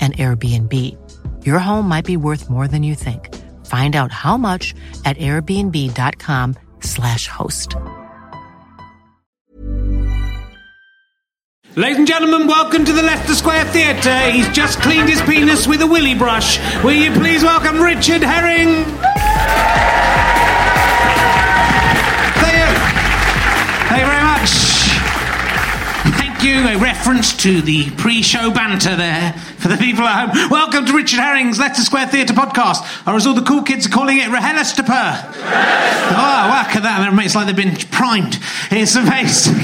an Airbnb. Your home might be worth more than you think. Find out how much at airbnb.com/slash host. Ladies and gentlemen, welcome to the Leicester Square Theatre. He's just cleaned his penis with a willy brush. Will you please welcome Richard Herring? You. A reference to the pre-show banter there for the people at home. Welcome to Richard Herring's Leicester Square Theatre podcast, or as all the cool kids are calling it, RHLSTP. Oh, whack at that. It's like they've been primed. It's amazing.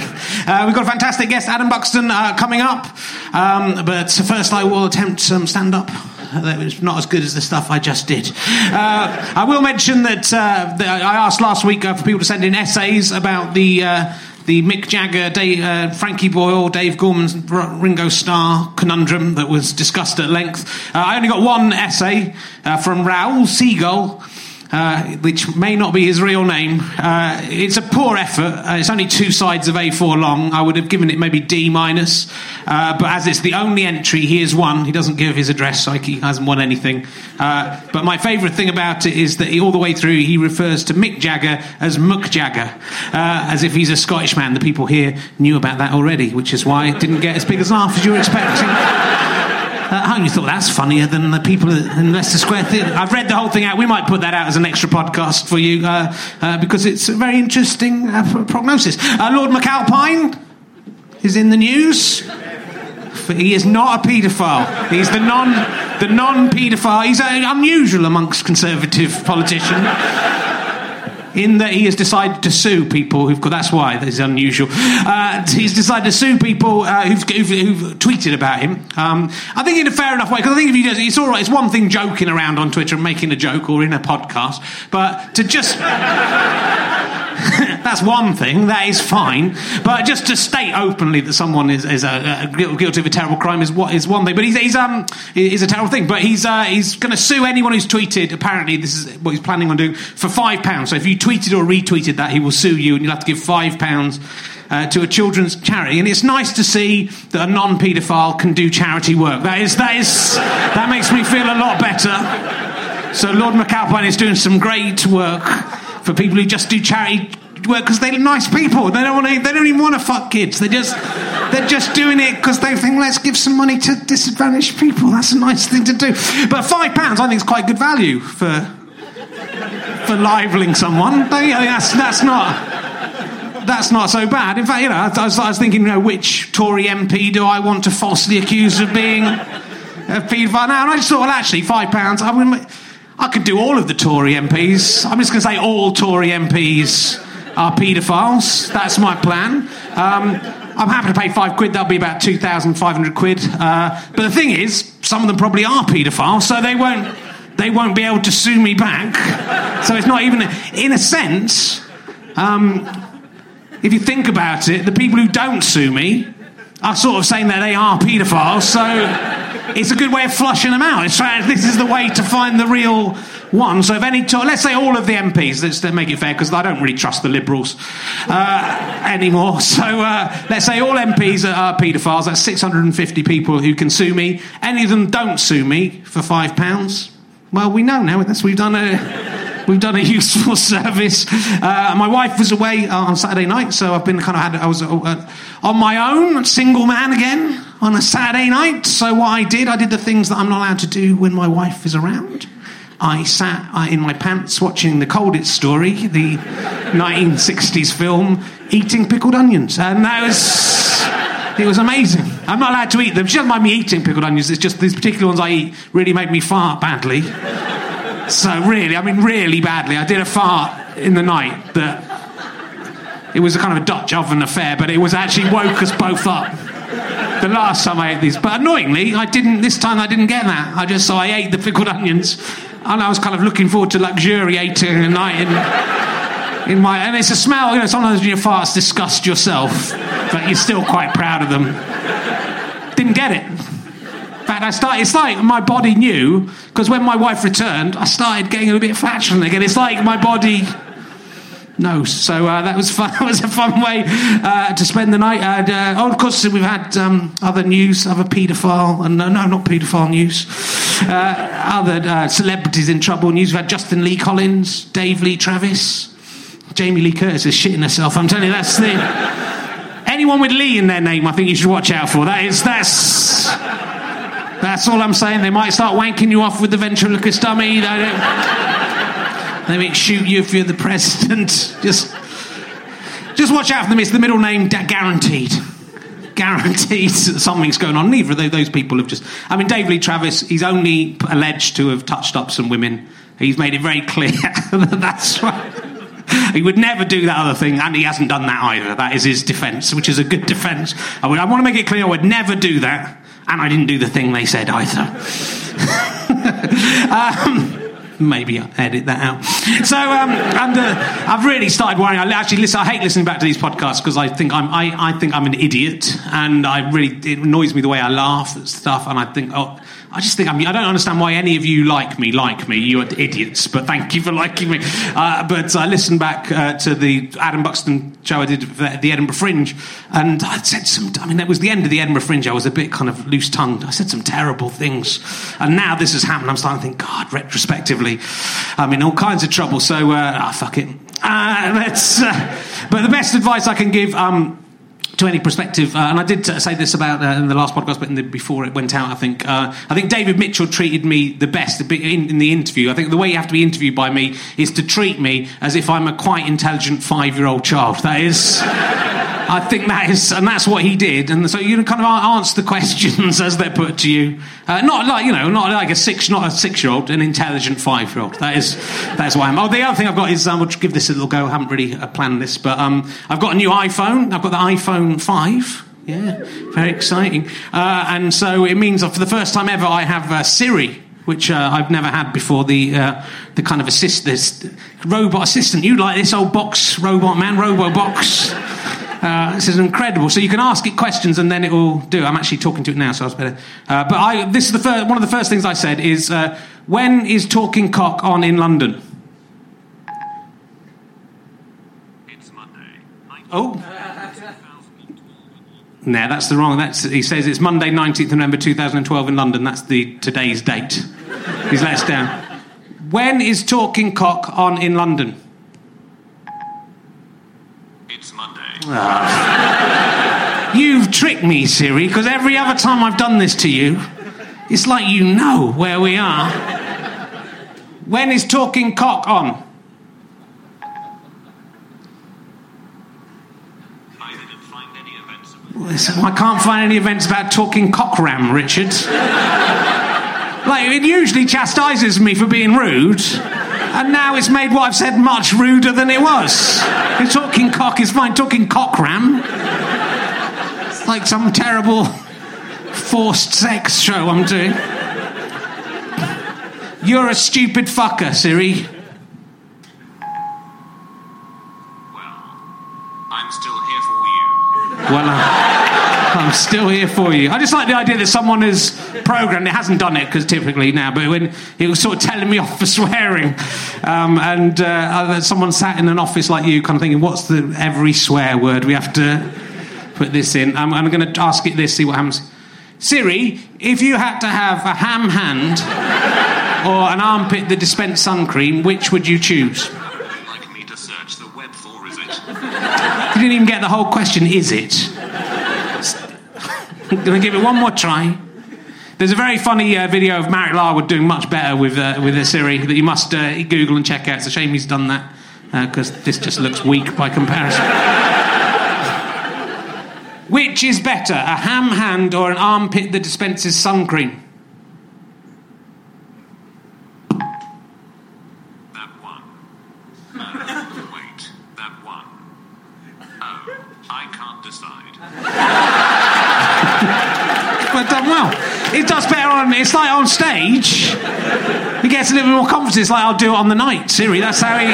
Uh, we've got a fantastic guest, Adam Buxton, uh, coming up. Um, but first, I will attempt some stand up. That was not as good as the stuff I just did. Uh, I will mention that, uh, that I asked last week uh, for people to send in essays about the uh, the Mick Jagger, Dave, uh, Frankie Boyle, Dave Gorman, Ringo Starr conundrum that was discussed at length. Uh, I only got one essay uh, from Raoul Seagull. Uh, which may not be his real name. Uh, it's a poor effort. Uh, it's only two sides of A4 long. I would have given it maybe D minus, uh, but as it's the only entry he has won, he doesn't give his address, so he hasn't won anything. Uh, but my favourite thing about it is that he, all the way through he refers to Mick Jagger as Muck Jagger, uh, as if he's a Scottish man. The people here knew about that already, which is why it didn't get as big as laugh as you were expecting. Home, you thought that's funnier than the people in Leicester Square Theatre. I've read the whole thing out. We might put that out as an extra podcast for you uh, uh, because it's a very interesting uh, prognosis. Lord McAlpine is in the news. He is not a paedophile. He's the non the non paedophile. He's unusual amongst conservative politicians. In that he has decided to sue people who've got. That's why this is unusual. Uh, he's decided to sue people uh, who've, who've, who've tweeted about him. Um, I think in a fair enough way because I think if he does, it's all right. It's one thing joking around on Twitter and making a joke or in a podcast, but to just that's one thing. That is fine. But just to state openly that someone is, is a, a guilty of a terrible crime is what is one thing. But he's, he's um is a terrible thing. But he's uh, he's going to sue anyone who's tweeted. Apparently, this is what he's planning on doing for five pounds. So if you tweeted or retweeted that, he will sue you, and you'll have to give five pounds. Uh, to a children's charity, and it's nice to see that a non-paedophile can do charity work. That is that is that makes me feel a lot better. So Lord McAlpine is doing some great work for people who just do charity work because they're nice people. They don't want to. They don't even want to fuck kids. They just They're just doing it because they think, let's give some money to disadvantaged people. That's a nice thing to do. But five pounds, I think, is quite good value for for liveling someone. That's that's not that's not so bad. In fact, you know, I was, I was thinking, you know, which Tory MP do I want to falsely accuse of being a paedophile now? And I just thought, well, actually, five pounds. I mean, I could do all of the Tory MPs. I'm just going to say all Tory MPs are paedophiles. That's my plan. Um, I'm happy to pay five quid. That'll be about two thousand five hundred quid. Uh, but the thing is, some of them probably are paedophiles, so they won't. They won't be able to sue me back. So it's not even, in a sense. Um, if you think about it, the people who don't sue me are sort of saying that they are paedophiles, so it's a good way of flushing them out. It's this is the way to find the real one. So if any, let's say all of the MPs, let's make it fair because I don't really trust the Liberals uh, anymore. So uh, let's say all MPs are, are paedophiles. That's 650 people who can sue me. Any of them don't sue me for five pounds. Well, we know now. That's we've done a we've done a useful service. Uh, my wife was away uh, on Saturday night, so I've been kind of had, I was uh, on my own, single man again, on a Saturday night. So what I did, I did the things that I'm not allowed to do when my wife is around. I sat uh, in my pants watching The Colditz Story, the 1960s film, eating pickled onions. And that was, it was amazing. I'm not allowed to eat them. She doesn't mind me eating pickled onions, it's just these particular ones I eat really make me fart badly. So really, I mean, really badly. I did a fart in the night that it was a kind of a Dutch oven affair, but it was actually woke us both up. The last time I ate these, but annoyingly, I didn't. This time, I didn't get that. I just so I ate the pickled onions, and I was kind of looking forward to luxuriating night in, in my. And it's a smell. You know, sometimes your farts disgust yourself, but you're still quite proud of them. Didn't get it In fact, I started, it's like my body knew, because when my wife returned, I started getting a bit flatulent again. It's like my body knows. So uh, that was fun. that was a fun way uh, to spend the night. Uh, oh, of course, we've had um, other news, other paedophile, and no, no, not paedophile news. Uh, other uh, celebrities in trouble news. Had Justin Lee Collins, Dave Lee Travis, Jamie Lee Curtis is shitting herself. I'm telling you, that's the anyone with Lee in their name. I think you should watch out for. That is that's that's all I'm saying. They might start wanking you off with the ventriloquist dummy. They, they might shoot you if you're the president. Just, just watch out for them. It's the middle name guaranteed. Guaranteed something's going on. Neither of those people have just. I mean, Dave Lee Travis, he's only alleged to have touched up some women. He's made it very clear that that's right. He would never do that other thing, and he hasn't done that either. That is his defence, which is a good defence. I, I want to make it clear I would never do that and I didn't do the thing they said either. um, maybe edit that out. So, um, and uh, I've really started worrying. I actually listen. I hate listening back to these podcasts because I think I'm I, I think I'm an idiot, and I really it annoys me the way I laugh at stuff, and I think oh I just think I'm, I don't understand why any of you like me, like me. You're idiots, but thank you for liking me. Uh, but I listened back uh, to the Adam Buxton show I did at the Edinburgh Fringe, and I said some. I mean, that was the end of the Edinburgh Fringe. I was a bit kind of loose tongued. I said some terrible things, and now this has happened. I'm starting to think, God, retrospectively, I'm in all kinds of trouble. So, uh, oh, fuck it. Uh, uh, but the best advice I can give. Um, to any perspective, uh, and I did say this about uh, in the last podcast, but the, before it went out, I think uh, I think David Mitchell treated me the best in, in, the interview. I think the way you have to be interviewed by me is to treat me as if I'm a quite intelligent five-year-old child. That is. I think that is, and that's what he did. And so you kind of answer the questions as they're put to you. Uh, not like you know, not like a six, not a six-year-old, an intelligent five-year-old. That is, that's why I'm. Oh, the other thing I've got is um, I'll give this a little go. I haven't really uh, planned this, but um, I've got a new iPhone. I've got the iPhone five. Yeah, very exciting. Uh, and so it means for the first time ever, I have Siri which uh, I've never had before. The uh, the kind of assist this robot assistant. You like this old box robot man, Robo Box? Uh, this is incredible. So you can ask it questions and then it will do. I'm actually talking to it now, so I was better. Uh, but I, this is the first, one of the first things I said is uh, when is Talking Cock on in London? It's Monday. Oh. No, that's the wrong. That's he says it's Monday, 19th November 2012 in London. That's the today's date. He's let us down. When is Talking Cock on in London? You've tricked me, Siri, because every other time I've done this to you, it's like you know where we are. When is Talking Cock on? I can't find any events about talking cockram, Richard. like, it usually chastises me for being rude, and now it's made what I've said much ruder than it was. If talking cock is fine, talking cockram. It's like some terrible forced sex show I'm doing. You're a stupid fucker, Siri. Well, I'm still here for you. Well, uh, I'm still here for you. I just like the idea that someone has programmed. It hasn't done it because typically now, but when he was sort of telling me off for swearing, um, and uh, someone sat in an office like you, kind of thinking, "What's the every swear word we have to put this in?" Um, I'm going to ask it this, see what happens. Siri, if you had to have a ham hand or an armpit that dispensed sun cream, which would you choose? Like me to search the web for, is it? You didn't even get the whole question, is it? I'm going to give it one more try. There's a very funny uh, video of Marek Larwood doing much better with, uh, with a Siri that you must uh, Google and check out. It's a shame he's done that because this just looks weak by comparison. Which is better, a ham hand or an armpit that dispenses sun cream? That one. No, wait. That one. Oh, I can't decide. But done well. It does better on. It's like on stage. He gets a bit. It's like I'll do it on the night, Siri. That's how he.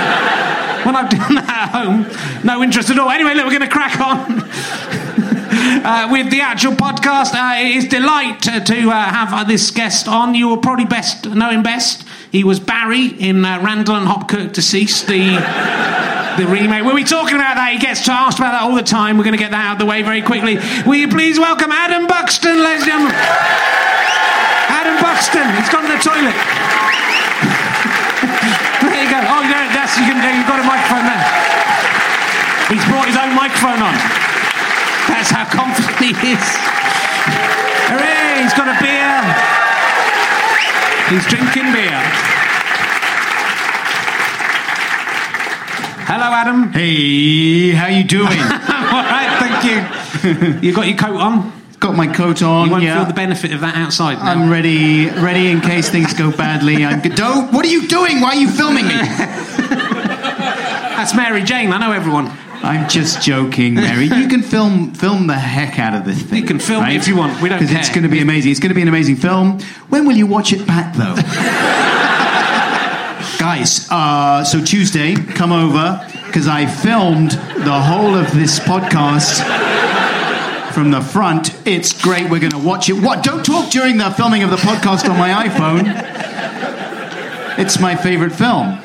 When I've done that at home, no interest at all. Anyway, look, we're going to crack on. Uh, with the actual podcast, uh, it is delight to uh, have uh, this guest on. You will probably best know him best. He was Barry in uh, Randall and Hopkirk Deceased, the the remake. We'll be talking about that. He gets asked about that all the time. We're going to get that out of the way very quickly. Will you please welcome Adam Buxton, ladies and gentlemen? Adam Buxton. He's gone to the toilet. There you go. There, that's you can. You've got a microphone there. He's brought his own microphone on. That's how confident he is. Hooray! He's got a beer. He's drinking beer. Hello, Adam. Hey, how you doing? All right, thank you. You got your coat on. Got my coat on. You won't yeah. feel the benefit of that outside now. I'm ready, ready in case things go badly. I'm good. Don't. What are you doing? Why are you filming me? That's Mary Jane. I know everyone. I'm just joking, Mary. You can film film the heck out of this thing. You can film it if you want. We don't Because it's going to be amazing. It's going to be an amazing film. When will you watch it back, though? Guys, uh, so Tuesday, come over because I filmed the whole of this podcast from the front. It's great. We're going to watch it. What? Don't talk during the filming of the podcast on my iPhone. It's my favorite film.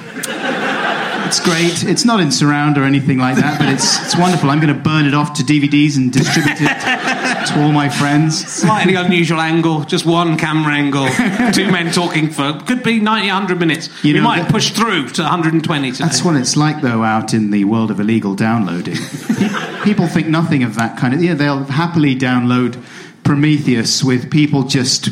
It's great. It's not in surround or anything like that, but it's it's wonderful. I'm going to burn it off to DVDs and distribute it to all my friends. Slightly unusual angle, just one camera angle, two men talking for could be 90, 100 minutes. You You, know, might that- push through to 120 today. That's what it's like, though, out in the world of illegal downloading. people think nothing of that kind of. Yeah, they'll happily download Prometheus with people just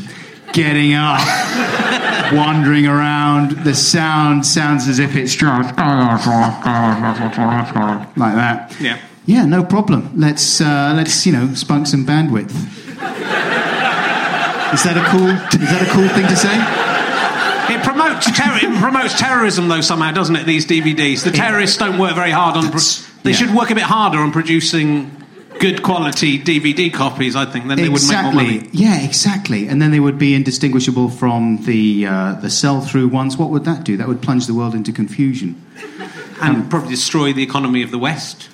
getting up, wandering around. The sound sounds as if it's just like that. Yeah. Yeah, no problem. Let's uh, let's you know spunk some bandwidth. Is that a cool? Is that a cool thing to say? It promotes terror. It promotes terrorism, though somehow, doesn't it? These DVDs. The terrorists don't work very hard on. Pro- they yeah. should work a bit harder on producing good quality DVD copies. I think then they would make more money. Yeah, exactly. And then they would be indistinguishable from the uh, the sell through ones. What would that do? That would plunge the world into confusion. and probably destroy the economy of the West.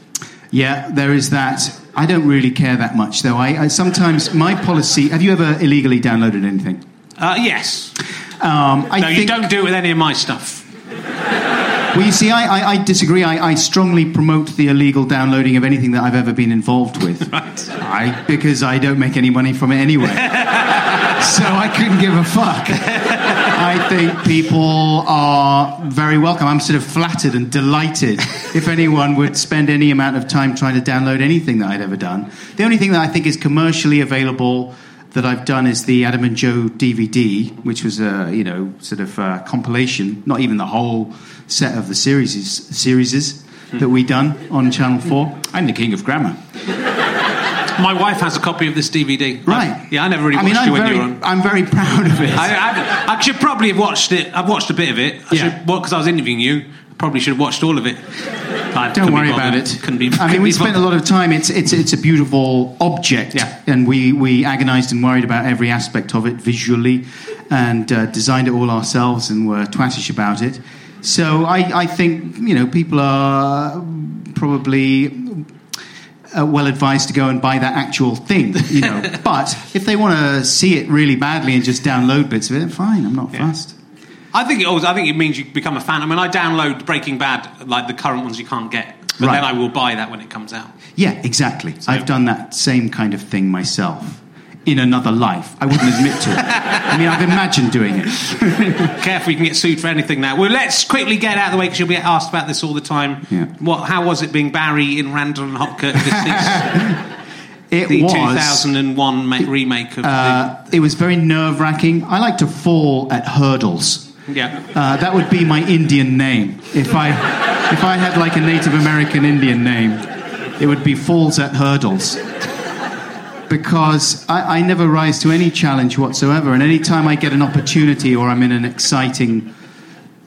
Yeah, there is that. I don't really care that much, though. I, I sometimes my policy. Have you ever illegally downloaded anything? Uh, yes. Um, I no, think, you don't do it with any of my stuff. Well, you see, I, I, I disagree. I, I strongly promote the illegal downloading of anything that I've ever been involved with. Right. I, because I don't make any money from it anyway. so I couldn't give a fuck. I think people are very welcome. I'm sort of flattered and delighted if anyone would spend any amount of time trying to download anything that I'd ever done. The only thing that I think is commercially available that I've done is the Adam and Joe DVD, which was a you know sort of uh compilation, not even the whole set of the series series that we done on Channel Four. I'm the king of grammar. My wife has a copy of this DVD. Right. I- yeah, I never really I watched mean, it I'm when very, you were on. I'm very proud of it. I, I, I should probably have watched it. I've watched a bit of it. I Yeah. should, well, because I was interviewing you. Probably should have watched all of it. I Don't worry about it. Couldn't be. I mean, we spent a lot of time. It's it's it's a beautiful object, Yeah. and we we agonised and worried about every aspect of it visually, and uh, designed it all ourselves, and were twattish about it. So I I think you know people are probably. Uh, well advised to go and buy that actual thing, you know. but if they want to see it really badly and just download bits of it, fine. I'm not fussed. I think it also, I think it means you become a fan. I mean, I download Breaking Bad, like the current ones you can't get, but Right. then I will buy that when it comes out. Yeah, exactly. I've done that same kind of thing myself in another life. I wouldn't admit to it. I mean, I've imagined doing it. Careful, you can get sued for anything now. Well, let's quickly get out of the way because you'll be asked about this all the time. Yeah. What? How was it being Barry in Randall and Hopkirk? It the was. 2001 ma- remake of Uh, it was very nerve wracking. I like to fall at hurdles. yeah. Uh, that would be my Indian name. If I, if I had like a Native American Indian name, it would be Falls at Hurdles. Because I, I never rise to any challenge whatsoever, and any time I get an opportunity or I'm in an exciting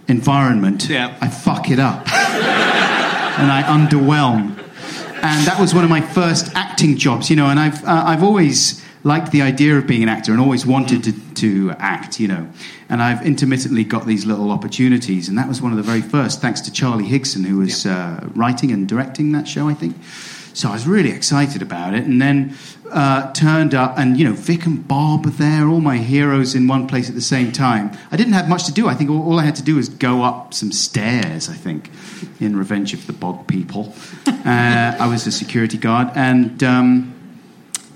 environment, Yeah. I fuck it up and I underwhelm. And that was one of my first acting jobs, you know. And I've uh, I've always liked the idea of being an actor and always wanted to, to act, you know. And I've intermittently got these little opportunities, and that was one of the very first, thanks to Charlie Higson, who was uh, writing and directing that show, I think. So I was really excited about it, and then uh, turned up, and you know, Vic and Bob were there, all my heroes in one place at the same time. I didn't have much to do. I think all, all I had to do was go up some stairs. I think in Revenge of the Bog People, uh, I was a security guard, and um,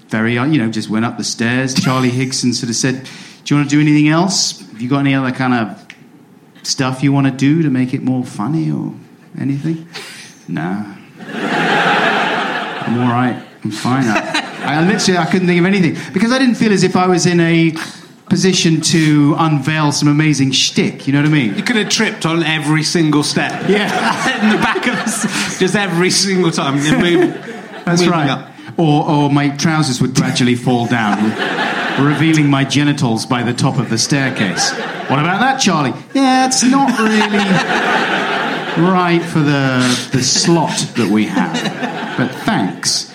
very, uh, you know, just went up the stairs. Charlie Higson sort of said, "Do you want to do anything else? Have you got any other kind of stuff you want to do to make it more funny or anything?" Nah. I'm all right. I'm fine. I, I literally I couldn't think of anything because I didn't feel as if I was in a position to unveil some amazing shtick. You know what I mean? You could have tripped on every single step. Yeah. in the back of us, just every single time. Move- That's right. up. Or, or my trousers would gradually fall down, revealing my genitals by the top of the staircase. What about that, Charlie? Yeah, it's not really right for the the slot that we have. But thanks.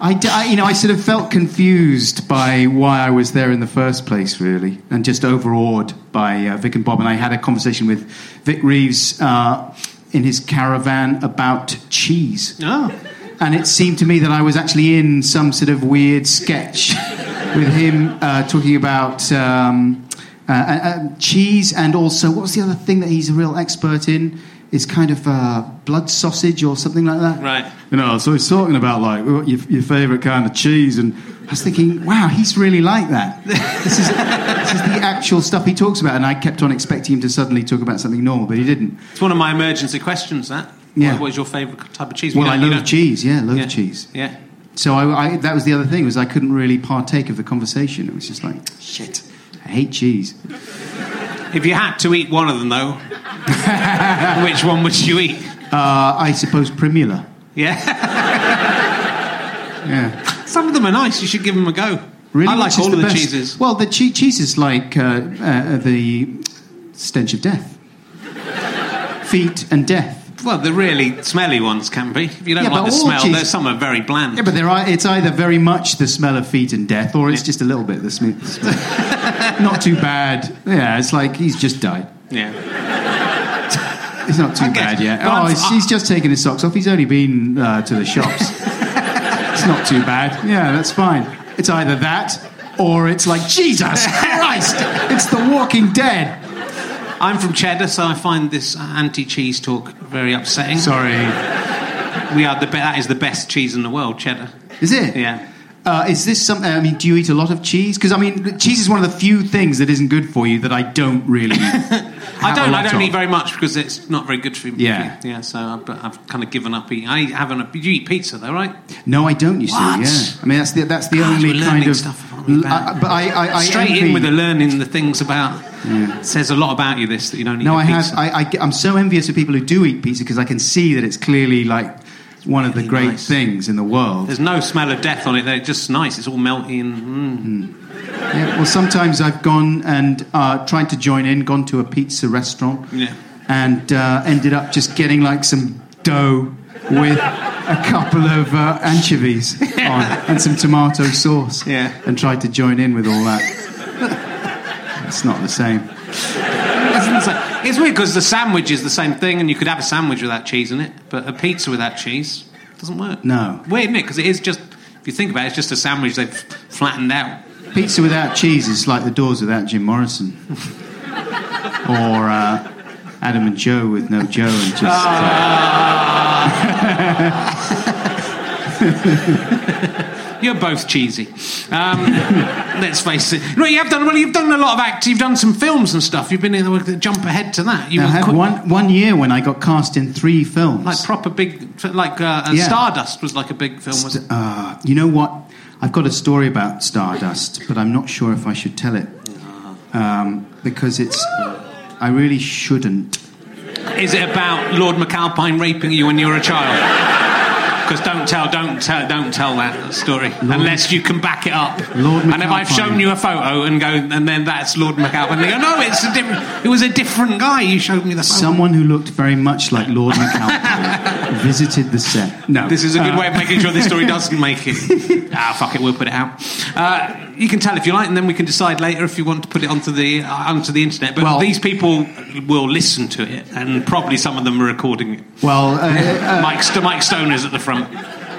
I, I- you know, I sort of felt confused by why I was there in the first place, really, and just overawed by uh, Vic and Bob. And I had a conversation with Vic Reeves uh, in his caravan about cheese. Oh. And it seemed to me that I was actually in some sort of weird sketch with him uh, talking about um, uh, uh, uh, cheese and also, what was the other thing that he's a real expert in? Is kind of uh, blood sausage or something like that. Right. You know, so he's talking about like your, your favourite kind of cheese, and I was thinking, wow, he's really like that. This is, this is the actual stuff he talks about, and I kept on expecting him to suddenly talk about something normal, but he didn't. It's one of my emergency questions. That. Yeah. What, what is your favourite type of cheese? Well, You I don't- you love cheese, yeah, love Yeah. cheese. Yeah. So I, I, that was the other thing was I couldn't really partake of the conversation. It was just like shit. I hate cheese. If you had to eat one of them, though, which one would you eat? Uh, I suppose Primula. Yeah. Yeah, Some of them are nice. You should give them a go. really. I like all of the best? cheeses. Well, the che- cheese is like uh, uh, the stench of death, feet and death. Well, the really smelly ones can be. If you don't Yeah, like the smell, cheese- there's some are very bland. Yeah, but there are, it's either very much the smell of feet and death, or it's just a little bit the smell. Not too bad. Yeah, it's like he's just died. yeah. It's not too guess- bad yet. but Oh, he's, he's just taken his socks off. He's only been uh, to the shops. it's not too bad. Yeah, that's fine. It's either that or it's like, Jesus Christ, it's The Walking Dead. I'm from Cheddar, so I find this anti-cheese talk very upsetting. Sorry. We are the be- that is the best cheese in the world, Cheddar. Is it? Yeah. Uh, is this something? I mean, do you eat a lot of cheese? Because I mean, cheese is one of the few things that isn't good for you that I don't really. I don't. I don't eat very much because it's not very good for you. Yeah. yeah. So I've, I've kind of given up eating. I haven't. You eat pizza though, right? No, I don't. You see, yeah. I mean, that's the that's the God, only kind of. stuff I- but I, I, I Straight envy- in with the learning the things about. Says a lot about you. This that you don't eat. No, I have. I, I, I'm so envious of people who do eat pizza because I can see that it's clearly like one of the great nice. things in the world. There's no smell of death on it. They're just nice. It's all melty and. Mm. Yeah, well, sometimes I've gone and uh, tried to join in, gone to a pizza restaurant, Yeah. and uh, ended up just getting like some dough with a couple of uh, anchovies on and some tomato sauce. Yeah. And tried to join in with all that. it's not the same. It's, weird because the sandwich is the same thing, and you could have a sandwich without cheese in it, but a pizza without cheese doesn't work. No. Weird, isn't it? Because it is just. If you think about it, it's just a sandwich they've flattened out. Pizza without cheese is like the doors without Jim Morrison. or uh, Adam and Joe with no Joe and just. You're both cheesy. Um, let's face it. No, you have done well. You've done a lot of acting. You've done some films and stuff. You've been in the jump ahead to that. You I had quick- one, one year when I got cast in three films. like proper big, like uh, Yeah. Stardust was like a big film. Was it? Uh, you know what? I've got a story about Stardust, but I'm not sure if I should tell it um, because it's. I really shouldn't. Is it about Lord McAlpine raping you when you were a child? Because don't tell, don't tell, don't tell that story unless you can back it up. Lord and if I've shown you a photo and go, and then that's Lord McAlpine, they go, no, it's a different. It was a different guy. You showed me the photo. Someone who looked very much like Lord McAlpine visited the set. No, This is a good Uh, way of making sure this story doesn't make it. ah, fuck it, we'll put it out. Uh, you can tell if you like, and then we can decide later if you want to put it onto the uh, onto the internet. But Well- these people will listen to it, and probably some of them are recording it. Well, uh, uh, Mike, St- Mike Stoner's at the front.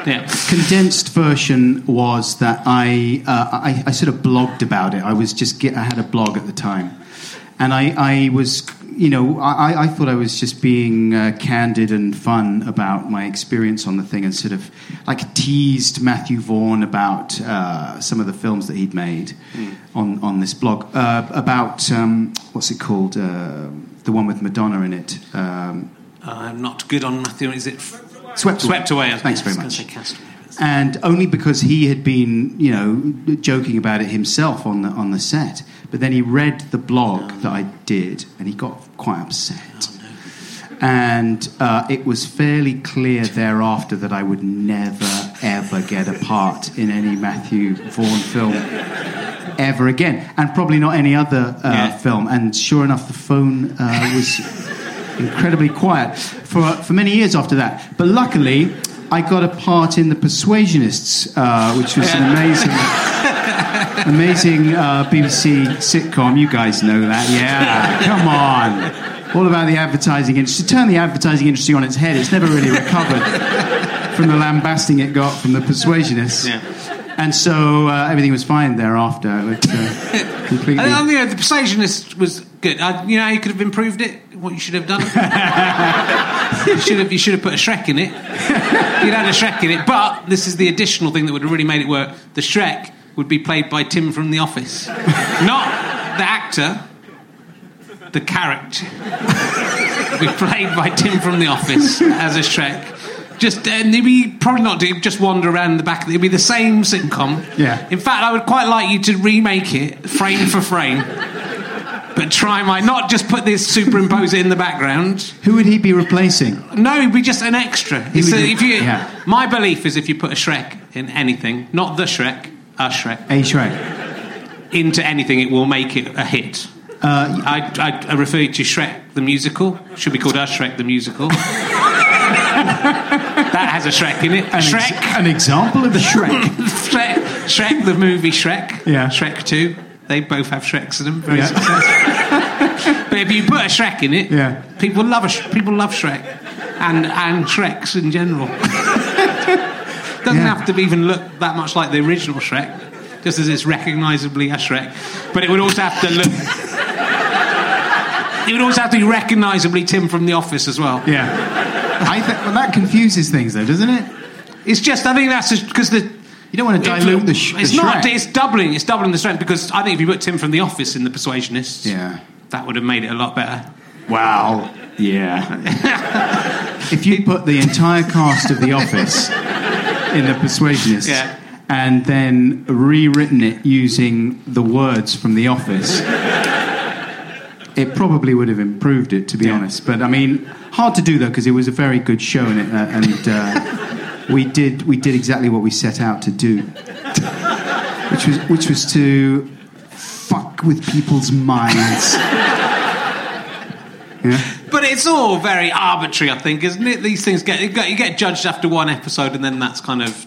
Yeah. condensed version was that I, uh, I I sort of blogged about it. I was just get, I had a blog at the time, and I, I was you know I, I thought I was just being uh, candid and fun about my experience on the thing, and sort of like teased Matthew Vaughn about uh, some of the films that he'd made on on this blog uh, about um, what's it called uh, the one with Madonna in it. Um, Uh, not good on Matthew. Is it Swept Away. Swept away? Thanks I very much. And only because he had been, you know, joking about it himself on the on the set. But then he read the blog that I did, and he got quite upset. And uh, it was fairly clear thereafter that I would never ever get a part in any Matthew Vaughn film ever again, and probably not any other uh, Yeah. film. And sure enough, the phone uh, was incredibly quiet for for many years after that. But luckily, I got a part in the Persuasionists, uh, which was an amazing. Amazing uh, BBC sitcom. You guys know that, yeah? Come on. All about the advertising industry. Turn the advertising industry on its head. It's never really recovered from the lambasting it got from the Persuasionists. Yeah. And so uh, everything was fine thereafter. It, uh, completely. And, you know, the Persuasionist was good. I, you know, how you could have improved it. What you should have done. you should have. You should have put a Shrek in it. You'd had a Shrek in it, but this is the additional thing that would have really made it work. The Shrek would be played by Tim from The Office, not the actor. The character would be played by Tim from The Office as a Shrek. Just and he'd be probably not do just wander around the back. It'd be the same sitcom. Yeah. In fact, I would quite like you to remake it frame for frame, but try my not just put this superimpose it in the background. Who would he be replacing? No, he'd be just an extra. A- if you, yeah. My belief is if you put a Shrek in anything, not the Shrek, a Shrek, A Shrek. into anything, it will make it a hit. Uh, I, I, I refer you to Shrek the musical. Should be called a Shrek the musical. that has a Shrek in it. an, ex- Shrek. an example of a Shrek. Shrek, Shrek, the movie Shrek, Yeah. Shrek Two. They both have Shreks in them. Very Yeah. successful. but if you put a Shrek in it, Yeah. people love a Sh- people love Shrek, and and Shreks in general. Doesn't Yeah. have to even look that much like the original Shrek, just as it's recognisably a Shrek. But it would also have to look. It would also have to be recognisably Tim from The Office as well. yeah. I think well, that confuses things, though, doesn't it? It's just I think that's because the You don't want to dilute the, sh- It's the not. It's doubling. It's doubling the strength because I think if you put Tim from The Office in the Persuasionists, Yeah. that would have made it a lot better. Wow. Yeah. if you put the entire cast of The Office in The Persuasionists Yeah. and then rewritten it using the words from The Office, it probably would have improved it, to be Yeah. honest. But I mean, hard to do though because it was a very good show in it, uh, and uh, we did we did exactly what we set out to do, which was which was to fuck with people's minds. Yeah. But it's all very arbitrary, I think, isn't it? These things get you get, you get judged after one episode, and then that's kind of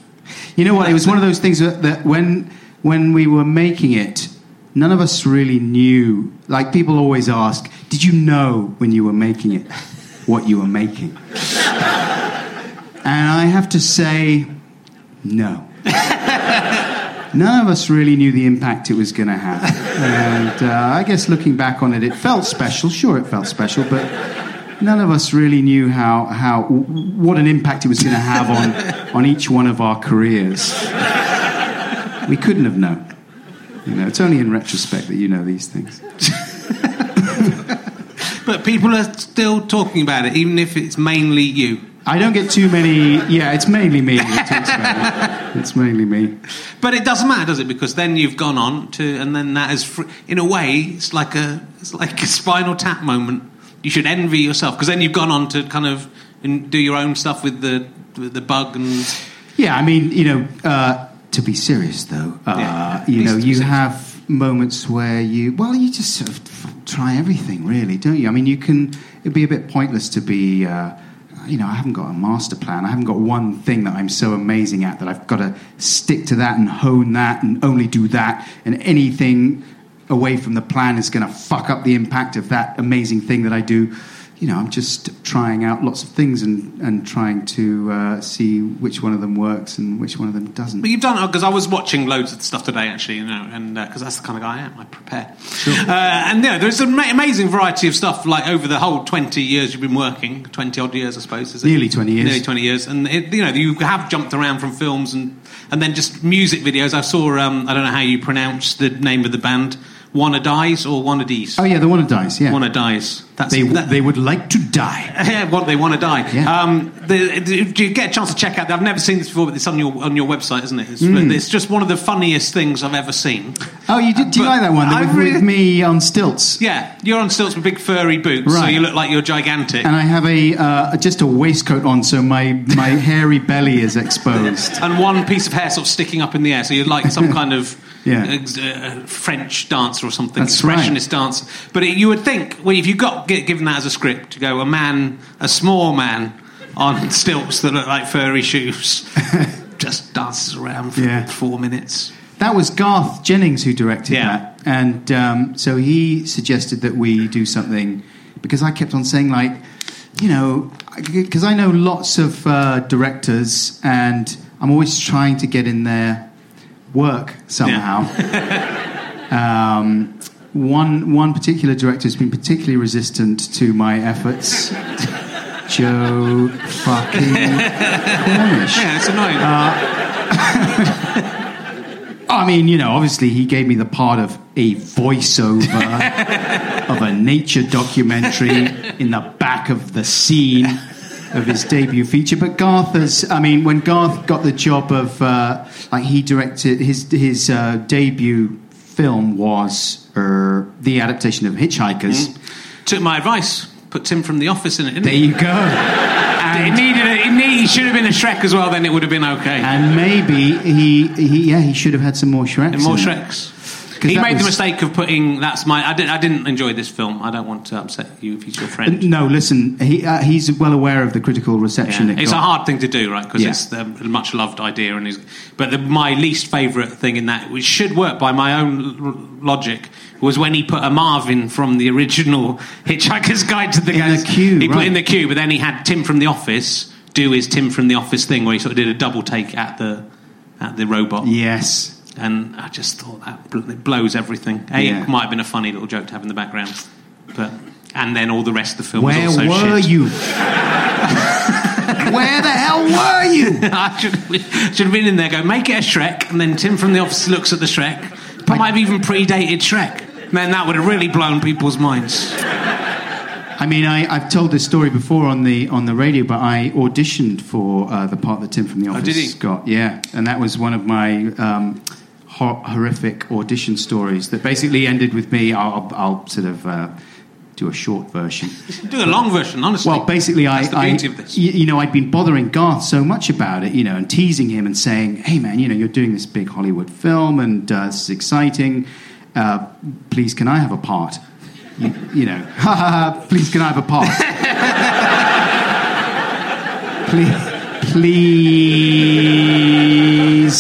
You know what? It was one of those things that, that when when we were making it, none of us really knew. Like people always ask, "Did you know when you were making it what you were making?" and I have to say, no. None of us really knew the impact it was going to have. And uh, I guess looking back on it, it felt special. Sure, it felt special, but none of us really knew how, how what an impact it was going to have on, on each one of our careers. We couldn't have known. You know, it's only in retrospect that you know these things. But people are still talking about it, even if it's mainly you. I don't get too many. Yeah, it's mainly me that talks about it. It's mainly me. But it doesn't matter, does it? Because then you've gone on to, and then that is, fr- in a way, it's like a, it's like a Spinal Tap moment. You should envy yourself because then you've gone on to kind of do your own stuff with the with the bug and Yeah, I mean, you know, uh, to be serious though, uh, Yeah, you know, needs to be you serious. have moments where you, well, you just sort of try everything, really, don't you? I mean, you can. It'd be a bit pointless to be. Uh, you know, I haven't got a master plan. I haven't got one thing that I'm so amazing at that I've got to stick to that and hone that and only do that. And anything away from the plan is going to fuck up the impact of that amazing thing that I do. You know, I'm just trying out lots of things and, and trying to uh, see which one of them works and which one of them doesn't. But you've done because I was watching loads of stuff today, actually, you know, and because that's the kind of guy I am, I prepare. Uh, and yeah, there's an ama- amazing variety of stuff. Like over the whole twenty years you've been working, twenty odd years, I suppose, is it? Nearly 20 years. Nearly twenty years, and it, you know you have jumped around from films and and then just music videos. I saw. Um, I don't know how you pronounce the name of the band. Wanna dies or wanna dies? Oh yeah, the one that dies. Yeah, Wanna dies. That's they that- they would like to die. yeah, what they want to die. Yeah. Um, the, do you get a chance to check out? I've never seen this before, but it's on your on your website, isn't it? It's, Hmm. it's just one of the funniest things I've ever seen. Oh, you did? Do you like that one? With, really- with me on stilts. Yeah, you're on stilts with big furry boots, so you look like you're gigantic. And I have a uh, just a waistcoat on, so my, my hairy belly is exposed. and one piece of hair sort of sticking up in the air, so you're like some kind of Yeah. uh, French dancer or something, That's right. expressionist dancer. But it, you would think, well, if you got given that as a script, to go a man, a small man on stilts that look like furry shoes, just dances around for Yeah. four minutes. That was Garth Jennings who directed Yeah. that, and um, so he suggested that we do something because I kept on saying like, you know, because I know lots of uh, directors, and I'm always trying to get in their work somehow. um, one one particular director has been particularly resistant to my efforts. Joe fucking Cornish. Yeah, it's annoying. I mean, you know, obviously he gave me the part of a voiceover of a nature documentary in the back of the scene of his debut feature. But Garth has, I mean, when Garth got the job of, uh, like, he directed his his uh, debut film was uh, the adaptation of Hitchhikers. Took my advice. Put Tim from The Office in it, didn't There he? you go. It needed. A, it need, he should have been a Shrek as well. Then it would have been okay. and maybe he, he, yeah, he should have had some more Shreks. And more Shreks. 'Cause He made the mistake of putting. That's my. I didn't. I didn't enjoy this film. I don't want to upset you if he's your friend. No, listen, he, uh, he's well aware of the critical reception. Yeah. it It's a got. hard thing to do, right? Because Yeah. it's the, a much loved idea, and is. But the, my least favourite thing in that, which should work by my own l- logic, was when he put a Marvin from the original Hitchhiker's Guide to the In the Galaxy. queue, He put right. in the queue, but then he had Tim from The Office do his Tim from The Office thing, where he sort of did a double take at the at the robot. Yes. And I just thought that bl- it blows everything. A, Yeah. it might have been a funny little joke to have in the background, but and then all the rest of the film Where was also were shit. you? Where the hell were you? I should, should have been in there. Go make it a Shrek, and then Tim from the office looks at the Shrek. But might have even predated Shrek. Then that would have really blown people's minds. I mean, I, I've told this story before on the on the radio, but I auditioned for uh, the part that Tim from the office Oh, did he? got. Yeah, and that was one of my um, hor- horrific audition stories that basically ended with me. I'll, I'll, sort of uh, do a short version. Do a long version, honestly. Well, basically, I, That's I beauty of this. y- you know, I'd been bothering Garth so much about it, you know, and teasing him and saying, "Hey, man, you know, you're doing this big Hollywood film, and uh, this is exciting. Uh, please, can I have a part? You, you know, ha ha ha. Please, can I have a part? please,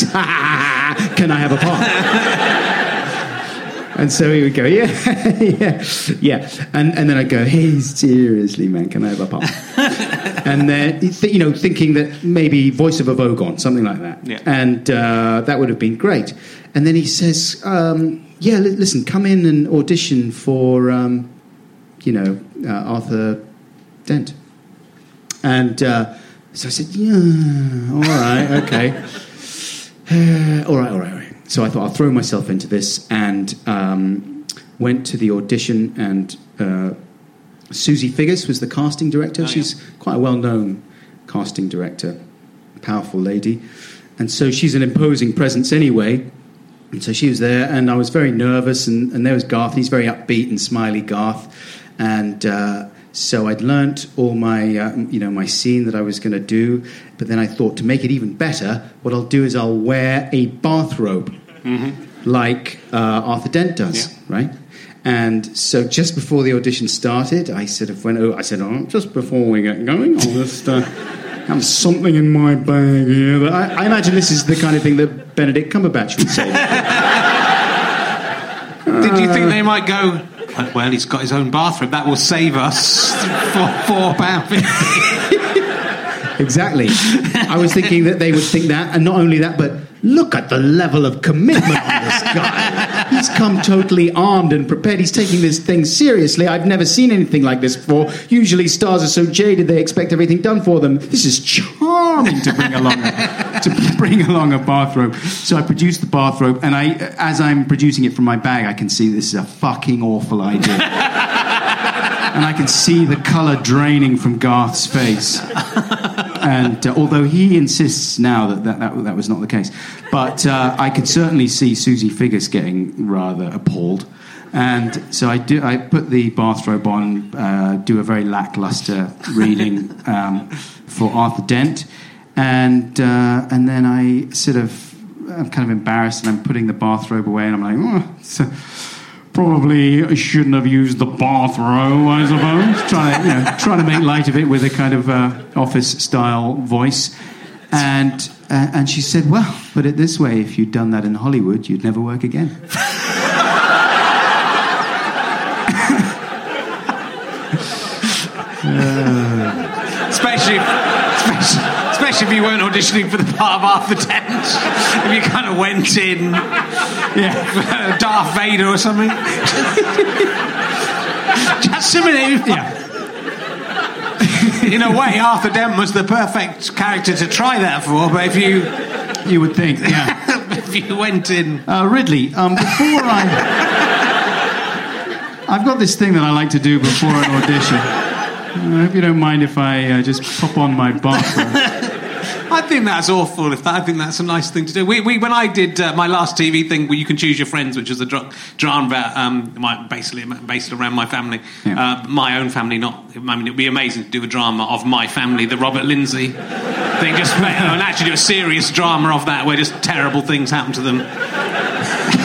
please, can I have a part? And so he would go, yeah, yeah, yeah. And, and then I'd go, hey, seriously, man, can I have a part? and then, you know, thinking that maybe Voice of a Vogon, something like that. Yeah. And uh, that would have been great. And then he says, um, yeah, li- listen, come in and audition for, um, you know, uh, Arthur Dent. And uh, so I said, yeah, all right, okay. Uh, all right, all right, all right. So I thought I'll throw myself into this and um, went to the audition. And uh, Susie Figgis was the casting director. yeah. She's quite a well known casting director, powerful lady. And so she's an imposing presence anyway. And so she was there, and I was very nervous. And, and there was Garth. He's very upbeat and smiley, Garth. And uh, so I'd learnt all my, uh, you know, my scene that I was going to do. But then I thought to make it even better, what I'll do is I'll wear a bathrobe, like uh, Arthur Dent does, Yeah. right? And so just before the audition started, I sort of went, oh, I said, oh, just before we get going, I'll just uh, have something in my bag here. I, I imagine this is the kind of thing that Benedict Cumberbatch would say. Did you think they might go? Well, he's got his own bathroom. That will save us four, four pound. Exactly. I was thinking that they would think that, and not only that, but look at the level of commitment on this guy. He's come totally armed and prepared. He's taking this thing seriously. I've never seen anything like this before. Usually, stars are so jaded they expect everything done for them. This is charming to bring along a, to bring along a bathrobe. So I produced the bathrobe, and I, as I'm producing it from my bag, I can see this is a fucking awful idea. and I can see the colour draining from Garth's face. And uh, although he insists now that that, that that was not the case, but uh, I could certainly see Susie Figgis getting rather appalled. And so I do. I put the bathrobe on, uh, do a very lackluster reading um, for Arthur Dent, and uh, and then I sort of I'm kind of embarrassed, and I'm putting the bathrobe away, and I'm like, oh, so probably shouldn't have used the bathrobe, I suppose. trying, to, you know, trying to make light of it with a kind of uh, office style voice. And, uh, and she said, Well, put it this way if you'd done that in Hollywood, you'd never work again. Especially, especially, especially if you weren't auditioning for the part of Arthur Dent. If you kind of went in, yeah, Darth Vader or something. Just minute. Yeah. In a way, Arthur Dent was the perfect character to try that for. But if you You would think, yeah. if you went in, Uh, Ridley, um, before I. I've got this thing that I like to do before an audition. I hope you don't mind if I uh, just pop on my bathrobe. I think that's awful. If that, I think that's a nice thing to do. We, we when I did uh, my last TV thing, where you can choose your friends, which was a dra- drama about um, my, basically based around my family, Yeah. uh, my own family. Not, I mean, it'd be amazing to do a drama of my family, the Robert Lindsay thing, just and actually do a serious drama of that, where just terrible things happen to them.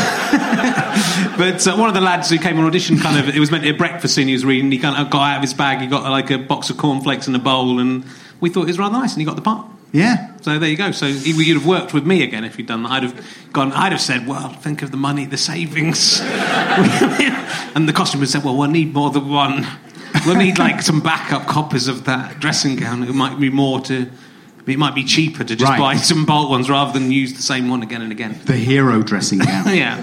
But uh, one of the lads who came on audition, kind of, it was meant to be a breakfast scene he was reading. He kind of got out of his bag. He got like a box of cornflakes and a bowl, and we thought it was rather nice, and he got the part. Yeah. So there you go. So he, you'd have worked with me again if you'd done that. I'd have gone. I'd have said, "Well, think of the money, the savings," and the costume would said, "Well, we'll need more than one. We'll need like some backup copies of that dressing gown. It might be more to." It might be cheaper to just Right. buy some bulk ones rather than use the same one again and again. The hero dressing gown. yeah.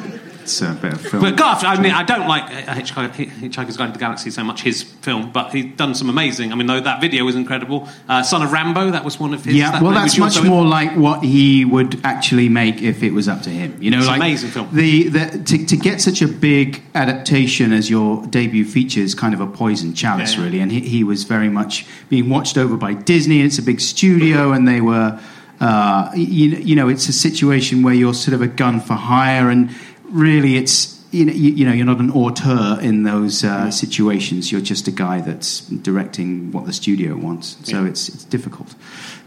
It's a better film. But Garth, I mean, I don't like uh, Hitchhiker, Hitchhiker's Guide to the Galaxy so much, his film, but he's done some amazing. I mean, though that video was incredible. Uh, Son of Rambow, that was one of his. yeah, that well, that's much more like what he would actually make if it was up to him. You know, It's an like amazing film. The, the to, to get such a big adaptation as your debut feature is kind of a poison chalice, yeah. really. And he, he was very much being watched over by Disney. It's a big studio, and they were, uh, you, you know, it's a situation where you're sort of a gun for hire, and really, it's. You know, you, you know, you're not an auteur in those uh, situations. You're just a guy that's directing what the studio wants. So Yeah. it's it's difficult.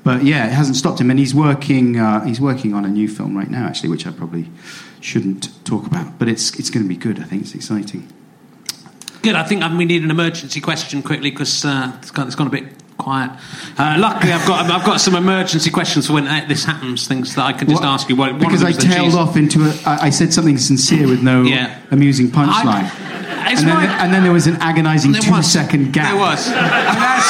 But yeah, it hasn't stopped him, and he's working. Uh, he's working on a new film right now, actually, which I probably shouldn't talk about. But it's it's going to be good. I think it's exciting. Good. I think um, we need an emergency question quickly because uh, it's, gone, it's gone a bit quiet. Uh, luckily, I've got I've got some emergency questions for when this happens. Things that I can just Well, ask you. Because I tailed off into a. I, I said something sincere with no Yeah. amusing punchline, and then, and then there was an agonising There two was. second gap. There was. And as,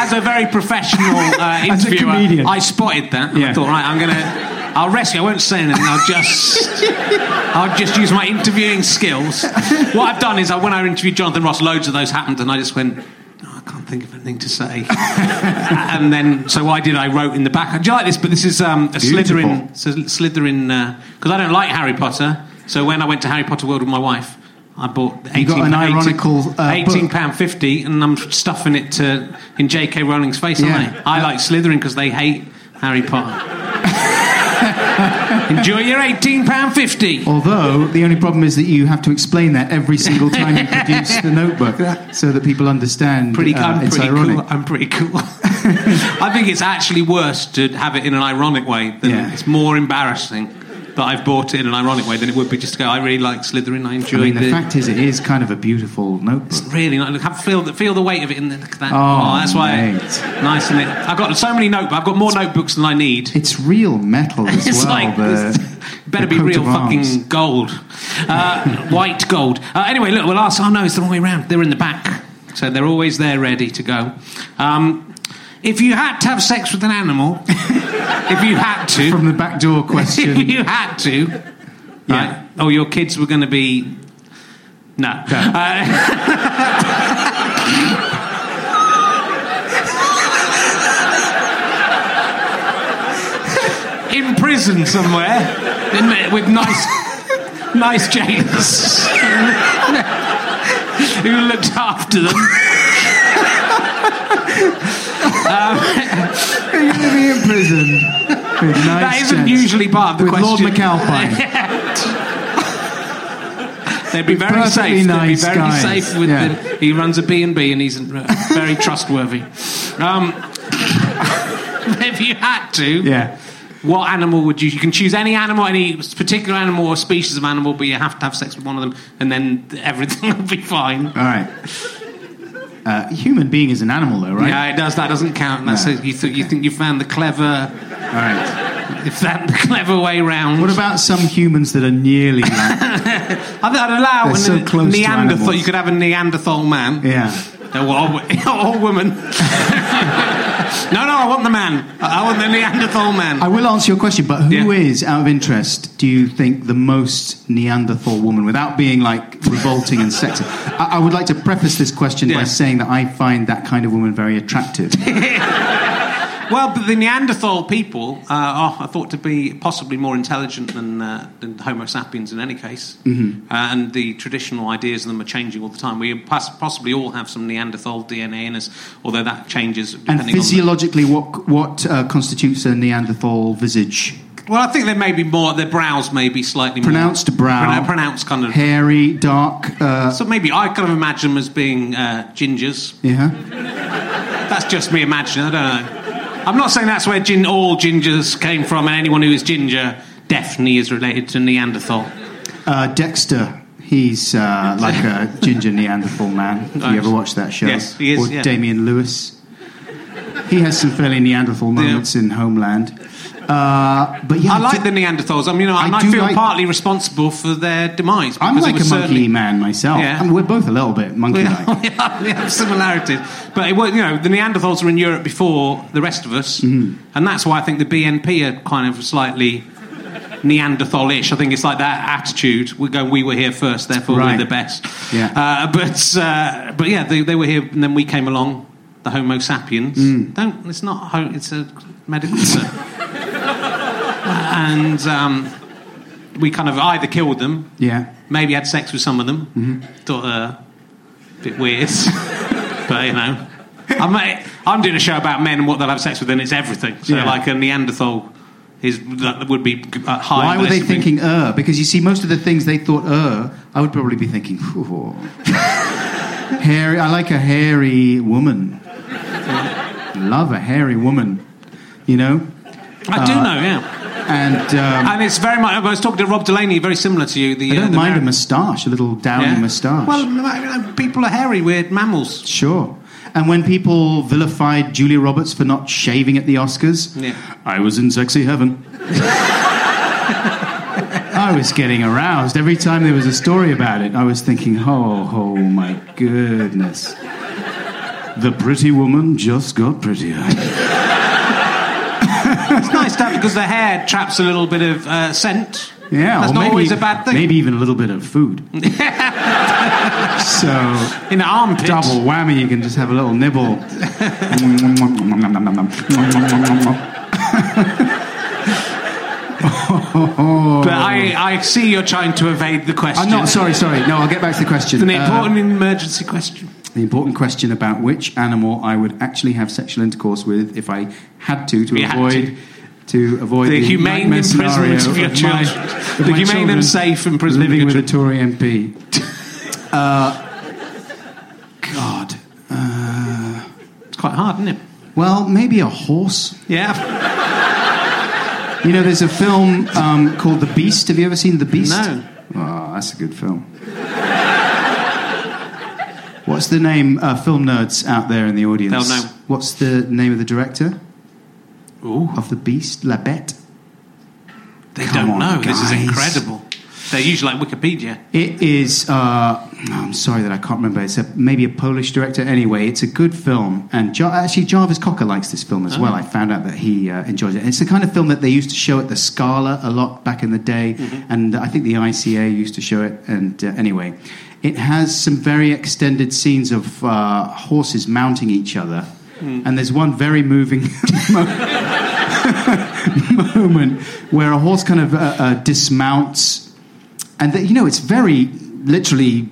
as a very professional uh, interviewer. I spotted that. And Yeah. I thought, right, I'm gonna. I'll rescue. I won't say anything. I'll just. I'll just use my interviewing skills. What I've done is, I, when I interviewed Jonathan Ross, loads of those happened, and I just went. "Oh, I can't think of anything to say. and then, so I did, I wrote in the back. Do you like this? But this is um, a Beautiful. Slytherin. So Slytherin because I don't like Harry Potter. So when I went to Harry Potter World with my wife, I bought 18, You got an 18 ironical, uh, eighteen pound fifty, and I'm stuffing it to in J.K. Rowling's face. Yeah. Aren't I? I like Slytherin because they hate Harry Potter. Enjoy your eighteen pound fifty. Although the only problem is that you have to explain that every single time you produce the notebook, so that people understand. Pretty, uh, I'm it's pretty ironic. cool. I'm pretty cool. I think it's actually worse to have it in an ironic way. Than Yeah. It's more embarrassing that I've bought it in an ironic way than it would be just to go. I really like Slytherin. I I enjoy mean, the fact is, it is kind of a beautiful notebook. It's Really, like, have, feel the feel the weight of it in the, that. Oh, that's why mate. nice, isn't it? I've got so many notebooks. I've got more notebooks than I need. It's real metal as It's well. like the, better be real fucking gold, uh, white gold. Uh, anyway, look, we'll ask. Oh no, it's the wrong way round. They're in the back, so they're always there, ready to go. Um, if you had to have sex with an animal, if you had to, From the back door question, if you had to, Yeah. right? Oh, your kids were going to be. No. Uh, in prison somewhere with nice, nice jailers who looked after them. You're going to be in prison. With nice That isn't gents. usually part of the With question. Lord McAlpine. They'd be With very safe. nice They'd be very guys. safe with Yeah. the, He runs a B and B, and he's uh, very trustworthy. Um, if you had to, Yeah. what animal would you? You can choose any animal, any particular animal or species of animal, but you have to have sex with one of them, and then everything will be fine. All right. Uh, human being is an animal, though, right? Yeah, it does. That doesn't count. That's No. a, you, th- you think you found the clever, All right. if that the clever way round. What about some humans that are nearly like, I think I'd allow They're so close Neanderthal. You could have a Neanderthal man. yeah? Or, or woman. no, no, I want the man. I want the Neanderthal man. I will answer your question, but who is, Yeah. out of interest, do you think the most Neanderthal woman, without being like revolting and sexy? I, I would like to preface this question by saying that I find that kind of woman very attractive. Well, but the Neanderthal people uh, are are thought to be possibly more intelligent than, uh, than Homo sapiens in any case. Mm-hmm. Uh, and the traditional ideas of them are changing all the time. We poss- possibly all have some Neanderthal DNA in us, although that changes and depending on the- physiologically, what what uh, constitutes a Neanderthal visage? Well, I think there may be more. Their brows may be slightly Pronounced more, brow. Pronounced kind of. Hairy, dark. Uh, So maybe I kind of imagine them as being uh, gingers. yeah. That's just me imagining. I don't know. I'm not saying that's where gin- all gingers came from, and anyone who is ginger definitely is related to Neanderthal. Uh, Dexter. He's uh, like a ginger Neanderthal man. Have you ever watched that show? Yes, he is, Or yeah. Damian Lewis. He has some fairly Neanderthal moments in Homeland. Uh, but yeah, I like the Neanderthals. I mean, you know, I I, feel like- partly responsible for their demise. I'm like a monkey man myself. Yeah. I mean, we're both a little bit monkey-like. have, we have similarities, but it was, you know the Neanderthals were in Europe before the rest of us, Mm-hmm. and that's why I think the BNP are kind of slightly Neanderthal-ish. I think it's like that attitude. We go, we were here first, therefore Right. we're the best. Yeah. Uh, but uh, but yeah, they, they were here, and then we came along. The Homo sapiens. Mm. Don't. It's not. It's a medical term. and um, we kind of either killed them, Yeah. maybe had sex with some of them. Mm-hmm. Thought uh, a bit weird, but you know, I'm I'm doing a show about men and what they'll have sex with, and it's everything. So Yeah. like a Neanderthal is that would be uh, high. Why were they thinking er? Because you see, most of the things they thought er, I would probably be thinking, hairy. I like a hairy woman. Love a hairy woman. You know, I do uh, know, yeah. And um, And it's very much. I was talking to Rob Delaney, very similar to you. The I uh, don't the mind a moustache, a little downy Yeah. moustache. Well, people are hairy. We're mammals. Sure. And when people vilified Julia Roberts for not shaving at the Oscars, Yeah. I was in sexy heaven. I was getting aroused every time there was a story about it. I was thinking, oh, oh my goodness. The pretty woman just got prettier. It's nice to have because the hair traps a little bit of uh, scent. Yeah, That's or not maybe, always a bad thing. Maybe even a little bit of food. so in the armpit. double whammy, you can just have a little nibble. But I, I see you're trying to evade the question. I'm not sorry, sorry. No, I'll get back to the question. It's an Uh, important emergency question. The important question about which animal I would actually have sexual intercourse with if I had to to had avoid to avoid The humane nightmare scenario imprisonment of your my- children. of The my humane and safe imprisonment living with a Tory MP. uh, God. Uh, It's quite hard, isn't it? well, maybe a horse. Yeah. You know, there's a film um, called The Beast. Have you ever seen The Beast? No. Oh, that's a good film. What's the name, uh, film nerds out there in the audience? They'll know. What's the name of the director Ooh. of The Beast? La Bête? They Come don't on, know. This is incredible. They're usually like Wikipedia. It is. Uh, I'm sorry that I can't remember. It's a, maybe a Polish director. Anyway, it's a good film, and Jar- actually Jarvis Cocker likes this film as Oh. well. I found out that he uh, enjoys it. It's the kind of film that they used to show at the Scala a lot back in the day, Mm-hmm. and I think the ICA used to show it. And uh, anyway, it has some very extended scenes of uh, horses mounting each other, Hmm. and there's one very moving. moment where a horse kind of uh, uh, dismounts, and the, you know it's very literally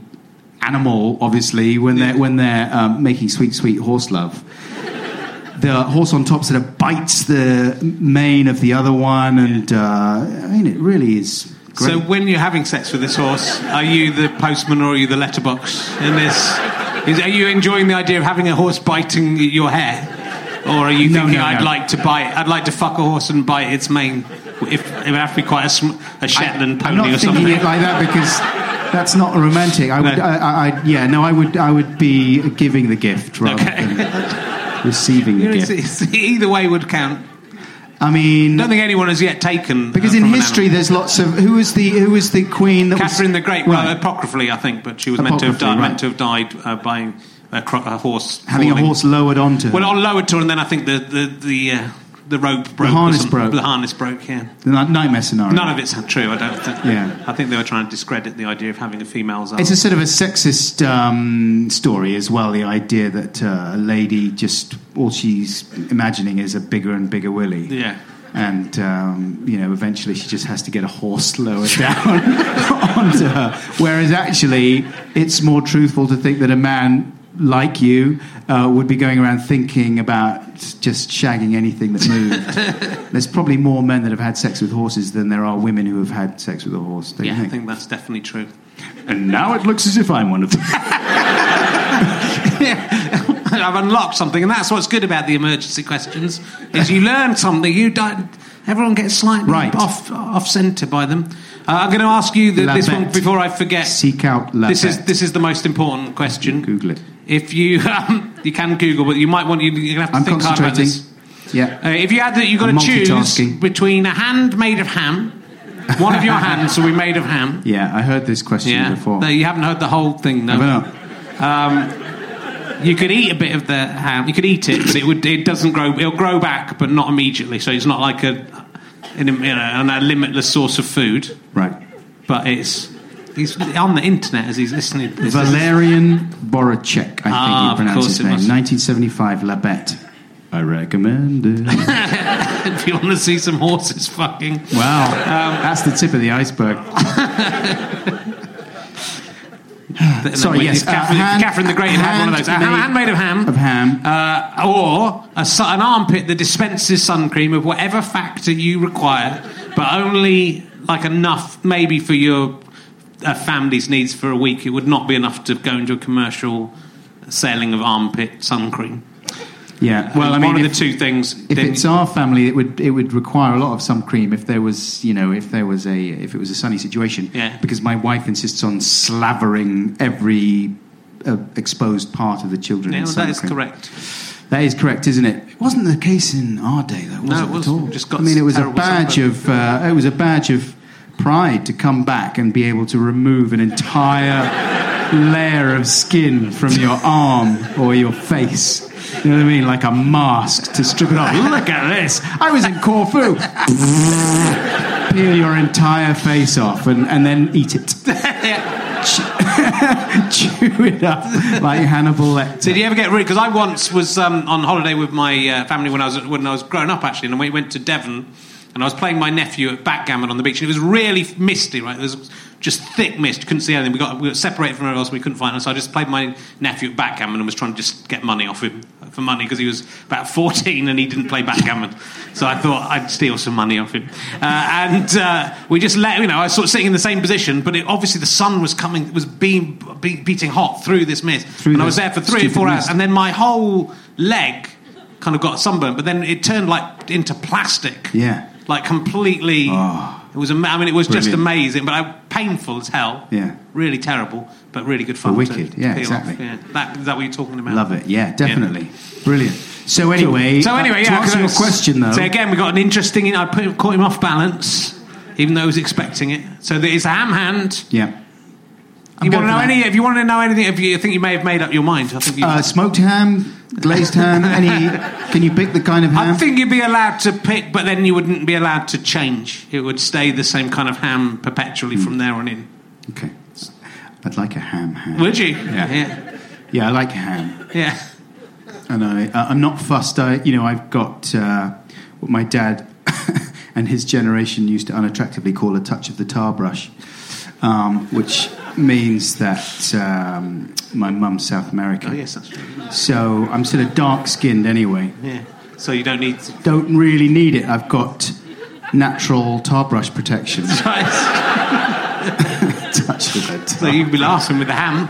animal, obviously, when they're when they're um, making sweet, sweet horse love. The horse on top sort of bites the mane of the other one, and uh, I mean it really is great. So when you're having sex with this horse, are you the postman or are you the letterbox in this? Is, are you enjoying the idea of having a horse biting your hair? Or are you No, thinking no, I'd no. like to bite, I'd like to fuck a horse and bite its mane? If it would have to be quite a, sm- a Shetland I'm pony not or thinking something. it like that because that's not romantic. I would, No. I, I, I, yeah, no, I would, I would be giving the gift rather Okay. than receiving the You know, gift. it's- it's- either way would count. I mean, I don't think anyone has yet taken. Because uh, in an history, animal. there's lots of who was the who was the queen that Catherine was the Great, right, well, apocryphally, I think, but she was meant to have died, right. meant to have died uh, by a, cro- a horse having falling. a horse lowered onto her. Well, on lowered to her, and then I think the the the, uh, the rope broke. or harness broke. The harness broke. Yeah. the nightmare scenario. None of it's true. I don't think. Yeah. I think they were trying to discredit the idea of having a female's arm. It's a sort of a sexist um, story as well. The idea that uh, a lady just all she's imagining is a bigger and bigger willy. yeah. And um, you know, eventually she just has to get a horse lowered down onto her. Whereas actually, it's more truthful to think that a man like you uh, would be going around thinking about just shagging anything that moved. There's probably more men that have had sex with horses than there are women who have had sex with a horse. Don't you Yeah, I think? think that's definitely true. And now it looks as if I'm one of them. I've unlocked something, and that's what's good about the emergency questions is you learn something. You don't. Everyone gets slightly Right. off off centre by them. Uh, I'm going to ask you the, this one before I forget. Seek out La this is this is the most important question. Google it. If you um, you can Google, but you might want you, you're going to have to I'm think hard about this. Yeah. Uh, if you had that, you've got I'm to choose between a hand made of ham. One of your hands will be made of ham. Yeah, I heard this question Yeah, before. No, you haven't heard the whole thing, though. don't know. You could eat a bit of the ham. You could eat it, but it would. It doesn't grow. It'll grow back, but not immediately. So it's not like a. in a, you know, and a limitless source of food. Right. But it's he's on the internet as he's listening. This is- Walerian Borowczyk, I think Ah, you pronounce his it name. must- 1975, La Bête. I recommend it. if you want to see some horses fucking. wow. Um, That's the tip of the iceberg. Sorry, yes, Catherine, uh, Catherine the Great had one of those. A handmade- hand made of ham. Of ham. Uh, or a, an armpit that dispenses sun cream of whatever factor you require, but only like enough maybe for your uh, family's needs for a week. It would not be enough to go into a commercial selling of armpit sun cream. Yeah. Well, I mean, one if, of the two things. if then- it's our family, it would it would require a lot of sun cream if there was you know if there was a if it was a sunny situation. Yeah. Because my wife insists on slavering every uh, exposed part of the children. yeah, well, that is cream. correct. That is correct, isn't it? It wasn't the case in our day, though. Was No, it, it was. at all? Just got I mean, it was a badge of uh, it was a badge of pride to come back and be able to remove an entire layer of skin from your arm or your face. You know what I mean? Like a mask to strip it off. Look at this! I was in Corfu. Peel your entire face off and, and then eat it. Chew it up like Hannibal Lecter. Did you ever get rude? Because I once was um, on holiday with my uh, family when I was when I was growing up, actually, and we went to Devon, and I was playing my nephew at backgammon on the beach, and it was really misty, right? There was just thick mist, couldn't see anything. We got we got separated from everyone else, we couldn't find him, so I just played my nephew at backgammon and was trying to just get money off him for money because he was about 14 and he didn't play backgammon. So I thought I'd steal some money off him, uh, and uh, we just let you know. I was sort of sitting in the same position, but it, obviously the sun was coming, was being be, beating hot through this mist, Through and I was there for three or four hours, mist. and then my whole leg kind of got sunburned, but then it turned like into plastic. Yeah. Like completely. Oh. It was. I mean, it was just amazing, but I, painful as hell. Yeah. Really terrible, but really good fun. But wicked. to Yeah, exactly. Off. Yeah. That, is that what you're talking about? Love it. Yeah, definitely. Brilliant. So anyway, So anyway, uh, yeah. to answer your question though, So again, we got an interesting. I put, caught him off balance, even though he was expecting it. So there is a ham hand. yeah. You want to know any? If you want to know anything, if you think you may have made up your mind, I think you. Uh, smoked ham, glazed ham. Any? Can you pick the kind of ham? I think you'd be allowed to pick, but then you wouldn't be allowed to change. It would stay the same kind of ham perpetually from there on in. Okay. I'd like a ham. ham. Would you? Yeah. Yeah. Yeah, I like ham, Yeah. and I, uh, I'm not fussed. I, you know, I've got uh, what my dad and his generation used to unattractively call a touch of the tar brush, um, which means that um, my mum's South American. Oh yes, that's true. So I'm sort of dark skinned anyway. Yeah. So you don't need. To... Don't really need it. I've got natural tar brush protection. It. so you'd be laughing with the ham.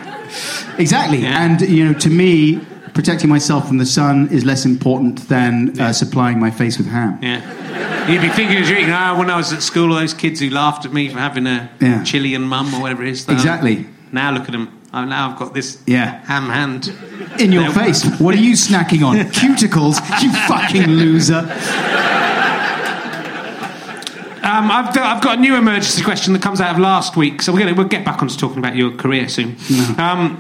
Exactly. Yeah. And, you know, to me, protecting myself from the sun is less important than uh, supplying my face with ham. Yeah. You'd be thinking as you're eating, ah, when I was at school, all those kids who laughed at me for having a Yeah. Chilean mum or whatever it is. um, Exactly. Now look at them. Oh, now I've got this Yeah. ham hand. In your Yeah. face. What are you snacking on? Cuticles? You fucking loser. Um, I've, I've got a new emergency question that comes out of last week, so we're gonna, we'll get back onto talking about your career soon. Um,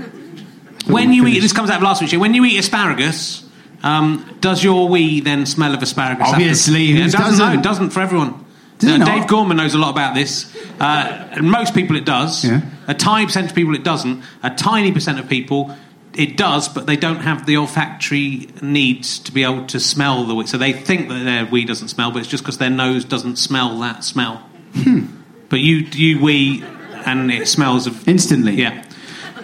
when you eat, this comes out of last week, when you eat asparagus, um, does your wee then smell of asparagus? Obviously, it doesn't. No, doesn't? it doesn't for everyone. Uh. Dave Gorman knows a lot about this. Uh, most people it does. Yeah. A tiny percent of people it doesn't. A tiny percent of people it does, but they don't have the olfactory needs to be able to smell the wee. So they think that their wee doesn't smell, but it's just because their nose doesn't smell that smell. Hmm. But you you wee, and it smells of Instantly. yeah.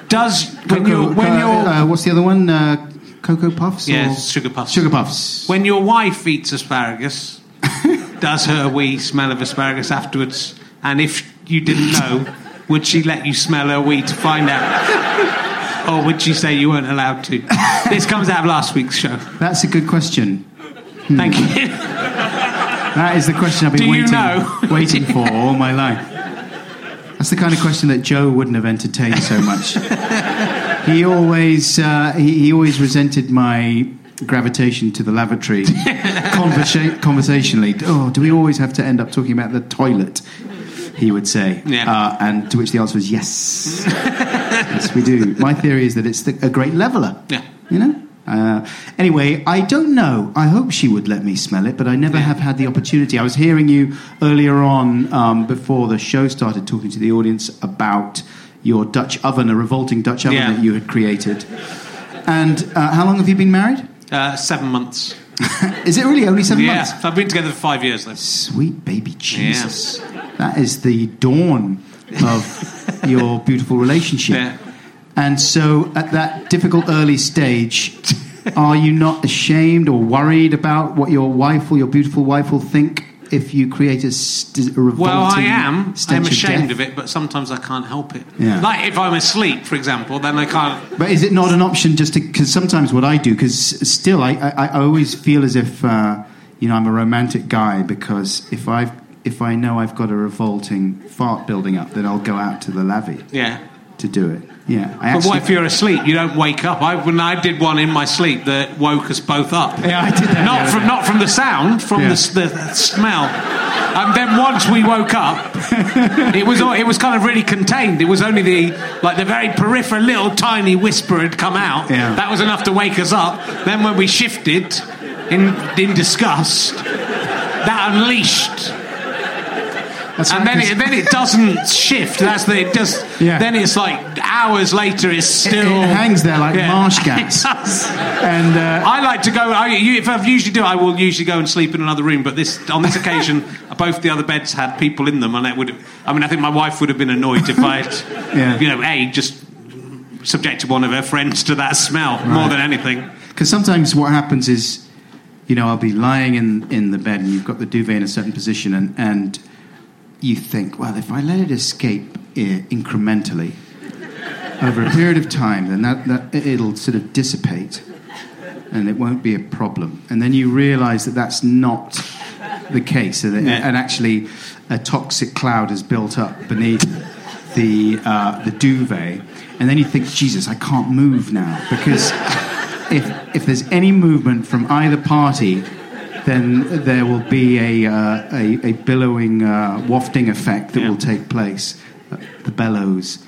Does when you're when uh, you're uh, what's the other one? Uh, Cocoa Puffs? Yes, sugar puffs. Sugar Puffs. when your wife eats asparagus, does her wee smell of asparagus afterwards? And if you didn't know, would she let you smell her wee to find out? Or would you say you weren't allowed to? This comes out of last week's show. That's a good question. Thank you. That is the question I've been waiting, know? waiting for all my life. That's the kind of question that Joe wouldn't have entertained so much. he always uh, he, he always resented my gravitation to the lavatory conversa- conversationally. Oh, do we always have to end up talking about the toilet? He would say, Yeah. uh, and to which the answer was yes. yes, we do. My theory is that it's the, a great leveler. Yeah. You know, Uh, anyway, I don't know. I hope she would let me smell it, but I never have had the opportunity. I was hearing you earlier on um, before the show started talking to the audience about your Dutch oven, a revolting Dutch oven Yeah. that you had created. And uh, how long have you been married? Uh, seven months. Is it really only seven yeah, months? I've been together for five years though. Sweet baby Jesus. That is the dawn of your beautiful relationship. Yeah. And so, at that difficult early stage, are you not ashamed or worried about what your wife or your beautiful wife will think if you create a, st- a revolting Well, I am. I'm ashamed death? of it, but sometimes I can't help it. Yeah. Like if I'm asleep, for example, then I can't. But is it not an option just to? Because sometimes what I do, because still I, I, I always feel as if uh, you know I'm a romantic guy because if I if I know I've got a revolting fart building up, then I'll go out to the lavvy Yeah. to do it. Yeah, I But actually. what if you're asleep? You don't wake up. I, when I did one in my sleep that woke us both up. Yeah, I did that Not from not from the sound, from Yeah. the, the smell. And then once we woke up, it was all, it was kind of really contained. It was only the like the very peripheral little tiny whisper had come out. Yeah. That was enough to wake us up. Then when we shifted in in disgust, that unleashed. That's And right, then it, then it doesn't shift. That's the it just. Yeah. Then it's like hours later. It's it, still it hangs there like Yeah. marsh It gas. and uh, I like to go. I, you, if I usually do, I will usually go and sleep in another room. But this, on this occasion, both the other beds had people in them, and it would. I mean, I think my wife would have been annoyed if I'd, Yeah. you know, a just subjected one of her friends to that smell more than anything. Because sometimes what happens is, you know, I'll be lying in, in the bed and you've got the duvet in a certain position, and, and you think, well, if I let it escape uh, incrementally over a period of time, then that, that it'll sort of dissipate and it won't be a problem. And then you realize that that's not the case, and, and actually a toxic cloud is built up beneath the, uh, the duvet. And then you think, Jesus, I can't move now because if if there's any movement from either party, then there will be a uh, a, a billowing uh, wafting effect that Yeah. will take place, the bellows,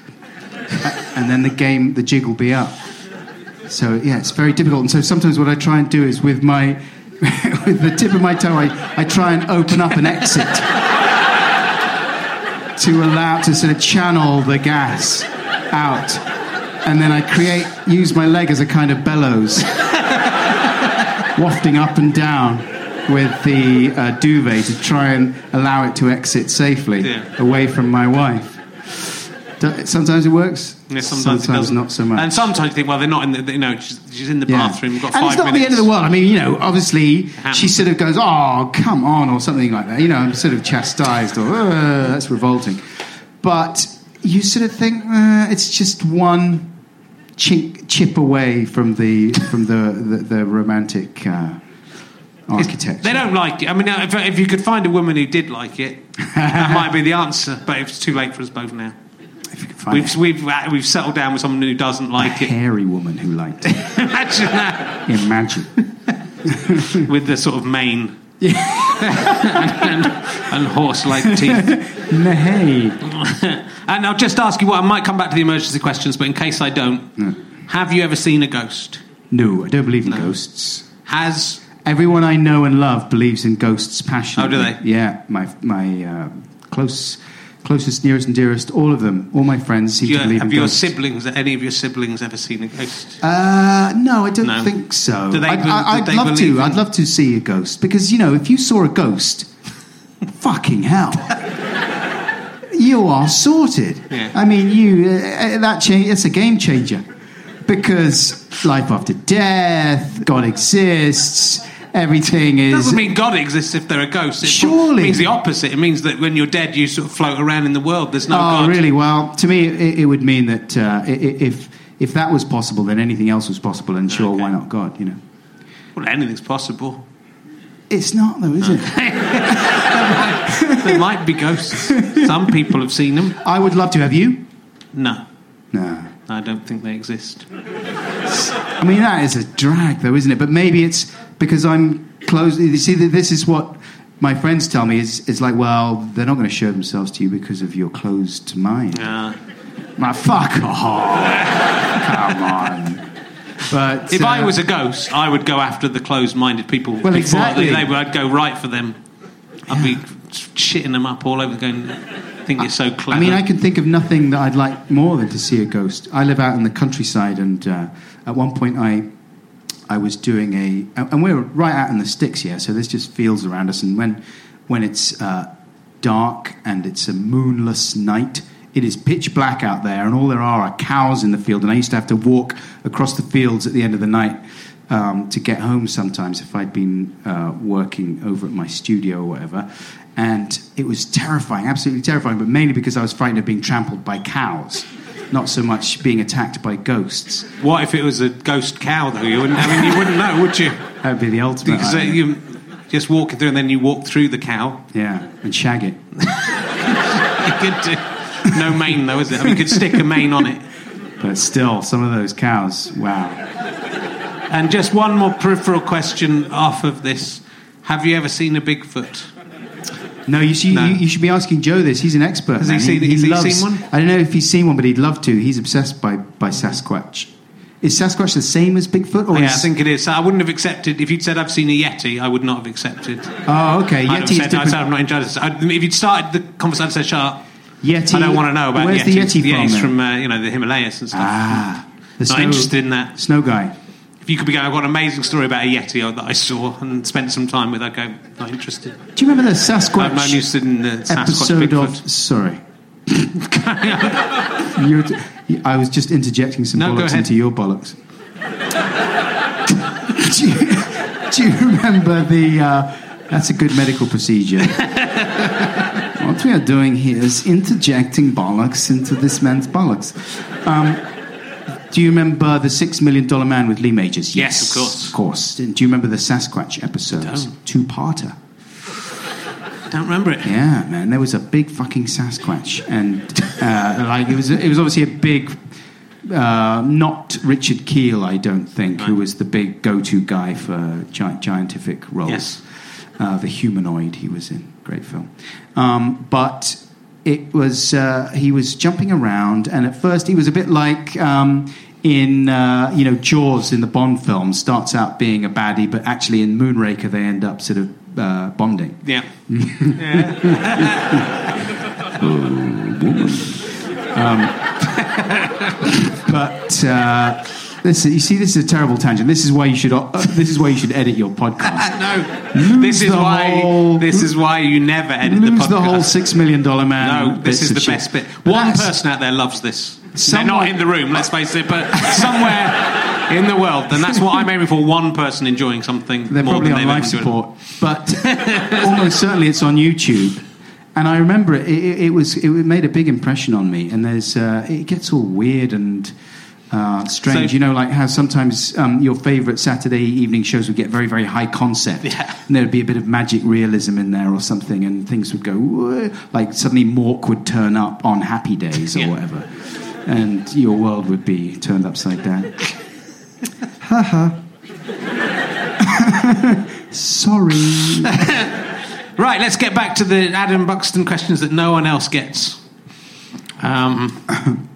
and then the game, the jig will be up. So yeah, it's very difficult. And so sometimes what I try and do is with my with the tip of my toe, I, I try and open up an exit to allow to sort of channel the gas out, and then I create use my leg as a kind of bellows, wafting up and down with the uh, duvet to try and allow it to exit safely Yeah. away from my wife. Sometimes it works. Yeah, sometimes, it doesn't. so much. And sometimes you think, well, they're not in the. You know, she's, she's in the Yeah. bathroom. We've got and it's not minutes. the end of the world. I mean, you know, obviously she sort of goes, "Oh, come on," or something like that. You know, I'm sort of chastised or "Uh, that's revolting. But you sort of think uh, it's just one chink, chip away from the from the the, the romantic uh, architecture. They don't like it. I mean, if, if you could find a woman who did like it, that might be the answer. But it's too late for us both now. If you could find We've, we've, we've settled down with someone who doesn't a like it. hairy woman who liked it. Imagine that. Imagine. With the sort of mane and, and horse like teeth. Nay. And I'll just ask you what I might come back to the emergency questions, but in case I don't, have you ever seen a ghost? No, I don't believe in ghosts. Has Everyone I know and love believes in ghosts passionately. Oh, do they? Yeah, my my uh, close, closest, nearest, and dearest, all of them, all my friends seem you, to believe have in your siblings, any of your siblings, ever seen a ghost? Uh, no, I don't No. think so. Do they I'd, I'd they love to. in- I'd love to see a ghost because you know, if you saw a ghost, fucking hell. You are sorted. Yeah. I mean, you uh, that change. It's a game changer because life after death, God exists. Everything It is. doesn't mean God exists if there are ghosts. ghost. It Surely. means the opposite. It means that when you're dead, you sort of float around in the world. There's no oh, God. really? Well, to me, it, it would mean that uh, if if that was possible, then anything else was possible. And sure, Okay. why not God? You know, Well, anything's possible. it's not though, is it? There might be ghosts. Some people have seen them. I would love to. Have you? No, No. I don't think they exist. I mean, that is a drag, though, isn't it? But maybe it's because I'm close. You see, this is what my friends tell me. Is it's like, well, they're not going to show themselves to you because of your closed mind. I'm like, fuck off! Come on. But If I uh, was a ghost, I would go after the closed-minded people. Well, exactly. They, would, I'd go right for them. I'd be shitting them up all over, going, I think you're so clever. I mean, I can think of nothing that I'd like more than to see a ghost. I live out in the countryside, and uh, at one point I, I was doing a, and we're right out in the sticks here, so there's just fields around us. And when, when it's uh, dark and it's a moonless night, it is pitch black out there, and all there are are cows in the field. And I used to have to walk across the fields at the end of the night um, to get home sometimes if I'd been uh, working over at my studio or whatever. And it was terrifying, absolutely terrifying, but mainly because I was frightened of being trampled by cows, not so much being attacked by ghosts. what if it was a ghost cow, though? You wouldn't, I mean, you wouldn't know, would you? That would be the ultimate. Because uh, you just walking through and then you walk through the cow. yeah, and shag it. You could do. No mane, though, is it? I mean, you could stick a mane on it. But still, some of those cows, wow. And just one more peripheral question off of this. Have you ever seen a Bigfoot? No, you see, No. You, you should be asking Joe this. He's an expert. Has he seen- has he loves- seen one? I don't know if he's seen one, but he'd love to. He's obsessed by, by Sasquatch. Is Sasquatch the same as Bigfoot? Or Yeah, I think it is. So I wouldn't have accepted if you'd said I've seen a Yeti. I would not have accepted. Oh, okay. I'd Yeti is said, no, I different. said I'm not interested. I, if you'd started the conversation, I'd say, "Shut up." Yeti. I don't want to know about Where's Yeti. the Yeti yeah, from? he's from uh, you know the Himalayas and stuff. ah, the not interested in that. Snow guy. If you could be going, I've got an amazing story about a Yeti that I saw and spent some time with, I'd go, not interested. Do you remember the Sasquatch I'm not interested in the Sasquatch episode Bigfoot. of? Sorry. T- I was just interjecting some No, bollocks into your bollocks. do, you, do you remember the? Uh, that's a good medical procedure. what we are doing here is interjecting bollocks into this man's bollocks. Um, do you remember the Six Million Dollar Man with Lee Majors? Yes, of course. Of course. Do you remember the Sasquatch episodes? Two-parter. Don't remember it. Yeah, man, there was a big fucking Sasquatch, and uh, like it was, it was obviously a big, uh, not Richard Kiel, I don't think, who was the big go-to guy for gi- giantific roles. Yes. Uh, the humanoid he was in, great film. Um, but it was uh, he was jumping around, and at first he was a bit like. Um, in uh, you know Jaws in the Bond film starts out being a baddie, but actually in Moonraker they end up sort of uh, bonding. Yeah. But listen, you see, this is a terrible tangent. This is why you should. Uh, this is why you should edit your podcast. no. Lose this is why. whole- this is why you never edit the podcast. the whole six million dollar man. No, this is the shit. best bit. But One person out there loves this. They're not in the room, let's face it, but somewhere in the world. then that's what I'm aiming for one person enjoying something They're more probably than on life support, but almost certainly it's on YouTube. And I remember it. It, it was. It made a big impression on me. And there's. Uh, it gets all weird and. Uh, strange, So- you know, like how sometimes um, your favourite Saturday evening shows would get very, very high concept, Yeah. and there'd be a bit of magic realism in there or something, and things would go like suddenly Mork would turn up on Happy Days or Yeah. whatever, and your world would be turned upside down. ha ha. Sorry. Right, let's get back to the Adam Buxton questions that no one else gets. Um,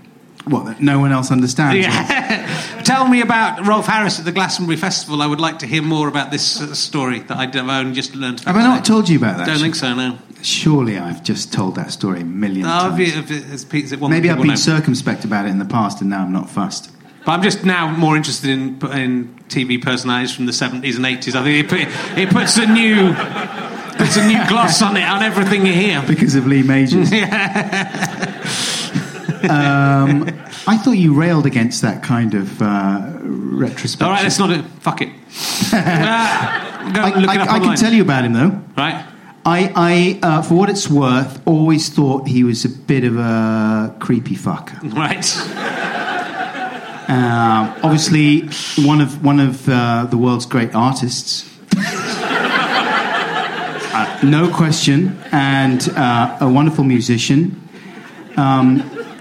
What? that No one else understands. yeah. Tell me about Rolf Harris at the Glastonbury Festival. I would like to hear more about this uh, story that I've only just learned. Have I not told you about that? Don't think so. No. Surely I've just told that story a million Oh, times. you- have it- is it Maybe I've been know? circumspect about it in the past, and now I'm not fussed. But I'm just now more interested in in TV personalities from the 70s and 80s. I think it, put, it puts a new puts a new gloss on it on everything you hear. Because of Lee Majors. um, I thought you railed against that kind of uh, retrospective. All right, let's not do. Fuck it. Uh, go I, look it up I can tell you about him, though. Right. I, I uh, for what it's worth, always thought he was a bit of a creepy fucker. Right. Um, obviously, one of one of uh, the world's great artists, uh, no question, and uh, a wonderful musician. Um,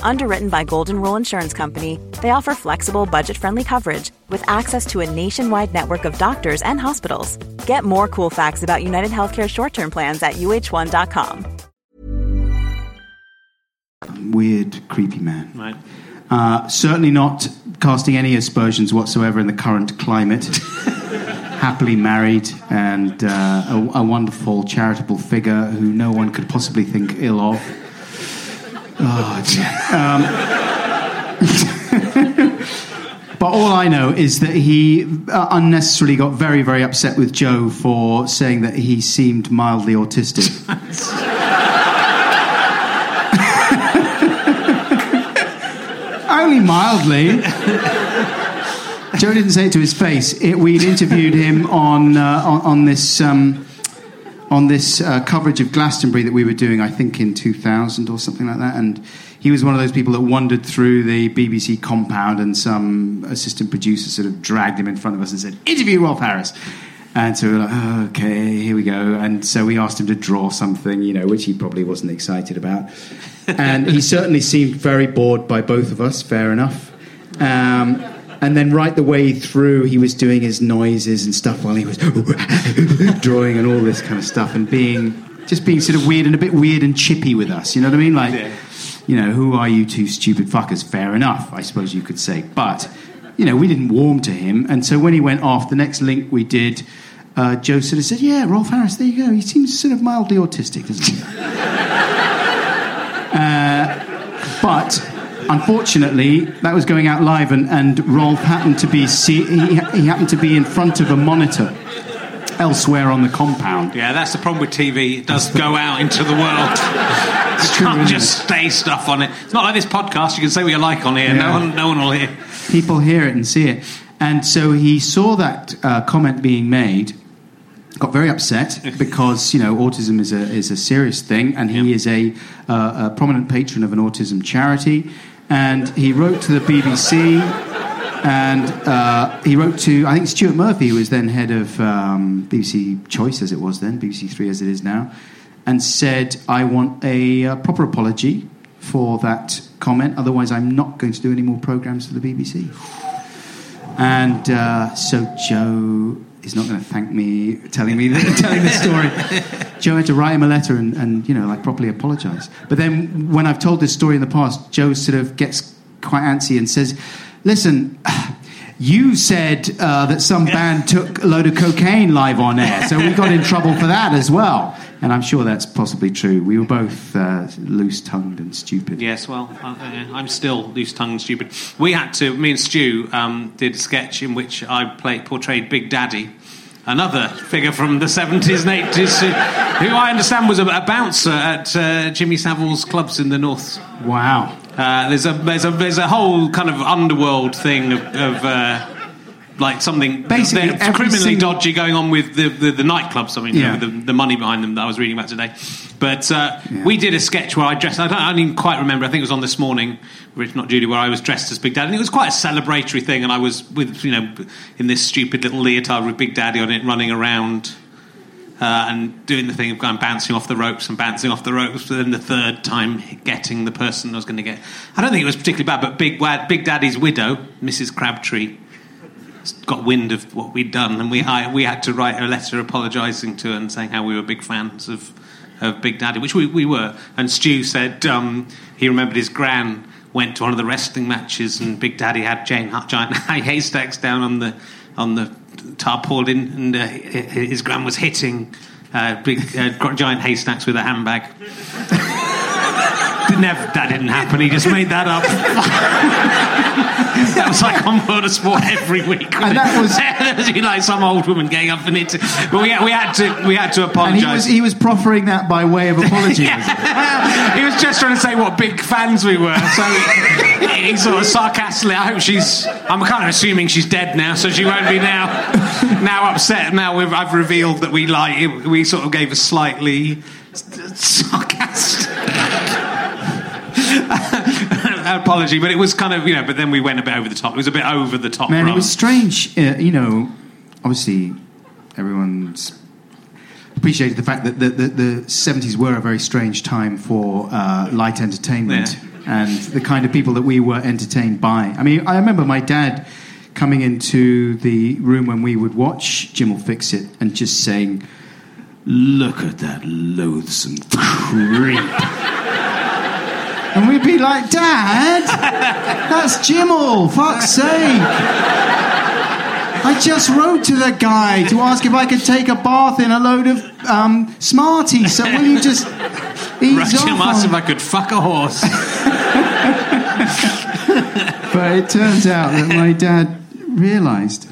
Underwritten by Golden Rule Insurance Company, they offer flexible, budget friendly coverage with access to a nationwide network of doctors and hospitals. Get more cool facts about United Healthcare short term plans at uhone.com. Weird, creepy man. Right. Uh, certainly not casting any aspersions whatsoever in the current climate. Happily married and uh, a, a wonderful charitable figure who no one could possibly think ill of. Oh. Um, but all I know is that he uh, unnecessarily got very, very upset with Joe for saying that he seemed mildly autistic. Only mildly. Joe didn't say it to his face. It, we'd interviewed him on uh, on, on this um, on this uh, coverage of Glastonbury that we were doing, I think in 2000 or something like that. And he was one of those people that wandered through the BBC compound, and some assistant producer sort of dragged him in front of us and said, "Interview Rolf Harris." And so we were like, oh, okay, here we go. And so we asked him to draw something, you know, which he probably wasn't excited about. And he certainly seemed very bored by both of us, fair enough. Um, and then right the way through, he was doing his noises and stuff while he was drawing and all this kind of stuff and being just being sort of weird and a bit weird and chippy with us. You know what I mean? Like, you know, who are you two stupid fuckers? Fair enough, I suppose you could say. But, you know, we didn't warm to him. And so when he went off, the next link we did, uh, Joe sort of said, Yeah, Rolf Harris, there you go. He seems sort of mildly autistic, doesn't he? uh, but unfortunately, that was going out live, and, and Rolf happened to be see, he, he happened to be in front of a monitor elsewhere on the compound. Yeah, that's the problem with TV. It does go out into the world. you true, can't just stay stuff on it. It's not like this podcast. You can say what you like on here. No one, no one will hear. People hear it and see it, and so he saw that uh, comment being made. Got very upset because you know autism is a is a serious thing, and he is a, uh, a prominent patron of an autism charity. And he wrote to the BBC, and uh, he wrote to I think Stuart Murphy, who was then head of um, BBC Choice as it was then, BBC Three as it is now, and said, "I want a uh, proper apology for that comment. Otherwise, I'm not going to do any more programs for the BBC." And uh, so Joe is not going to thank me telling me the, telling the story. Joe had to write him a letter and, and you know like properly apologise. But then when I've told this story in the past, Joe sort of gets quite antsy and says, "Listen." You said uh, that some band took a load of cocaine live on air, so we got in trouble for that as well. And I'm sure that's possibly true. We were both uh, loose tongued and stupid. Yes, well, uh, uh, I'm still loose tongued and stupid. We had to, me and Stu um, did a sketch in which I played, portrayed Big Daddy, another figure from the 70s and 80s, who, I understand was a, a bouncer at uh, Jimmy Savile's clubs in the north. Wow. Uh, there's a there's a there's a whole kind of underworld thing of, of uh, like something Basically, criminally single- dodgy going on with the, the, the nightclubs. I mean, you know, with the, the money behind them that I was reading about today. But uh, Yeah. we did a sketch where I dressed. I don't, I don't even quite remember. I think it was on this morning, if not Judy, where I was dressed as Big Daddy, and it was quite a celebratory thing. And I was with you know in this stupid little leotard with Big Daddy on it, running around. Uh, and doing the thing of going bouncing off the ropes and bouncing off the ropes, but then the third time getting the person I was going to get. I don't think it was particularly bad, but Big, Big Daddy's widow, Mrs. Crabtree, got wind of what we'd done, and we I, we had to write a letter apologising to her and saying how we were big fans of of Big Daddy, which we, we were. And Stu said um, he remembered his gran went to one of the wrestling matches, and Big Daddy had giant, giant haystacks down on the on the tarpaulin, and uh, his gran was hitting uh, big uh, Giant Haystacks with a handbag. Never, that didn't happen. He just made that up. that was like on World of Sport every week. And that was- like some old woman getting up and it. But we, we had to we had to apologise. he was, he was proffering that by way of apology. he was just trying to say what big fans we were. So he, he sort of sarcastically. I hope she's. I'm kind of assuming she's dead now, so she won't be now now upset. Now we've, I've revealed that we like. We sort of gave a slightly sarcastic. apology, but it was kind of you know. But then we went a bit over the top. It was a bit over the top. Man, it was strange. Uh, you know, obviously, everyone's appreciated the fact that the, the, the 70s were a very strange time for uh, light entertainment Yeah. and the kind of people that we were entertained by. I mean, I remember my dad coming into the room when we would watch Jim'll Fix It and just saying, Look at that loathsome creep. And we'd be like, Dad, that's Jim'll, fuck's sake. I just wrote to the guy to ask if I could take a bath in a load of um, Smarties. So will you just ease off asked if I could fuck a horse. But it turns out that my dad realised.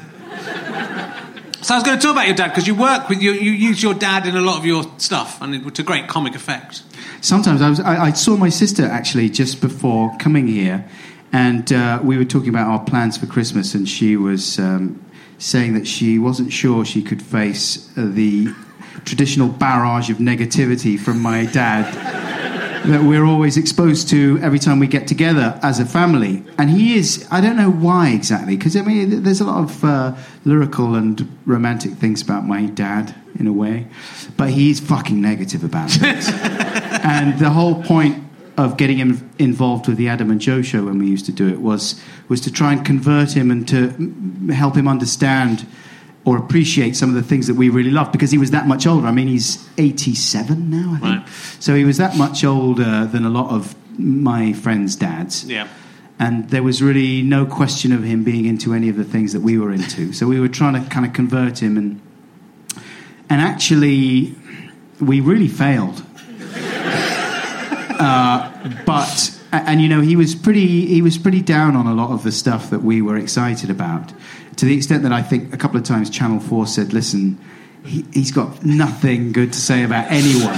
So I was going to talk about your dad because you work with you. You use your dad in a lot of your stuff, and it, a great comic effect. Sometimes I was I, I saw my sister actually just before coming here, and uh, we were talking about our plans for Christmas, and she was um, saying that she wasn't sure she could face the traditional barrage of negativity from my dad that we're always exposed to every time we get together as a family. And he is, I don't know why exactly, because I mean, there's a lot of uh, lyrical and romantic things about my dad in a way, but he's fucking negative about it. and the whole point of getting him involved with the Adam and Joe show when we used to do it was was to try and convert him and to help him understand or appreciate some of the things that we really love because he was that much older. I mean, he's 87 now, I think. Right. So he was that much older than a lot of my friends' dads. Yeah. And there was really no question of him being into any of the things that we were into. So we were trying to kind of convert him and and actually we really failed. Uh, but and you know he was pretty he was pretty down on a lot of the stuff that we were excited about. To the extent that I think a couple of times Channel 4 said listen he, he's got nothing good to say about anyone.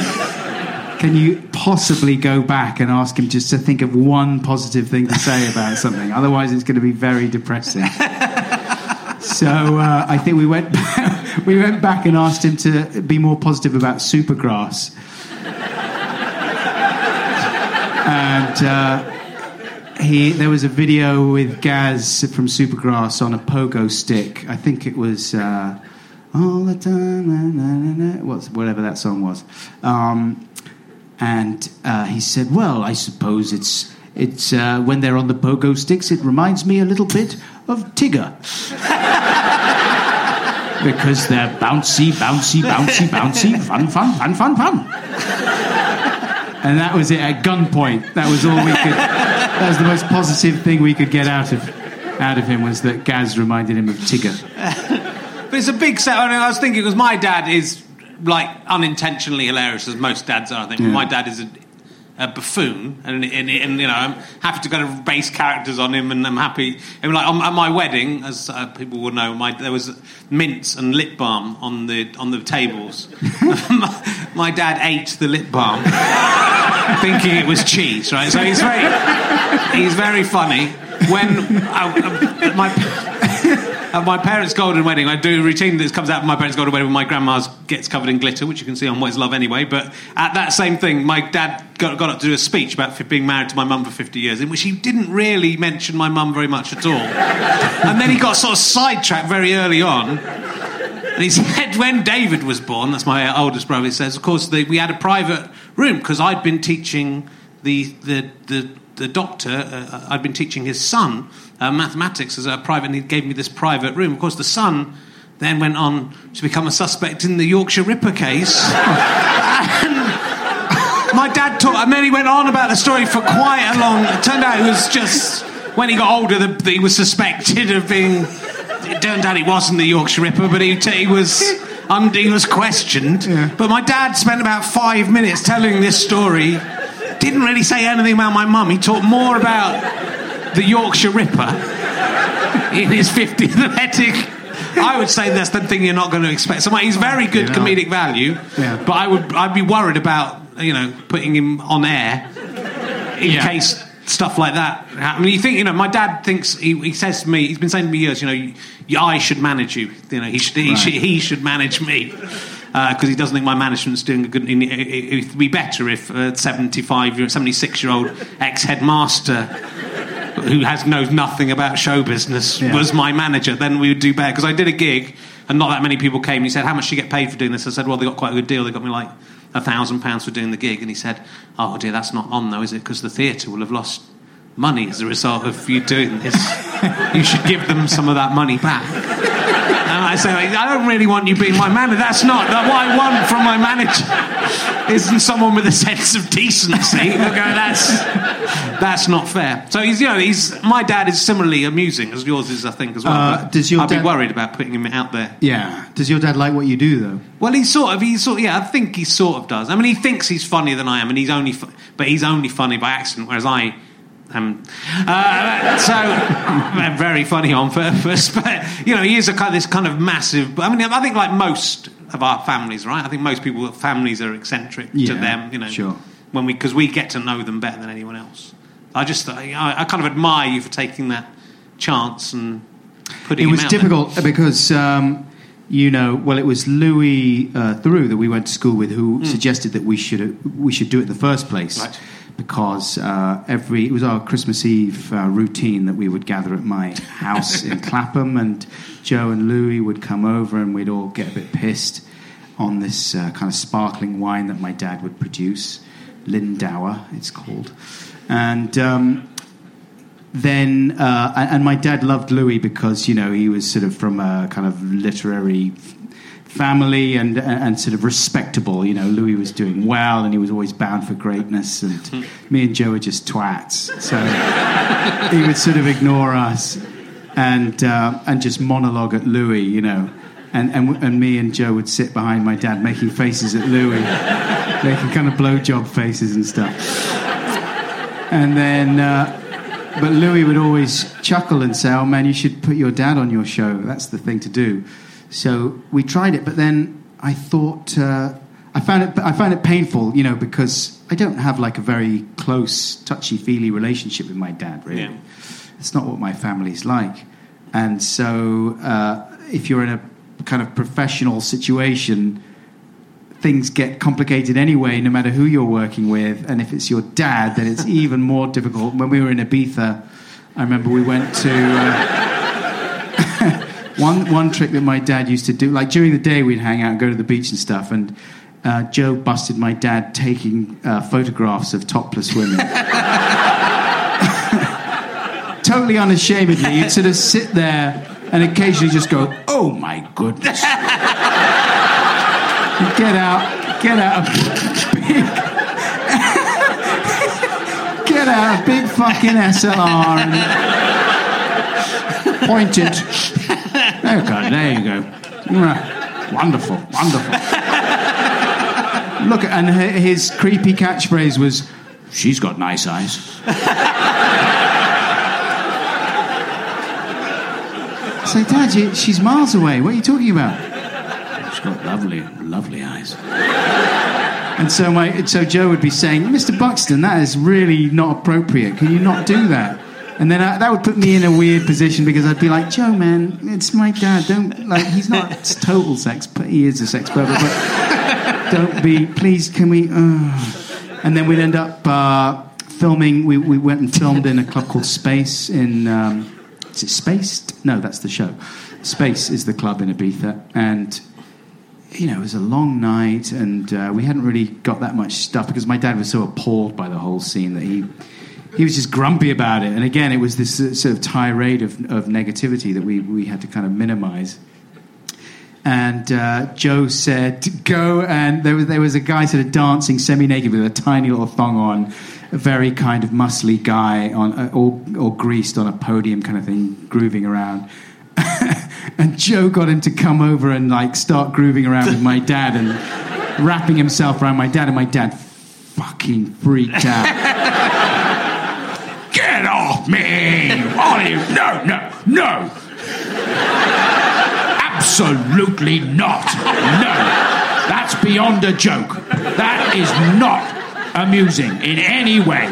Can you possibly go back and ask him just to think of one positive thing to say about something? Otherwise it's going to be very depressing. So uh, I think we went back, we went back and asked him to be more positive about Supergrass and uh, he there was a video with Gaz from Supergrass on a pogo stick. I think it was uh, all the time, na, na, na, what's whatever that song was. Um, and uh, he said, "Well, I suppose it's." It's uh, when they're on the pogo sticks. It reminds me a little bit of Tigger because they're bouncy, bouncy, bouncy, bouncy, fun, fun, fun, fun, fun. And that was it at gunpoint. That was all we could. That was the most positive thing we could get out of out of him was that Gaz reminded him of Tigger. But it's a big set. I, mean, I was thinking because my dad is like unintentionally hilarious, as most dads are. I think Yeah. my dad is a, a buffoon, and, and, and you know I'm happy to kind of base characters on him, and I'm happy. I mean, like on, at my wedding, as uh, people will know, my there was mints and lip balm on the on the tables. my, my dad ate the lip balm, thinking it was cheese. Right, so he's very he's very funny. When uh, uh, my at my parents' golden wedding, I do a routine that comes out of my parents' golden wedding when my grandma's gets covered in glitter, which you can see on What Is Love anyway. But at that same thing, my dad got, got up to do a speech about f- being married to my mum for 50 years, in which he didn't really mention my mum very much at all. and then he got sort of sidetracked very early on. And he said, when David was born, that's my oldest brother, he says, of course, the, we had a private room because I'd been teaching the, the, the, the doctor, uh, I'd been teaching his son uh, mathematics as a private, and he gave me this private room. Of course, the son then went on to become a suspect in the Yorkshire Ripper case. and, my dad taught, and then he went on about the story for quite a long. It turned out it was just when he got older that he was suspected of being. It turned out he wasn't the Yorkshire Ripper, but he, he was. Und, he was questioned, but my dad spent about five minutes telling this story. Didn't really say anything about my mum. He talked more about the Yorkshire Ripper in his 50th wedding. I would say that's the thing you're not going to expect. So he's very good comedic value, Yeah. but I would I'd be worried about you know putting him on air in Yeah. case stuff like that. I mean, you think you know my dad thinks he, he says to me he's been saying to me years you know I should manage you you know he should he, Right. should, he should manage me. Uh, because he doesn't think my management's doing a good. It, it, it'd be better if a 75 year, 76 year old ex headmaster who has knows nothing about show business Yeah. was my manager, then we would do better. Because I did a gig and not that many people came. He said, "How much do you get paid for doing this?" I said, "Well, they got quite a good deal. They got me like a thousand pounds for doing the gig." And he said, "Oh dear, that's not on though, is it? Because the theatre will have lost money as a result of you doing this. you should give them some of that money back." I say, I don't really want you being my manager. That's not that what I want from my manager. Isn't someone with a sense of decency? They'll go, that's that's not fair. So he's, you know, he's my dad is similarly amusing as yours is, I think, as well. Uh, does your I'd dad- be worried about putting him out there. Yeah. Does your dad like what you do, though? Well, he sort of, he sort, of, yeah, I think he sort of does. I mean, he thinks he's funnier than I am, and he's only, fu- but he's only funny by accident, whereas I am. Uh, so very funny on purpose, but you know, he is a kind of this kind of massive. I mean, I think like most of our families, right? I think most people families are eccentric to them, you know. sure. When we because we get to know them better than anyone else. I just, I, I kind of admire you for taking that chance and putting. It him was out there. difficult because, um, you know, well, it was Louis uh, Theroux that we went to school with who suggested that we should we should do it in the first place. Right. Because uh, every it was our Christmas Eve uh, routine that we would gather at my house in Clapham, and Joe and Louis would come over, and we'd all get a bit pissed on this uh, kind of sparkling wine that my dad would produce, Lindauer, it's called, and. Um, then uh, and my dad loved Louis because you know he was sort of from a kind of literary family and and sort of respectable. You know, Louis was doing well and he was always bound for greatness, and me and Joe were just twats. So he would sort of ignore us and uh, and just monologue at Louis. You know. And, and, and me and Joe would sit behind my dad making faces at Louis, making kind of blowjob faces and stuff. And then, uh, but Louis would always chuckle and say, "Oh man, you should put your dad on your show. That's the thing to do." So we tried it, but then I thought uh, I found it. I found it painful, you know, because I don't have like a very close, touchy-feely relationship with my dad. Really, Yeah. it's not what my family's like. And so, uh, if you're in a kind of professional situation, things get complicated anyway, no matter who you're working with. And if it's your dad, then it's even more difficult. When we were in Ibiza, I remember we went to. Uh, one, one trick that my dad used to do, like during the day, we'd hang out and go to the beach and stuff. And uh, Joe busted my dad taking uh, photographs of topless women. totally unashamedly, you'd sort of sit there and occasionally just go, "Oh my goodness!" Get out, get out a big, get out a big fucking SLR and point it. God, there you go. Wonderful, wonderful. Look, and his creepy catchphrase was, "She's got nice eyes." It's like, Dad, you, she's miles away. What are you talking about? She's got lovely, lovely eyes. And so my, so Joe would be saying, Mr. Buxton, that is really not appropriate. Can you not do that? And then I, that would put me in a weird position because I'd be like, Joe, man, it's my dad. Don't like, he's not total sex, but he is a sex pervert. But don't be, please. Can we? Uh. And then we'd end up uh, filming. We, we went and filmed in a club called Space in. Um, is it Spaced? No, that's the show. Space is the club in Ibiza, and you know, it was a long night, and uh, we hadn't really got that much stuff because my dad was so appalled by the whole scene that he he was just grumpy about it. And again, it was this sort of tirade of, of negativity that we, we had to kind of minimize. And uh, Joe said, "Go!" And there was there was a guy sort of dancing semi-naked with a tiny little thong on, a very kind of muscly guy on uh, all, all greased on a podium kind of thing, grooving around. and Joe got him to come over and like start grooving around with my dad and wrapping himself around my dad, and my dad fucking freaked out. Me! Olive, no, no, no! Absolutely not! No! That's beyond a joke. That is not amusing in any way.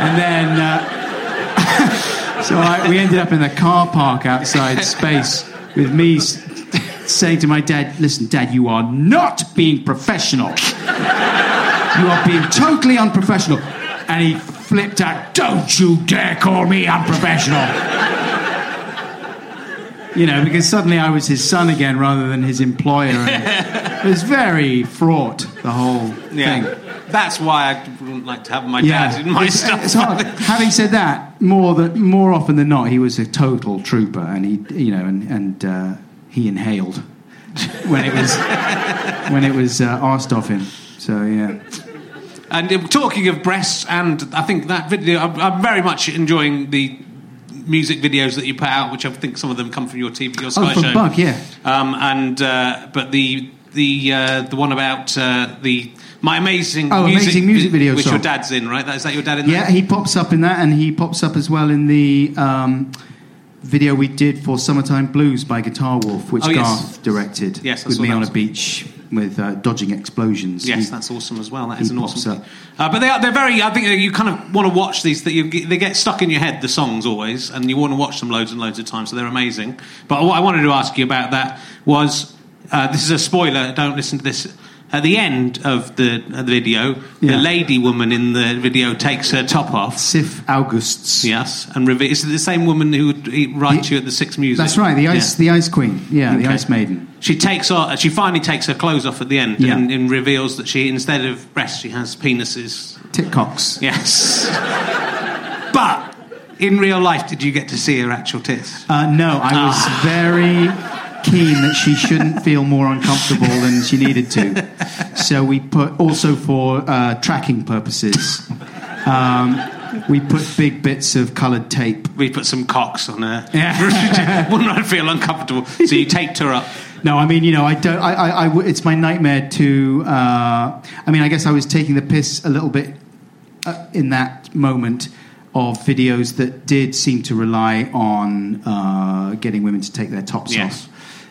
And then, uh, so I, we ended up in the car park outside Space with me saying to my dad, "Listen, Dad, you are not being professional. You are being totally unprofessional." And he flipped out, "Don't you dare call me unprofessional!" You know, because suddenly I was his son again rather than his employer. And it was very fraught, the whole Yeah. thing. That's why I wouldn't like to have my dad in my It's- stuff. it's hard. Having said that, more than more often than not, he was a total trooper, and he, you know, and and uh, he inhaled when it was when it was uh, asked of him. So yeah, And talking of breasts, and I think that video, I'm, I'm very much enjoying the music videos that you put out, which I think some of them come from your TV, your Sky oh, from show. Bug, yeah. Um, and uh, but the the uh, the one about uh, the my amazing Oh, Amazing Music Video which song. your dad's in, right? That, is that your dad in Yeah, that? he pops up in that, and he pops up as well in the um, video we did for "Summertime Blues" by Guitar Wolf, which Oh, yes. Garth directed. Yes, with me on a beach with uh, dodging explosions. Yes, He- that's awesome as well. That is an awesome. Uh, but they are, they're very. I think you kind of want to watch these. That you they get stuck in your head. The songs always, and you want to watch them loads and loads of times. So they're amazing. But what I wanted to ask you about that was uh, this is a spoiler. Don't listen to this. At the end of the, of the video, Yeah. the lady woman in the video takes her top off. Sif Augusts. Yes, and reve- is it the same woman who would e- write you at the Six Music? That's right, the ice, Yeah. the ice queen. Yeah, the ice maiden. She takes off. She finally takes her clothes off at the end Yeah. and, and reveals that she, instead of breasts, she has penises. Titcocks. Yes. but in real life, did you get to see her actual tits? Uh, no, I was Ah. very keen that she shouldn't feel more uncomfortable than she needed to. So we put also for uh, tracking purposes. Um, we put big bits of coloured tape. We put some cocks on her. Yeah. Wouldn't I feel uncomfortable? So you taped her up. No, I mean, you know, I don't. I, I, I it's my nightmare to. Uh, I mean, I guess I was taking the piss a little bit uh, in that moment of videos that did seem to rely on uh, getting women to take their tops Yes. off.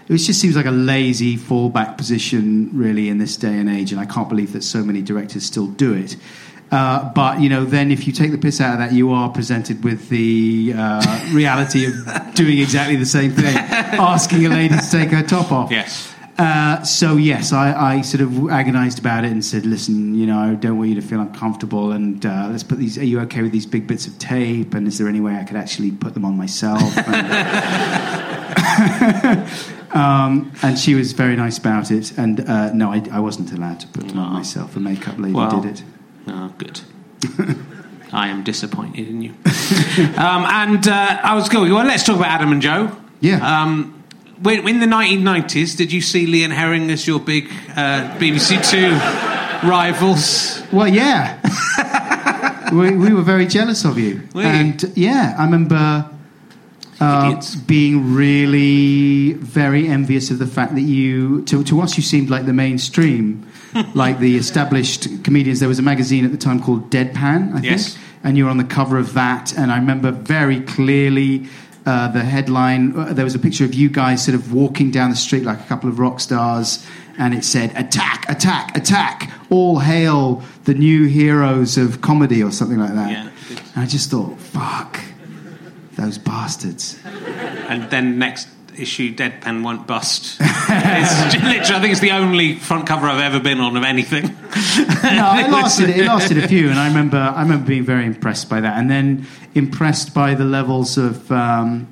It just seems like a lazy fallback position, really, in this day and age, and I can't believe that so many directors still do it. Uh, but you know, then if you take the piss out of that, you are presented with the uh, reality of doing exactly the same thing, asking a lady to take her top off. Yes. Uh, so yes, I, I sort of agonised about it and said, "Listen, you know, I don't want you to feel uncomfortable, and uh, let's put these. Are you okay with these big bits of tape? And is there any way I could actually put them on myself?" And, um, and she was very nice about it. And uh, no, I, I wasn't allowed to put them on myself. A makeup lady Well, did it. Oh, good. I am disappointed in you. um, and uh, I was going. Well, let's talk about Adam and Joe. Yeah. Um, when, in the 1990s, did you see Lee and Herring as your big uh, BBC Two rivals? Well, yeah. we, we were very jealous of you. Were you? and yeah, I remember uh, being really very envious of the fact that you, to, to us, you seemed like the mainstream, like the established comedians. There was a magazine at the time called Deadpan, I Yes. think. And you were on the cover of that. And I remember very clearly. Uh, the headline, uh, there was a picture of you guys sort of walking down the street like a couple of rock stars, and it said, Attack, attack, attack, all hail the new heroes of comedy, or something like that. Yeah. And I just thought, fuck, those bastards. And then next issue, Deadpan won't bust. it's literally, I think it's the only front cover I've ever been on of anything. no, it lasted. It lasted a few, and I remember. I remember being very impressed by that, and then impressed by the levels of um,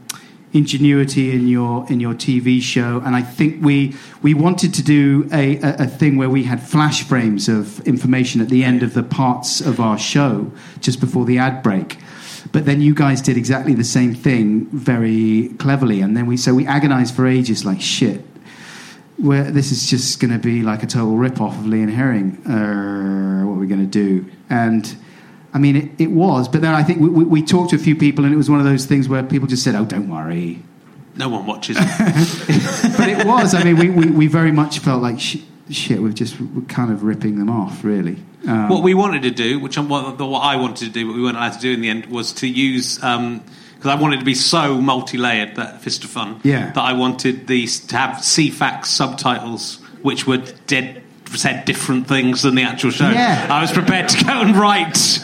ingenuity in your in your TV show. And I think we we wanted to do a, a, a thing where we had flash frames of information at the end of the parts of our show just before the ad break. But then you guys did exactly the same thing very cleverly, and then we so we agonized for ages, like shit. where this is just going to be like a total rip off of Lee and Herring. Uh, what are we going to do? And I mean, it, it was, but then I think we, we, we talked to a few people, and it was one of those things where people just said, "Oh, don't worry." No one watches. But it was. I mean, we, we, we very much felt like sh- shit. We're just we're kind of ripping them off, really. Um, what we wanted to do, which I'm, what, what I wanted to do, but we weren't allowed to do in the end, was to use because I wanted to be so multi-layered that Fist of Fun. Yeah. That I wanted these to have Ceefax subtitles, which were dead said different things than the actual show. Yeah. I was prepared to go and write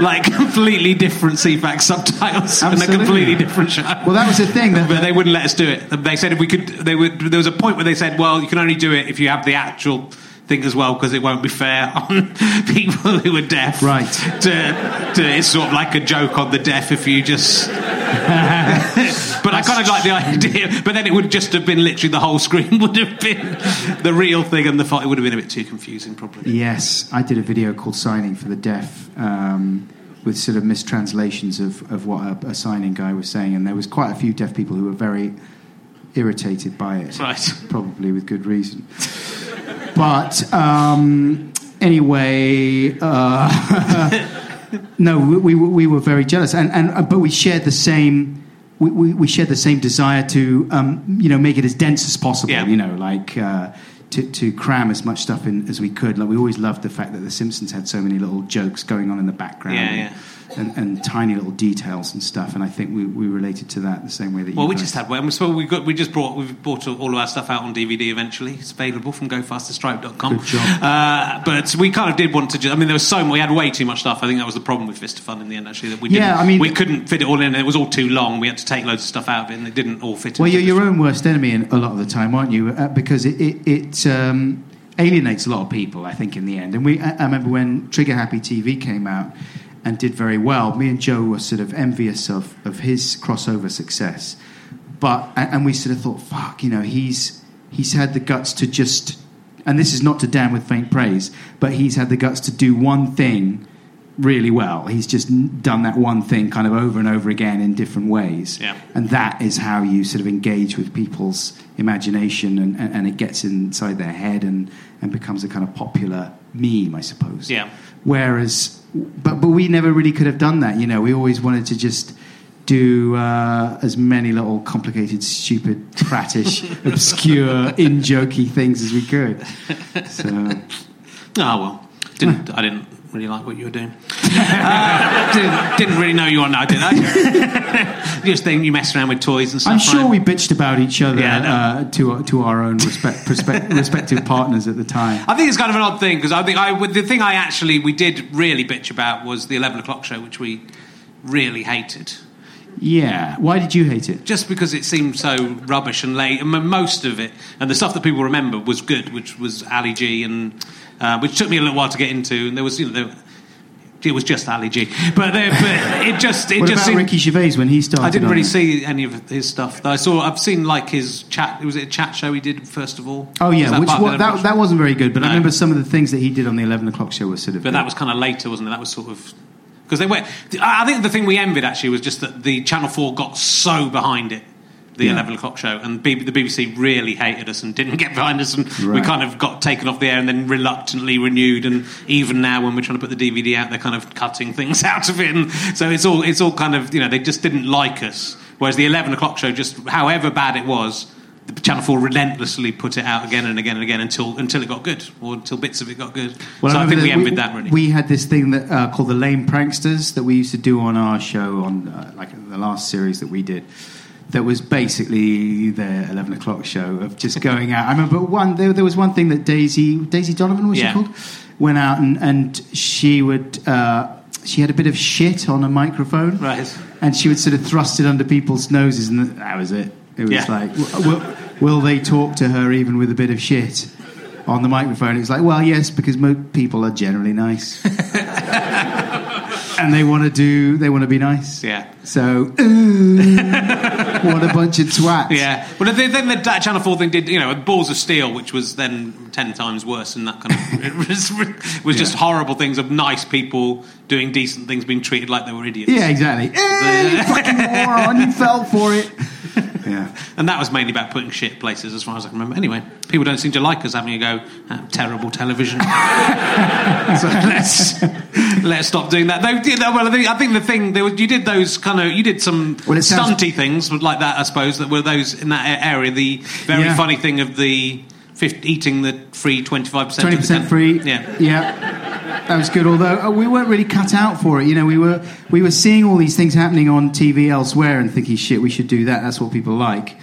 like completely different Ceefax subtitles in a completely different show. well, that was the thing that But they wouldn't let us do it. They said if we could, they would. There was a point where they said, "Well, you can only do it if you have the actual thing as well, because it won't be fair on people who are deaf." Right. To, to, it's sort of like a joke on the deaf if you just. but I kind of like the idea. But then it would just have been literally the whole screen would have been the real thing, and the fight would have been a bit too confusing, probably. Yes, I did a video called "Signing for the Deaf" um, with sort of mistranslations of, of what a, a signing guy was saying, and there was quite a few deaf people who were very irritated by it, Right. probably with good reason. But um, anyway, uh, no, we, we, were- we were very jealous, and, and uh, but we shared the same. We, we, we shared the same desire to, um, you know, make it as dense as possible. Yeah. You know, like uh, to, to cram as much stuff in as we could. Like we always loved the fact that The Simpsons had so many little jokes going on in the background, Yeah, yeah. And, and tiny little details and stuff. And I think we, we related to that the same way that Well, you we guys- just had one. So we got we just brought we've bought all of our stuff out on DVD eventually. It's available from GoFasterStripe.com. Good job. Uh, but we kind of did want to. Just, I mean, there was so much. We had way too much stuff. I think that was the problem with Fist of Fun in the end. Actually, that we Yeah, didn't, I mean- we couldn't fit it all in. It was all too long. We had to take loads of stuff out of it, and it didn't all fit. Well, you're your own worst enemy in, a lot of the time, aren't you? Uh, because it, it, it um, alienates a lot of people, I think, in the end. And we, I, I remember when Trigger Happy TV came out and did very well, me and Joe were sort of envious of, of his crossover success. But, and we sort of thought, fuck, you know, he's, he's had the guts to just, and this is not to damn with faint praise, but he's had the guts to do one thing really well. He's just done that one thing kind of over and over again in different ways. Yeah. And that is how you sort of engage with people's imagination and, and, and it gets inside their head and, and becomes a kind of popular meme, I suppose. Yeah. Whereas, but, but we never really could have done that. You know, we always wanted to just do uh, as many little complicated, stupid, prattish, obscure, in jokey things as we could. So, Oh well, didn't I didn't really like what you were doing. Uh, didn't, didn't really know you were now, did I? Just think you mess around with toys and stuff. I'm sure right? we bitched about each other Yeah, I uh, to to our own respect, perspe- respective partners at the time. I think it's kind of an odd thing because I think I the thing I actually we did really bitch about was the eleven o'clock show, which we really hated. Yeah. Why did you hate it? Just because it seemed so rubbish and late, and m- most of it, and the stuff that people remember was good, which was Ali G, and uh, which took me a little while to get into. And there was, you know, there, it was just Ali G, but, there, but it just, it What just about seemed, Ricky Gervais when he started? I didn't really it? see any of his stuff. I saw, I've seen like his chat. Was it a chat show he did first of all? Oh Was yeah, which part of wa- the that, that wasn't very good. But I remember some of the things that he did on the eleven o'clock show was sort of. But good. that was kind of later, wasn't it? That was sort of because they went. I think the thing we envied actually was just that the Channel Four got so behind it, the Yeah. eleven o'clock show, and B- the BBC really hated us and didn't get behind us, and we kind of got taken off the air and then reluctantly renewed. And even now, when we're trying to put the DVD out, they're kind of cutting things out of it, and so it's all it's all kind of you know they just didn't like us. Whereas the eleven o'clock show, just however bad it was. The Channel Four relentlessly put it out again and again and again until until it got good, or until bits of it got good. Well, so I think we envied that really. We had this thing that uh, called the Lame Pranksters that we used to do on our show on uh, like the last series that we did. That was basically the eleven o'clock show of just going out. I remember one. There, there was one thing that Daisy Daisy Donovan was Yeah. she called went out and, and she would. Uh, she had a bit of shit on a microphone, Right. And she would sort of thrust it under people's noses, and that was it. It was Yeah. like, w- will, they talk to her even with a bit of shit on the microphone? It's like, well, yes, because mo- people are generally nice, and they want to do, they want to be nice. Yeah. So, ooh, what a bunch of twats. Yeah. Well, then the thing that that Channel 4 thing did, you know, Balls of Steel, which was then 10 times worse than that kind of. It was, was just Yeah. horrible things of nice people doing decent things being treated like they were idiots. Yeah, exactly. Eh, you fucking moron! You fell for it. Yeah. And that was mainly about putting shit places, as far as I can remember. Anyway, people don't seem to like us having a go at terrible television. so let's let's stop doing that. Though, well, I think, I think the thing there was, you did those kind of you did some Well, it sounds- stunty things like that, I suppose. That were those in that area. The very Yeah. funny thing of the 50, eating the free twenty five percent. Twenty percent free. Yeah. yeah, that was good. Although uh, we weren't really cut out for it. You know, we were we were seeing all these things happening on TV elsewhere and thinking, shit, we should do that. That's what people like.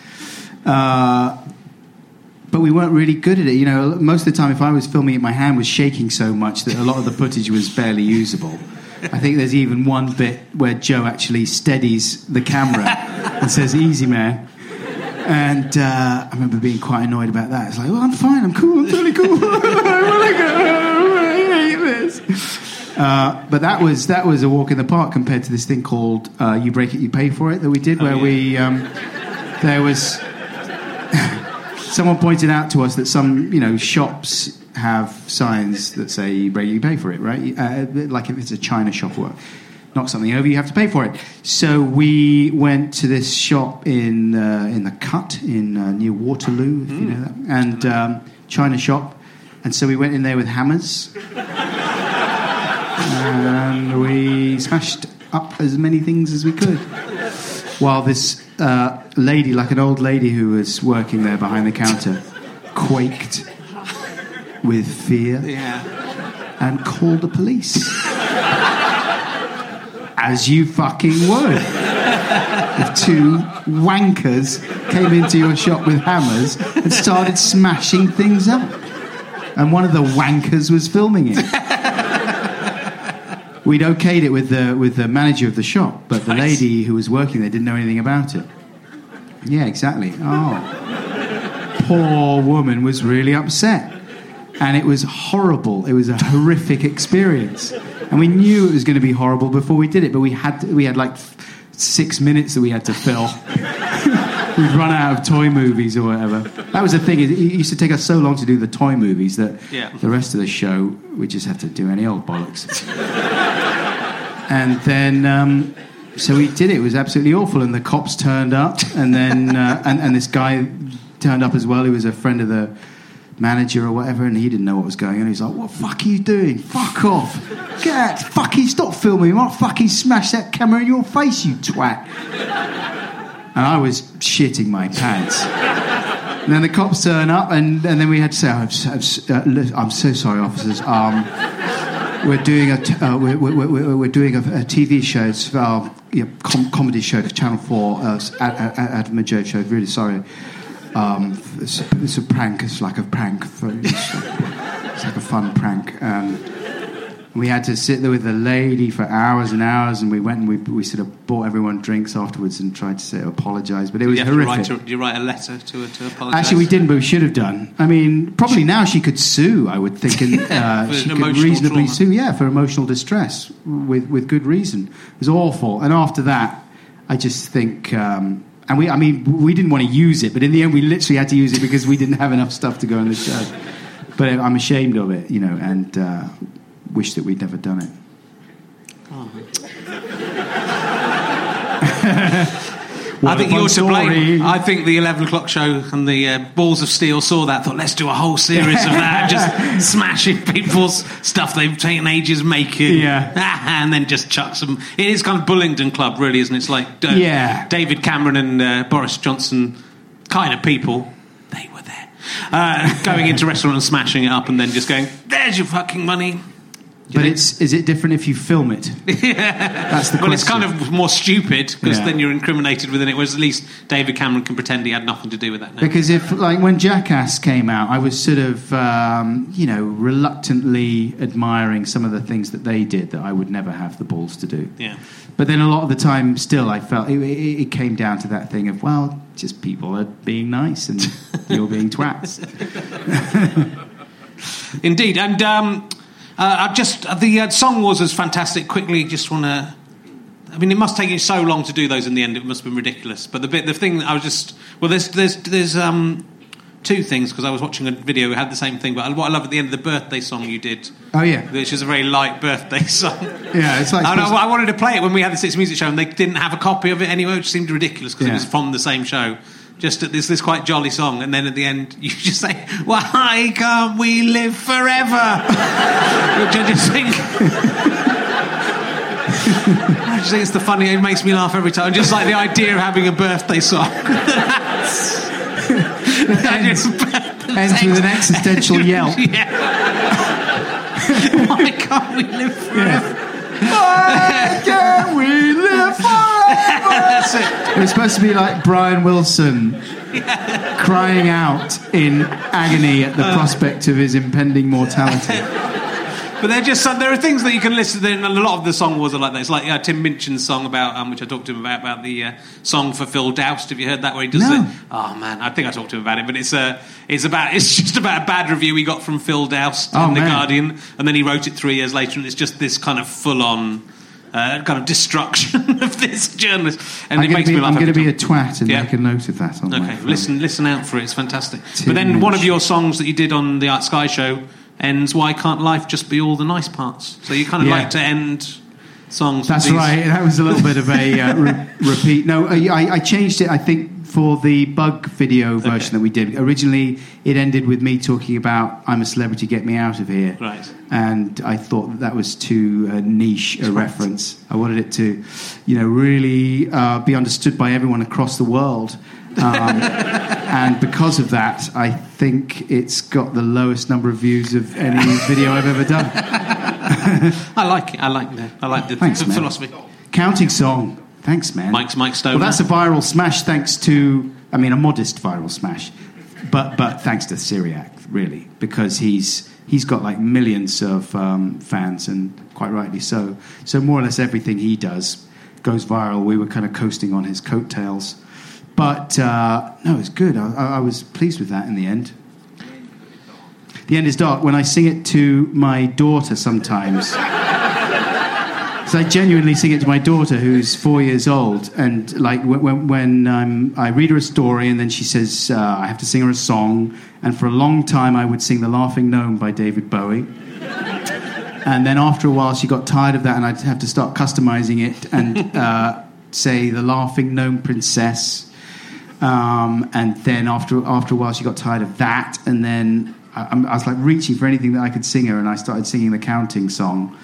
Uh, but we weren't really good at it. You know, most of the time, if I was filming it, my hand was shaking so much that a lot of the footage was barely usable. I think there's even one bit where Joe actually steadies the camera and says, "Easy, man." And uh, I remember being quite annoyed about that. It's like, well, I'm fine, I'm cool, I'm totally cool. I go. I hate this. Uh, but that was that was a walk in the park compared to this thing called uh, "You Break It, You Pay for It" that we did, where yeah. we um, there was someone pointed out to us that some you know shops have signs that say "You break it, you pay for it," right? Uh, like if it's a china shop or knock something over, you have to pay for it. So we went to this shop in uh, in the Cut in uh, near Waterloo, if you know that, and um, China shop. And so we went in there with hammers, and we smashed up as many things as we could. While this uh, lady, like an old lady who was working there behind the counter, quaked with fear Yeah. and called the police. As you fucking would. If two wankers came into your shop with hammers and started smashing things up. And one of the wankers was filming it. We'd okayed it with the, with the manager of the shop, but the Nice. lady who was working there didn't know anything about it. Yeah, exactly. Oh. Poor woman was really upset and it was horrible. It was a horrific experience, and we knew it was going to be horrible before we did it. But we had we had like six minutes that we had to fill. We'd run out of toy movies or whatever. That was the thing. It it used to take us so long to do the toy movies that Yeah. the rest of the show we just had to do any old bollocks. and then. Um, so we did it. It was absolutely awful, and the cops turned up, and then uh, and, and this guy turned up as well. He was a friend of the manager or whatever, and he didn't know what was going on. He's like, "What the fuck are you doing? Fuck off! Get out! Fucking stop filming! I'll fucking smash that camera in your face, you twat!" And I was shitting my pants. And then the cops turn up, and, and then we had to say, I'm, uh, I'm so sorry, officers. Um, we're doing a t- uh, we're, we're, we're, we're doing a, a TV show, it's our yeah, com- comedy show for Channel Four, uh, Ad- Ad- Adam and Joe show. Really sorry. Um, it's, a, it's a prank. It's like a prank. For, it's, like, it's like a fun prank. Um, we had to sit there with the lady for hours and hours, and we went and we, we sort of bought everyone drinks afterwards and tried to say apologise, but it was You to horrific. write a, do you write a letter to her to apologise? Actually, we didn't, but we should have done. I mean, probably now she could sue. I would think, and uh, For she could reasonably trauma. sue. Yeah, for emotional distress with with good reason. It was awful. And after that, I just think. Um, and we, I mean, we didn't want to use it, but in the end, we literally had to use it because we didn't have enough stuff to go on the show. But I'm ashamed of it, you know, and uh, wish that we'd never done it. I think you're to blame. I think the 11 o'clock show and the uh, Balls of Steel saw that, thought, let's do a whole series of that, just smashing people's stuff they've taken ages making. Yeah. and then just chuck some. It is kind of Bullingdon Club, really, isn't it? It's like uh, Yeah. David Cameron and uh, Boris Johnson kind of people. They were there. Uh, going into restaurant and smashing it up and then just going, there's your fucking money. But it's is it different if you film it? That's the Well, it's kind of more stupid because Yeah. then you're incriminated within it, whereas at least David Cameron can pretend he had nothing to do with that now. Because if, like, when Jackass came out, I was sort of, um, you know, reluctantly admiring some of the things that they did that I would never have the balls to do. Yeah. But then a lot of the time, still, I felt it, it, it came down to that thing of, well, just people are being nice and you're being twats. Indeed, and um, uh, I just uh, the uh, song was as fantastic. Quickly, just want to. I mean, it must take you so long to do those in the end. It must have been ridiculous. But the bit, the thing, that I was just well, there's there's there's um, two things because I was watching a video that had the same thing. But what I love at the end of the birthday song you did, Oh yeah, which is a very light birthday song. yeah. It's like And I, I wanted to play it when we had the Six Music Show, and they didn't have a copy of it anyway, which seemed ridiculous because Yeah. it was from the same show. Just at this this quite jolly song, and then at the end you just say, "Why can't we live forever?" which I just think. I just think it's the funny. It makes me laugh every time. Just like the idea of having a birthday song. I just- ends with an existential yelp. Yeah. Why can't we live forever? Why can't we live forever? It. Was supposed to be like Brian Wilson crying out in agony at the prospect of his impending mortality. But they're just some- there are things that you can listen to. And a lot of the song was like that. It's like uh, Tim Minchin's song about um, which I talked to him about about the uh, song for Phil Daoust. Have you heard that? Where he does No. it? Oh man, I think I talked to him about it. But it's uh, it's about it's just about a bad review he got from Phil Daoust Oh, in the. Guardian, and then he wrote it three years later, and it's just this kind of full on. Uh, kind of destruction of this journalist, and I'm it makes be, me laugh. I'm going to be a twat and Yeah. make a note of that Okay, listen, listen out for it. It's fantastic. Tim but then one of your songs that you did on the Art Sky show ends. Why can't life just be all the nice parts? So you kind of Yeah. like to end songs. with That's right. That was a little bit of a uh, re- repeat. No, I, I changed it. I think for the BUG video version that we did. Originally, it ended with me talking about "I'm a celebrity, get me out of here." Right. And I thought that, that was too uh, niche a reference. I wanted it to, you know, really uh, be understood by everyone across the world. Um, and because of that, I think it's got the lowest number of views of any video I've ever done. I like it. I like the. I like the, Thanks, the philosophy. Counting song. Thanks, man. Mike's Mike Stoner. Well, that's a viral smash thanks to, I mean, a modest viral smash, but but thanks to Cyriak, really, because he's he's got like millions of um, fans, and quite rightly so. So more or less everything he does goes viral. We were kind of coasting on his coattails, but uh, no, it's good. I, I was pleased with that in the end. The end is dark. When I sing it to my daughter sometimes. So I genuinely sing it to my daughter, who's four years old, and like when, when, when um, I read her a story, and then she says uh, I have to sing her a song, and for a long time I would sing "The Laughing Gnome" by David Bowie, and then after a while she got tired of that, and I'd have to start customizing it and uh, say "The Laughing Gnome Princess," um, and then after after a while she got tired of that, and then I, I'm- was like reaching for anything that I could sing her, and I started singing the counting song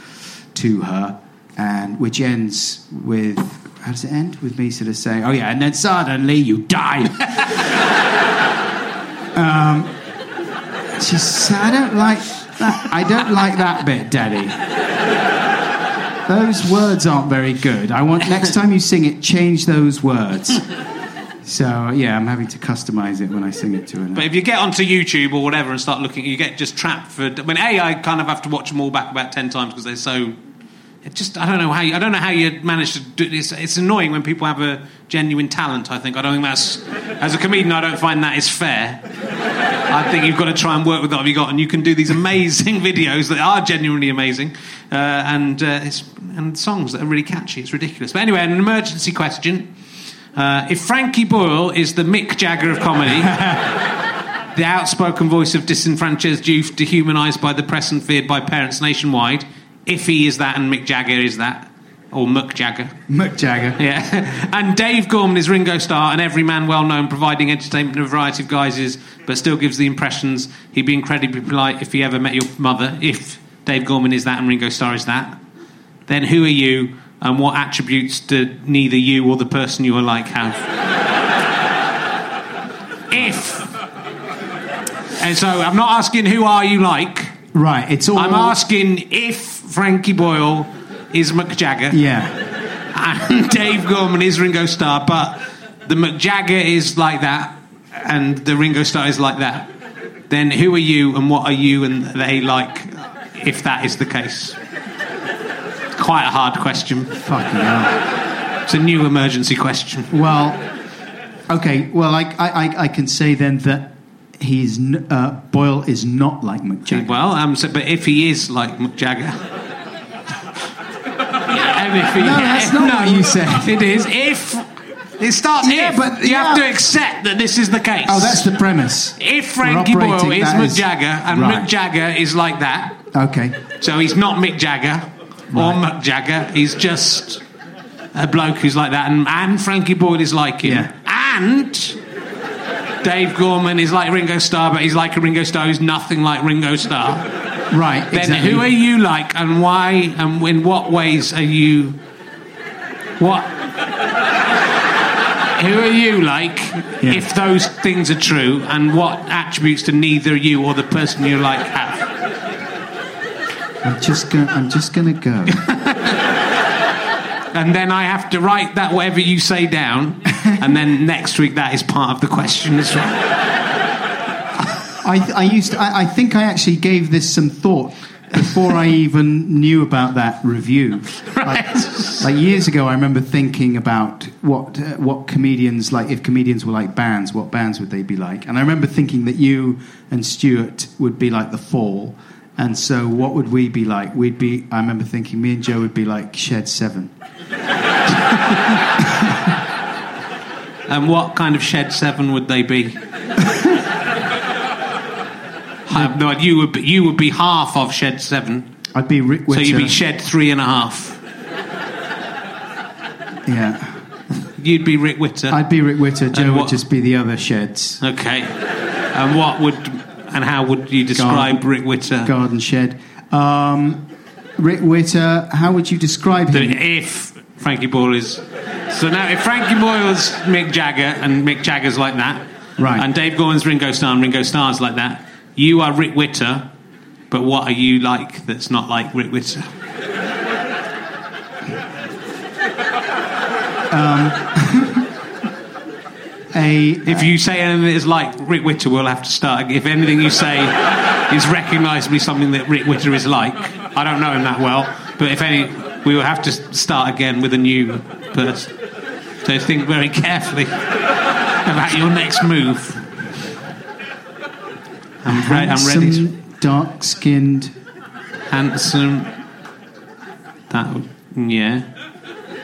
to her, and which ends with how does it end? With me sort of saying, "Oh yeah," and then suddenly you die. um, she said, "I don't like that. I don't like that bit, Daddy." Those words aren't very good. I want next time you sing it, change those words. So yeah, I'm having to customize it when I sing it to her. But if you get onto YouTube or whatever and start looking, you get just trapped for. I mean, a I kind of have to watch them all back about ten times because they're so. It just I don't know how you, I don't know how you manage to do this. It's annoying when people have a genuine talent. I think I don't think that's as a comedian. I don't find that is fair. I think you've got to try and work with what you got, and you can do these amazing videos that are genuinely amazing, uh, and uh, and songs that are really catchy. It's ridiculous. But anyway, an emergency question: uh, If Frankie Boyle is the Mick Jagger of comedy, the outspoken voice of disenfranchised youth, dehumanised by the press and feared by parents nationwide, if he is that and Mick Jagger is that, or Muck Jagger, Muck Jagger. yeah. And Dave Gorman is Ringo Starr, and every man well known, providing entertainment in a variety of guises, but still gives the impressions he'd be incredibly polite if he ever met your mother. If Dave Gorman is that and Ringo Starr is that, then who are you, and what attributes do neither you or the person you are like have? if. And so I'm not asking who are you like. Right, it's all. I'm asking if Frankie Boyle is Mick Jagger Yeah, and Dave Gorman is Ringo Starr, but the McJagger is like that, and the Ringo Starr is like that. Then who are you, and what are you, and they like? If that is the case, quite a hard question. fucking hell. It's a new emergency question. Well, okay. Well, I, I, I- can say then that he's n- uh, Boyle is not like Mick Jagger. Well, um, so, but if he is like McJagger. and if he, No, that's not what you said. It is. If It starts Yeah, if. but- you have to accept that this is the case. Oh, that's the premise. If Frankie Boyle is Mick as- Jagger and Right. Mick Jagger is like that, Okay. so he's not Mick Jagger or Mick Jagger, he's just a bloke who's like that, and, and Frankie Boyle is like him. Yeah. And Dave Gorman is like Ringo Starr, but he's like a Ringo Starr who's nothing like Ringo Starr. Right. Then exactly. who are you like, and why, and in what ways are you? What? who are you like? Yeah. If those things are true, and what attributes do neither you or the person you like have? I'm just going. I'm just going to go. And then I have to write that whatever you say down, and then next week that is part of the question as well. I, I used. To, I, I think I actually gave this some thought before I even knew about that review. Right. Like, like years ago, I remember thinking about what uh, what comedians like. If comedians were like bands, what bands would they be like? And I remember thinking that you and Stewart would be like the Fall. And so, what would we be like? We'd be. I remember thinking me and Joe would be like Shed Seven. And what kind of Shed Seven would they be? I have no idea. You would be, you would be half of Shed Seven, I'd be Rick so you'd be uh, shed three and a half. yeah. You'd be Rick Witter. I'd be Rick Witter. Joe what- would just be the other sheds. Okay. And what would and how would you describe Garden. Rick Witter? Garden shed. Um, Rick Witter. How would you describe him? if Frankie Boyle is so now if Frankie Boyle's Mick Jagger and Mick Jagger's like that, Right. And Dave Gorman's Ringo Starr and Ringo Starr's like that, you are Rick Witter, but what are you like that's not like Rick Witter? A If you say anything that is like Rick Witter, we'll have to start. If anything you say is recognisably something that Rick Witter is like, I don't know him that well, but if any, we will have to start again with a new person. So think very carefully about your next move. I'm, re- I'm ready. To, dark-skinned. handsome. That, yeah.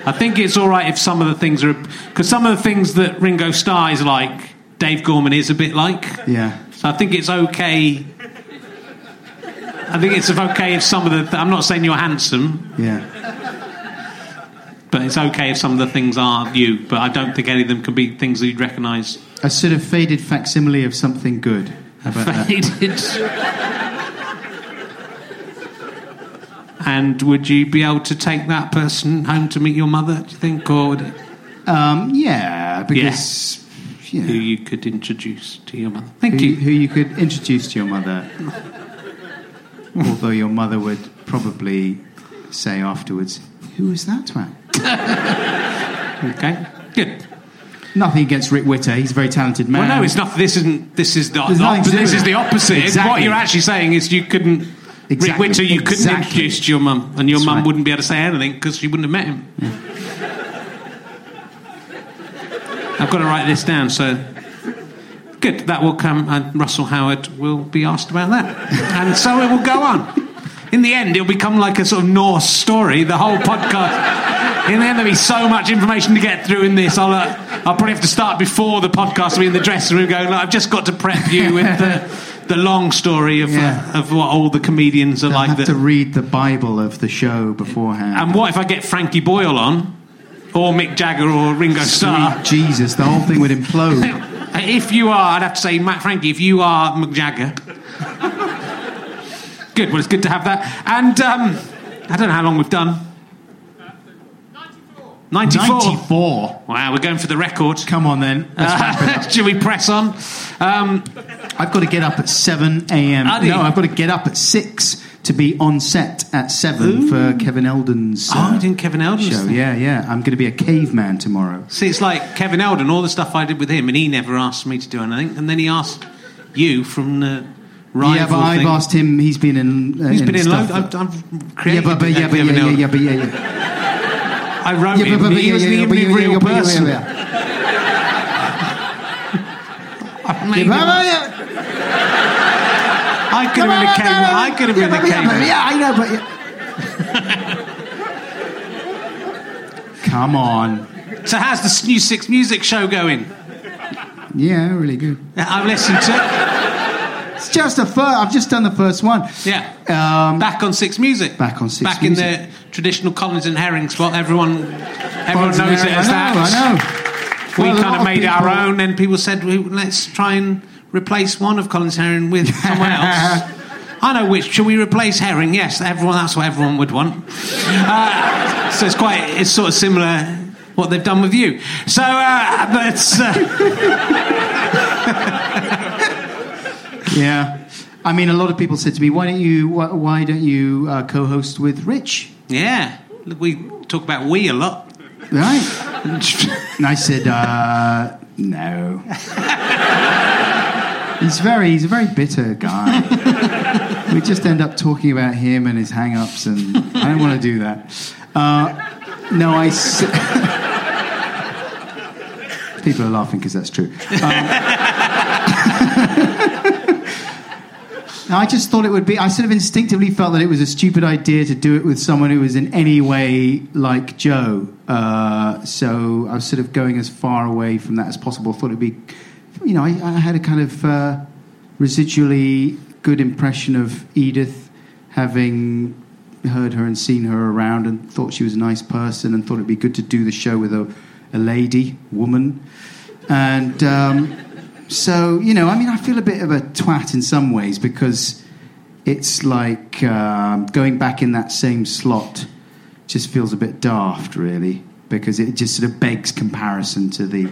I think it's all right if some of the things are because some of the things that Ringo Starr is like, Dave Gorman is a bit like. Yeah. So I think it's okay. I think it's okay if some of the. Th- I'm not saying you're handsome, Yeah. but it's okay if some of the things aren't you. But I don't think any of them can be things that you'd recognise. A sort of faded facsimile of something good. How about that? Faded. And would you be able to take that person home to meet your mother? Do you think, or would it, Um, yeah, because who yeah. you could introduce to your mother? Thank who, you. who you could introduce to your mother. Although your mother would probably say afterwards, "Who was that twat?" Okay, good. Nothing against Rick Witter. He's a very talented man. Well, no, it's not. This isn't. This is the. There's nothing to do this is the opposite. Exactly. What you're actually saying is you couldn't. Rick Exactly. Witter, you couldn't Exactly. introduce to your mum, and your That's mum right. wouldn't be able to say anything because she wouldn't have met him. I've got to write this down. So good. That will come, and Russell Howard will be asked about that, and so it will go on. In the end, it'll become like a sort of Norse story. The whole podcast. In the end, there'll be so much information to get through in this. I'll, uh, I'll probably have to start before the podcast. I'll be in the dressing room going, "Look, I've just got to prep you with the, the long story of, Yeah. uh, of what all the comedians are They'll like. have That, to read the Bible of the show beforehand. and what if I get Frankie Boyle on, or Mick Jagger, or Ringo Starr? Sweet Jesus, the whole thing would implode. If you are, I'd have to say, Matt Frankie, if you are Mick Jagger. good, well, it's good to have that. And um, I don't know how long we've done. 94. 94. Wow, we're going for the record. Come on then. Let's wrap it Uh, should we press on? Um, I've got to get up at 7 a.m. No, I've got to get up at 6 to be on set at 7 for Kevin Eldon's oh, uh, I didn't Kevin Eldon's show. thing. Yeah, yeah. I'm going to be a caveman tomorrow. See, it's like Kevin Eldon, all the stuff I did with him, and he never asked me to do anything. And then he asked you from the rival yeah, but I've thing. asked him. He's been in. Uh, He's been in stuff I've, I've yeah, but, but yeah, but yeah, Kevin yeah, yeah, but yeah, yeah. I wrote Yeah, him. but, but, he yeah, wasn't yeah, even but a yeah, real yeah, person. yeah, yeah. Yeah, yeah. I could have been a caveman. I could have been a but yeah, but caveman. Yeah, I know, but yeah. Come on. So how's the new Six Music show going? Yeah, really good. I've listened to. It's just a first. I've just done the first one. Yeah. Um, Back on Six Music. Back on Six Back Music. in the traditional Collins and Herring spot. Everyone, everyone Collins knows it as I that. know, I know. We Well, kind of of made it our own, and people said, well, "Let's try and replace one of Collins Herring with someone else." I know which. Should we replace Herring? Yes, everyone. That's what everyone would want. Uh, so it's quite. It's sort of similar what they've done with you. So, uh, but uh, Yeah. I mean, a lot of people said to me, "Why don't you? Why, why don't you uh, co-host with Rich?" yeah, Look, we talk about we a lot. Right? and I said, uh, "No." he's very, he's a very bitter guy. we just end up talking about him and his hang-ups, and I don't want to do that. Uh, no, I. S- People are laughing because that's true. I just thought it would be. I sort of instinctively felt that it was a stupid idea to do it with someone who was in any way like Joe. Uh, so I was sort of going as far away from that as possible. Thought it'd be, you know, I, I had a kind of uh, residually good impression of Edith, having heard her and seen her around, and thought she was a nice person, and thought it'd be good to do the show with a, a lady, woman, and. Um, so, you know, I mean, I feel a bit of a twat in some ways because it's like um, going back in that same slot just feels a bit daft, really, because it just sort of begs comparison to the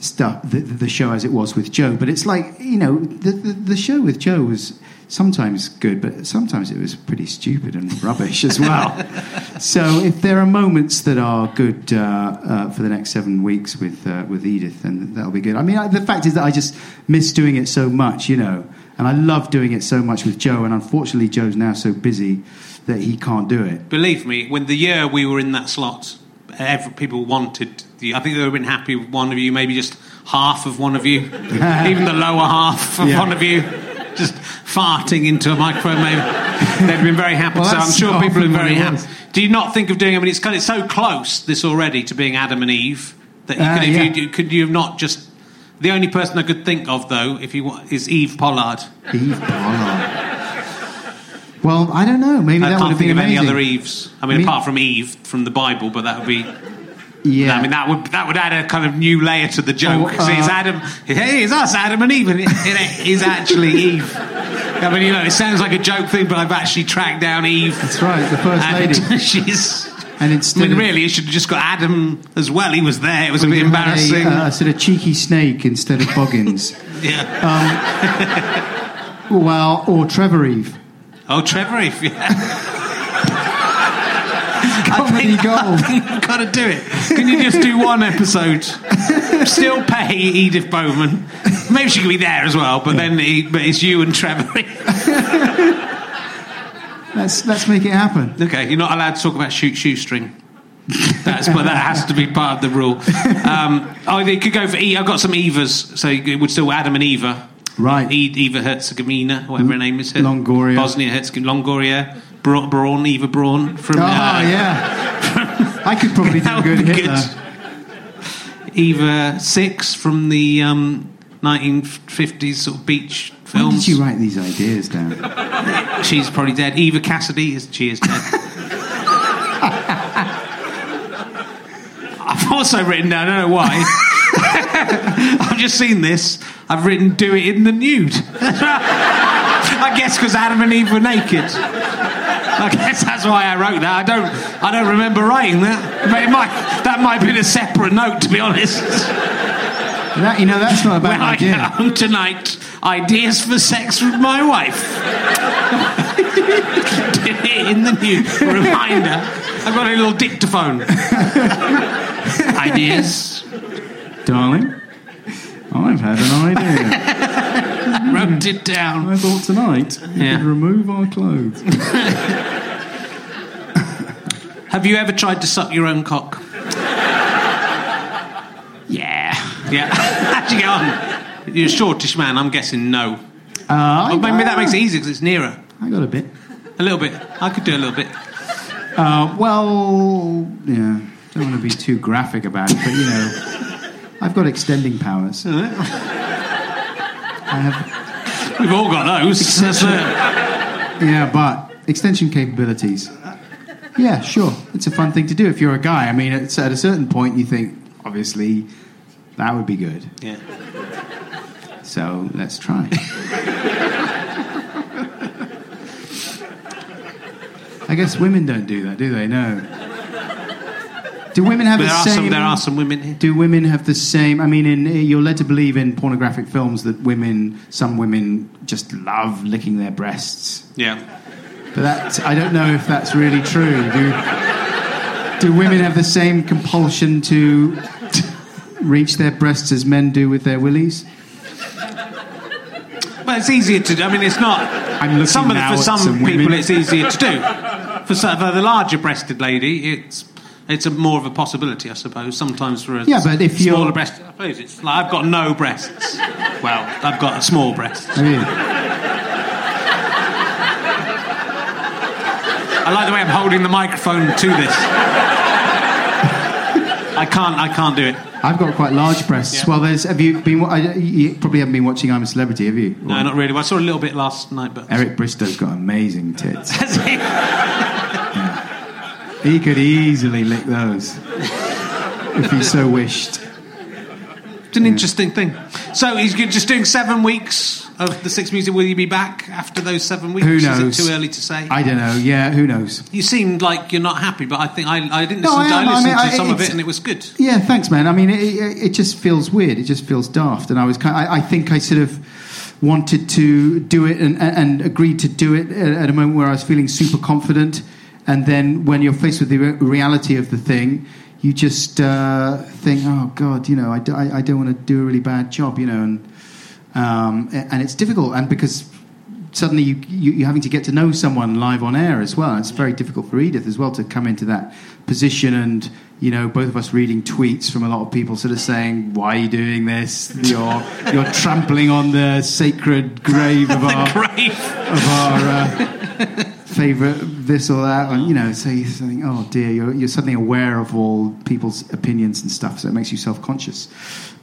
stuff, the, the show as it was with Joe. But it's like, you know, the, the, the show with Joe was sometimes good, but sometimes it was pretty stupid and rubbish as well. so if there are moments that are good uh, uh, for the next seven weeks with uh, with Edith, then that'll be good. I mean, I, the fact is that I just miss doing it so much, you know, and I love doing it so much with Joe. And unfortunately, Joe's now so busy that he can't do it. Believe me, when the year we were in that slot, every, people wanted. I think they would have been happy with one of you, maybe just half of one of you, even the lower half of Yeah. one of you, just farting into a microphone. Maybe they'd been very happy. Well, so I'm sure people are often very happy. Do you not think of doing? I mean, it's kind of so close this already to being Adam and Eve that you Uh, could, if yeah. you, could you have not just. The only person I could think of, though, if you want, is Eve Pollard. Eve Pollard. Well, I don't know. Maybe I that would can't have think been of any other Eves. I mean, Me- apart from Eve from the Bible, but that would be. Yeah. I mean, that would that would add a kind of new layer to the joke. Oh, uh, it's Adam. Hey, it's us, Adam and Eve, and it, it is actually Eve. I mean, you know, it sounds like a joke thing, but I've actually tracked down Eve. That's right, the first and lady. she's. And I instead mean, of- really, it should have just got Adam as well. He was there. It was a bit embarrassing. A, uh, sort of cheeky snake instead of Boggins. yeah. well, or Trevor Eve. Oh, Trevor Eve. Yeah. Gold. You've got to do it. Can you just do one episode? Still pay Edith Bowman. Maybe she could be there as well, but then he, but it's you and Trevor. Let's let's make it happen. okay, you're not allowed to talk about shoot shoestring. That's but that has to be part of the rule. Um, oh, they could go for E. I've got some Evas, so it would still Adam and Eva. Right. E- Eva Herzegovina, whatever her name is. Longoria. Bosnia Herzegovina. Longoria. Bra- Braun, Eva Braun from. Oh uh, yeah. I could probably do good Hitler. good. Eva Six from the um, 1950s sort of beach When films. did you write these ideas down? She's probably dead. Eva Cassidy is she is dead. I've also written down. I don't know why. I've just seen this. I've written "Do it in the nude." I guess because Adam and Eve were naked. I guess that's why I wrote that. I don't. I don't remember writing that. But it might. That might have been a separate note, to be honest. That, you know, that's not a When bad I get home tonight, ideas for sex with my wife. In the nude. Reminder. I've got a little dictaphone. ideas. Darling, I've had an idea. Wrote it down. I thought tonight we Yeah. could remove our clothes. Have you ever tried to suck your own cock? Yeah. Yeah. How'd you get on? You're a shortish man. I'm guessing no. Uh, Oh, maybe that makes it easier because it's nearer. I got a bit. A little bit. I could do a little bit. Uh, well, yeah. don't want to be too graphic about it, but you know, I've got extending powers. I have, We've all got those. Yeah, but extension capabilities. Yeah, sure. It's a fun thing to do if you're a guy. I mean, at a certain point, you think, obviously, that would be good. Yeah. So let's try. I guess women don't do that, do they? No. Do women have There the are same? some. There are some women here. Do women have the same? I mean, in, you're led to believe in pornographic films that women, some women, just love licking their breasts. Yeah. But that I don't know if that's really true. Do do women have the same compulsion to reach their breasts as men do with their willies? Well, it's easier to do. I mean, it's not. I'm looking some of the, for some, some people, women. it's easier to do. For, for the larger-breasted lady, it's it's a more of a possibility, I suppose. Sometimes for a Yeah, but if you're- smaller breast, I suppose it's like I've got no breasts. Well, I've got a small breast. Oh, I mean, I like the way I'm holding the microphone to this. I can't. I can't do it. I've got quite large breasts. Yeah. Well, there's. Have you been? you probably haven't been watching I'm a Celebrity, have you? No, not really. Well, I saw a little bit last night, but Eric Bristow's got amazing tits. He? Could easily lick those if he so wished. It's an interesting thing. So he's just doing seven weeks of the Six Music. Will you be back after those seven weeks? Who Is knows? it too early to say? I don't know. Yeah, who knows? You seemed like you're not happy, but I think I, I didn't No, listen. I. I I listened mean, to I- some of it, and it was good. Yeah, thanks, man. I mean, it, it, just feels weird. It just feels daft, and I was kind. I, I think I sort of wanted to do it and, and agreed to do it at a moment where I was feeling super confident, and then when you're faced with the re- reality of the thing, you just uh, think, "Oh God, you know, I, do, I, I don't want to do a really bad job," you know, and um, and it's difficult, and because suddenly you, you, you're having to get to know someone live on air as well. It's very difficult for Edith as well to come into that position and, you know, both of us reading tweets from a lot of people sort of saying, why are you doing this? You're, you're trampling on the sacred grave of our, Great. of our uh, favourite this or that. And, you know, so you think, oh dear, you're, you're suddenly aware of all people's opinions and stuff, so it makes you self-conscious.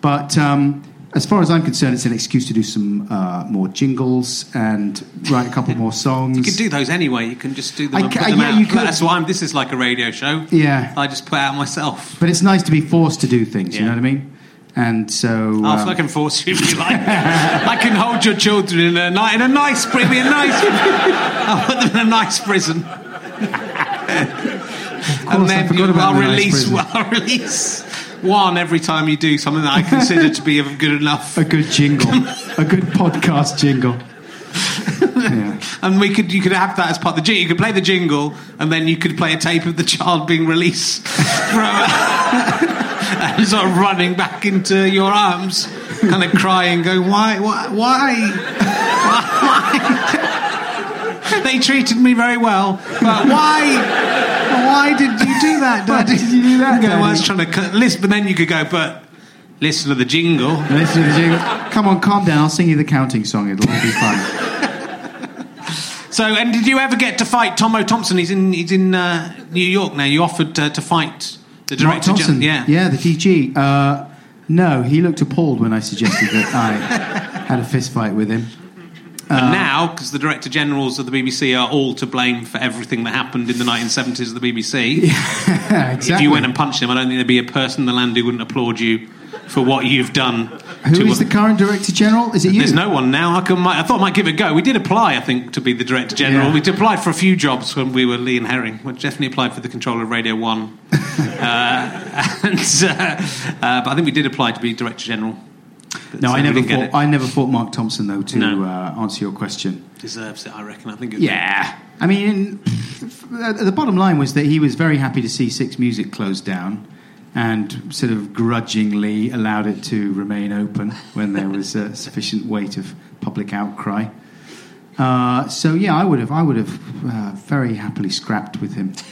But... Um, as far as I'm concerned, it's an excuse to do some uh, more jingles and write a couple more songs. You can do those anyway. You can just do them I and ca- put them yeah, out. you could. That's why I'm, this is like a radio show. Yeah. I just put out myself. But it's nice to be forced to do things, you know what I mean? And so. Oh, um, I can force you if you like. I can hold your children in a night in a nice, pri- be a nice. I'll put them in a nice prison. and then you, about I'll the nice release. I'll release one every time you do something that I consider to be of good enough. a good jingle. a good podcast jingle. yeah. And we could, you could have that as part of the jingle. You could play the jingle, and then you could play a tape of the child being released from, and sort of running back into your arms, kind of crying, going, "Why, why, why, why?" they treated me very well, but why? Why did you do that, Why did you do that, Go, well, I was trying to cut- listen, but then you could go, but listen to the jingle. Listen to the jingle. Come on, calm down. I'll sing you the counting song. It'll all be fun. So, and did you ever get to fight Tomo Thompson? He's in he's in uh, New York now. You offered uh, to fight the Mark director. Thompson. yeah. Yeah, the DG. Uh, no, he looked appalled when I suggested that I had a fist fight with him. And now, because the director generals of the BBC are all to blame for everything that happened in the 1970s of the BBC, exactly. if you went and punched him, I don't think there'd be a person in the land who wouldn't applaud you for what you've done. Who is the current director general? Is it you? There's no one now. I, can, I thought I might give it a go. We did apply, I think, to be the director general. Yeah. We applied for a few jobs when we were Lee and Herring. We definitely applied for the controller of Radio One, uh, and, uh, uh, but I think we did apply to be director general. But, No, uh, I never thought. I never thought Mark Thompson though to No. uh, answer your question. Deserves it, I reckon. I think. It Yeah, I mean, the bottom line was that he was very happy to see Six Music closed down, and sort of grudgingly allowed it to remain open when there was a sufficient weight of public outcry. Uh, so yeah, I would have, I would have uh, very happily scrapped with him.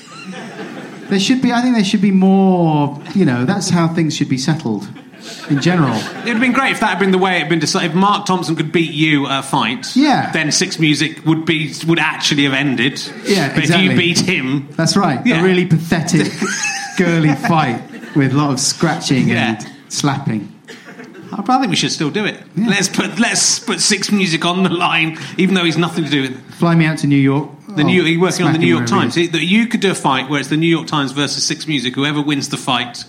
There should be, I think, there should be more. You know, that's how things should be settled in general. It'd have been great if that had been the way it had been decided. If Mark Thompson could beat you at a fight, Yeah. then Six Music would be would actually have ended. Yeah, but exactly. if you beat him, That's right. Yeah. A really pathetic girly fight with a lot of scratching Yeah. and slapping. I think we should still do it. Let's put let's put six music on the line, even though he's nothing to do with it. Fly me out to New York. The New, you're working on the New York Times. It- you could do a fight where it's the New York Times versus Six Music. Whoever wins the fight,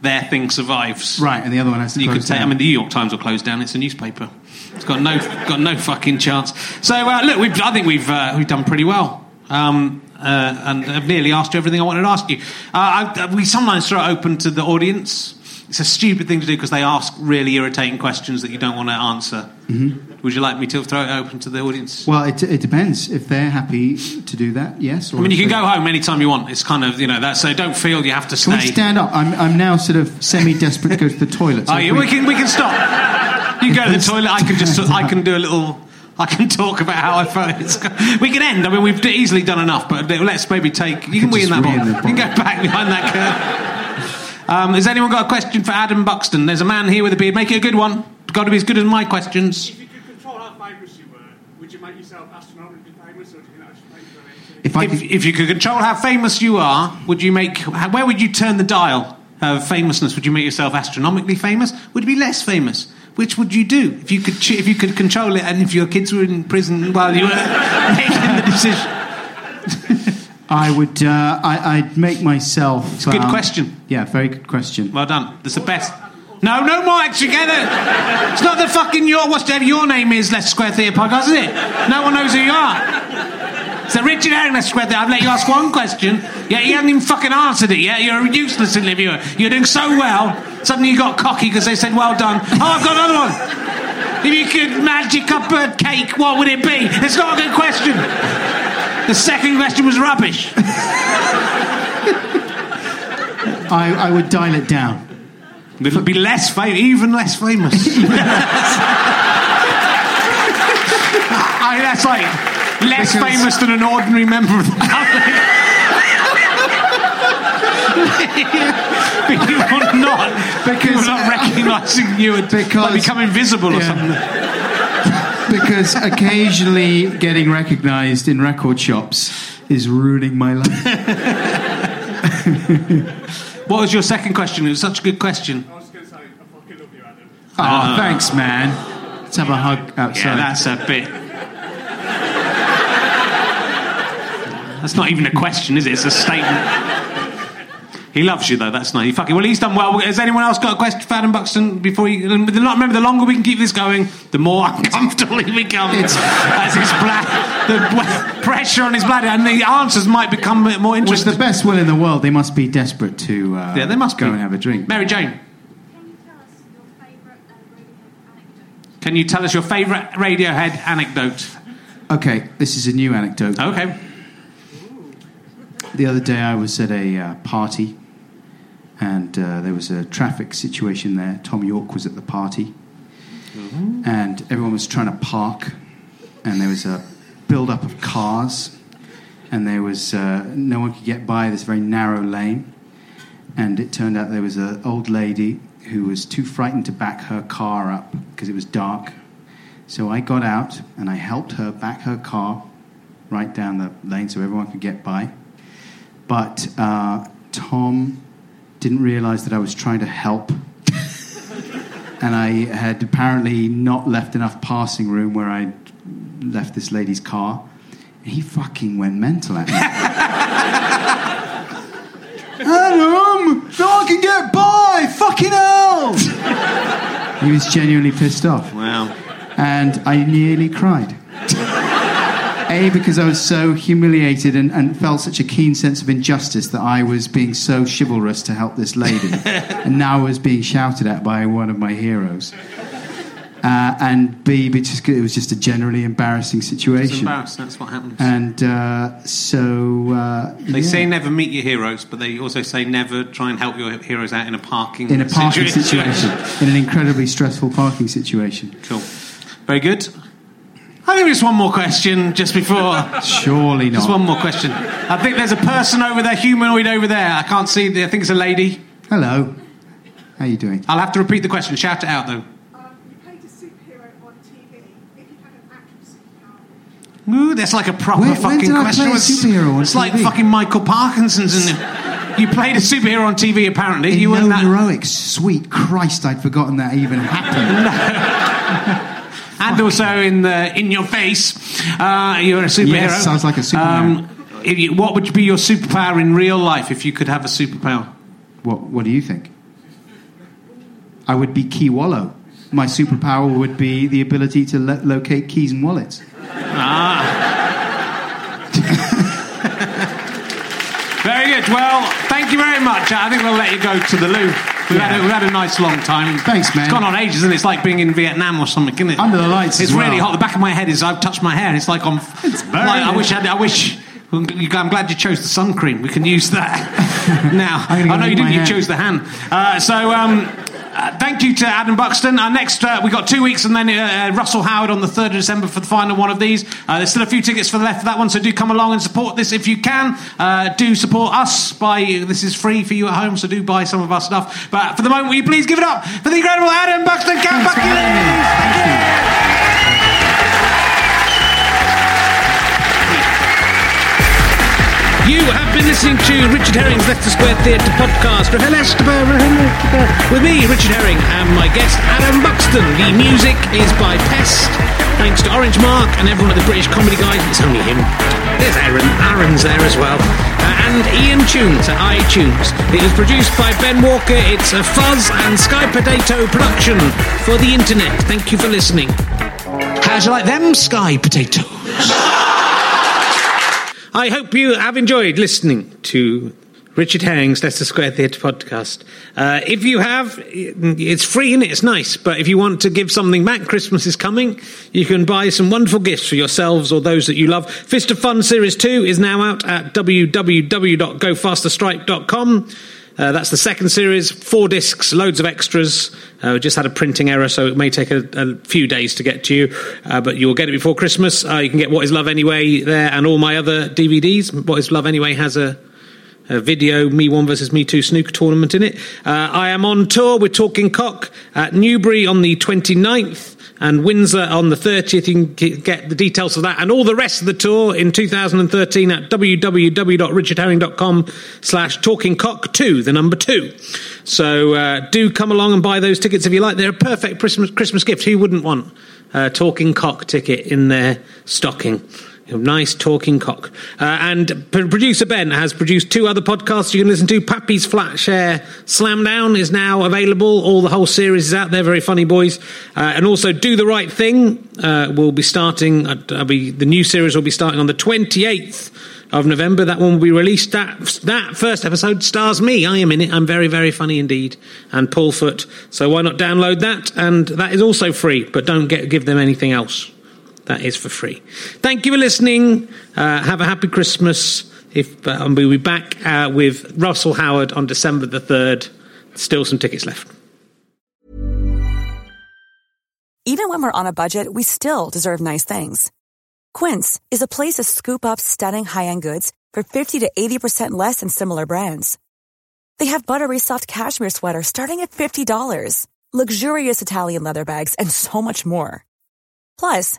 their thing survives. Right, and the other one has to You could take. I mean, the New York Times will close down. It's a newspaper. It's got no got no fucking chance. So uh, look, we've, I think we've uh, we've done pretty well. Um, uh, and I've nearly asked you everything I wanted to ask you. Uh, I, we sometimes throw it open to the audience. It's a stupid thing to do because they ask really irritating questions that you don't want to answer. Mm-hmm. Would you like me to throw it open to the audience? Well, it, it depends. If they're happy to do that, yes. Or I mean, you can they- go home anytime you want. It's kind of you know that. So don't feel you have to Can we stand up? I'm, I'm now sort of semi-desperate to go to the toilet. so Oh, yeah, we can we can stop. You can go to the toilet. I can just I can do a little. I can talk about how I felt. It's, we can end. I mean, we've easily done enough, but let's maybe take. You can wee in that wee in bottle. the You can go back behind that curtain. Um, has anyone got a question for Adam Buxton? There's a man here with a beard. Make it a good one. Got to be as good as my questions. If you could control how famous you were, would you make yourself astronomically famous, or do you should make you an If I If, could, if you could control how famous you are, would you make? Where would you turn the dial of famousness? Would you make yourself astronomically famous? Would you be less famous? Which would you do if you could? If you could control it, and if your kids were in prison while you were making the decision? I would, uh, I, I'd make myself. It's a good question. Yeah, very good question. Well done. That's the best. No, no more together. It's not the fucking your whatever your name is. Leicester Square Theatre podcast, is it? No one knows who you are. So Richard Herring, Square Theatre. I've let you ask one question. Yeah, you haven't even fucking answered it yet. You're a useless interviewer. You're doing so well. Suddenly you got cocky because they said well done. Oh, I've got another one. If you could magic up a cake, what would it be? It's not a good question. The second question was rubbish. I, I would dial it down. It'll be less famous, even less famous. I, that's like less Because- famous than an ordinary member of the public. are not, because not uh, recognising you would Because- like become invisible or Yeah. something. Because occasionally getting recognised in record shops is ruining my life. What was your second question? It was such a good question. I was going to say, I fucking love you, Adam. Oh, thanks, man. Let's have a hug outside. Yeah, that's a bit. That's not even a question, is it? It's a statement. He loves you, though. That's nice. He fucking well. He's done well. Has anyone else got a question for Adam Buxton before you? Remember, the longer we can keep this going, the more uncomfortable he becomes. As his bladder, the pressure on his bladder, and the answers might become more With interesting. the best will in the world, they must be desperate to uh, yeah, they must go be. and have a drink. Mary Jane, Can you tell us your favourite Radiohead anecdote? can you tell us your favourite Radiohead anecdote? Okay, this is a new anecdote. Okay. The other day I was at a uh, party and uh, there was a traffic situation there. Thom Yorke was at the party. And everyone was trying to park. And there was a build up of cars. And there was uh, no one could get by this very narrow lane. And it turned out there was an old lady who was too frightened to back her car up because it was dark. So I got out and I helped her back her car right down the lane so everyone could get by. But uh, Tom didn't realize that I was trying to help. and I had apparently not left enough passing room where I left this lady's car. And he fucking went mental at me. Adam, no one can get by. Fucking hell! he was genuinely pissed off, Wow. and I nearly cried. A, because I was so humiliated and, and felt such a keen sense of injustice that I was being so chivalrous to help this lady, and now I was being shouted at by one of my heroes. Uh, and B, because it was just a generally embarrassing situation. embarrassing. That's what happens. And uh, so. Uh, They yeah. say never meet your heroes, but they also say never try and help your heroes out in a parking in a parking situation, in an incredibly stressful parking situation. Cool. Very good. I think just one more question just before. Surely not. Just one more question. I think there's a person over there, humanoid over there. I can't see. the- I think it's a lady. Hello. How are you doing? I'll have to repeat the question. Shout it out though. Um, you played a superhero on TV. If you had an actual superpower, Ooh, that's like a proper When- when fucking did I question. play a It's- superhero on it's like fucking Michael Parkinson's in it. you played a superhero on TV. Apparently, In you no weren't that. heroics. Sweet Christ, I'd forgotten that even happened. and also in the in your face, uh, you're a superhero. Yes, sounds like a superhero. Um, you, what would be your superpower in real life if you could have a superpower? What, what do you think? I would be Key Wallow. My superpower would be the ability to lo- locate keys and wallets. Ah. Very good. Well, thank you very much. I think we'll let you go to the loo. We've, had, a, we've had a nice long time. Thanks, man. It's gone on ages, and it's like being in Vietnam or something, isn't it? Under the lights It's as well. really hot. The back of my head is. I've touched my hair. and It's like I'm. It's burning. Like, I wish. I, I wish. I'm glad you chose the sun cream. We can use that now. I know you didn't. You chose the hand. Uh, so. Um, uh, thank you to Adam Buxton. Our next, uh, we got two weeks, and then uh, Russell Howard on the third of December for the final one of these. Uh, there's still a few tickets for the left for that one, so do come along and support this if you can. Uh, do support us by this is free for you at home, so do buy some of our stuff. But for the moment, will you please give it up for the incredible Adam Buxton? Count Thanks for having me. Thank you. You have been listening to Richard Herring's Leicester Square Theatre podcast. With me, Richard Herring, and my guest, Adam Buxton. The music is by Pest. Thanks to Orange Mark and everyone at the British Comedy Guide. It's only him. There's Aaron. Aaron's there as well. Uh, and Ian Tunes at iTunes. It was produced by Ben Walker. It's a Fuzz and Sky Potato production for the internet. Thank you for listening. How'd you like them Sky Potatoes? I hope you have enjoyed listening to Richard Herring's Leicester Square Theatre podcast. Uh, if you have, it's free and it's nice. But if you want to give something back, Christmas is coming. You can buy some wonderful gifts for yourselves or those that you love. Fist of Fun Series 2 is now out at www.gofasterstripe.com. Uh, that's the second series, four discs, loads of extras. Uh, we just had a printing error, so it may take a, a few days to get to you, uh, but you'll get it before Christmas. Uh, you can get What Is Love Anyway there and all my other DVDs. What Is Love Anyway has a, a video, Me One versus Me Two snooker tournament in it. Uh, I am on tour with Talking Cock at Newbury on the 29th and Windsor on the 30th. You can get the details of that and all the rest of the tour in 2013 at www.richardherring.com slash talkingcock2, the number two. So uh, do come along and buy those tickets if you like. They're a perfect Christmas, Christmas gift. Who wouldn't want a Talking Cock ticket in their stocking? Nice talking cock. Uh, and producer Ben has produced two other podcasts you can listen to. Pappy's Flat Share Slam Down is now available. All the whole series is out there. Very funny boys. Uh, and also Do the Right Thing uh, will be starting. Uh, I'll be, the new series will be starting on the 28th of November. That one will be released. That that first episode stars me. I am in it. I'm very very funny indeed. And Paul Foot. So why not download that? And that is also free. But don't get give them anything else. That is for free. Thank you for listening. Uh, have a happy Christmas. If uh, and we'll be back uh, with Russell Howard on December the third. Still some tickets left. Even when we're on a budget, we still deserve nice things. Quince is a place to scoop up stunning high-end goods for 50 to 80% less than similar brands. They have buttery soft cashmere sweaters starting at $50, luxurious Italian leather bags, and so much more. Plus,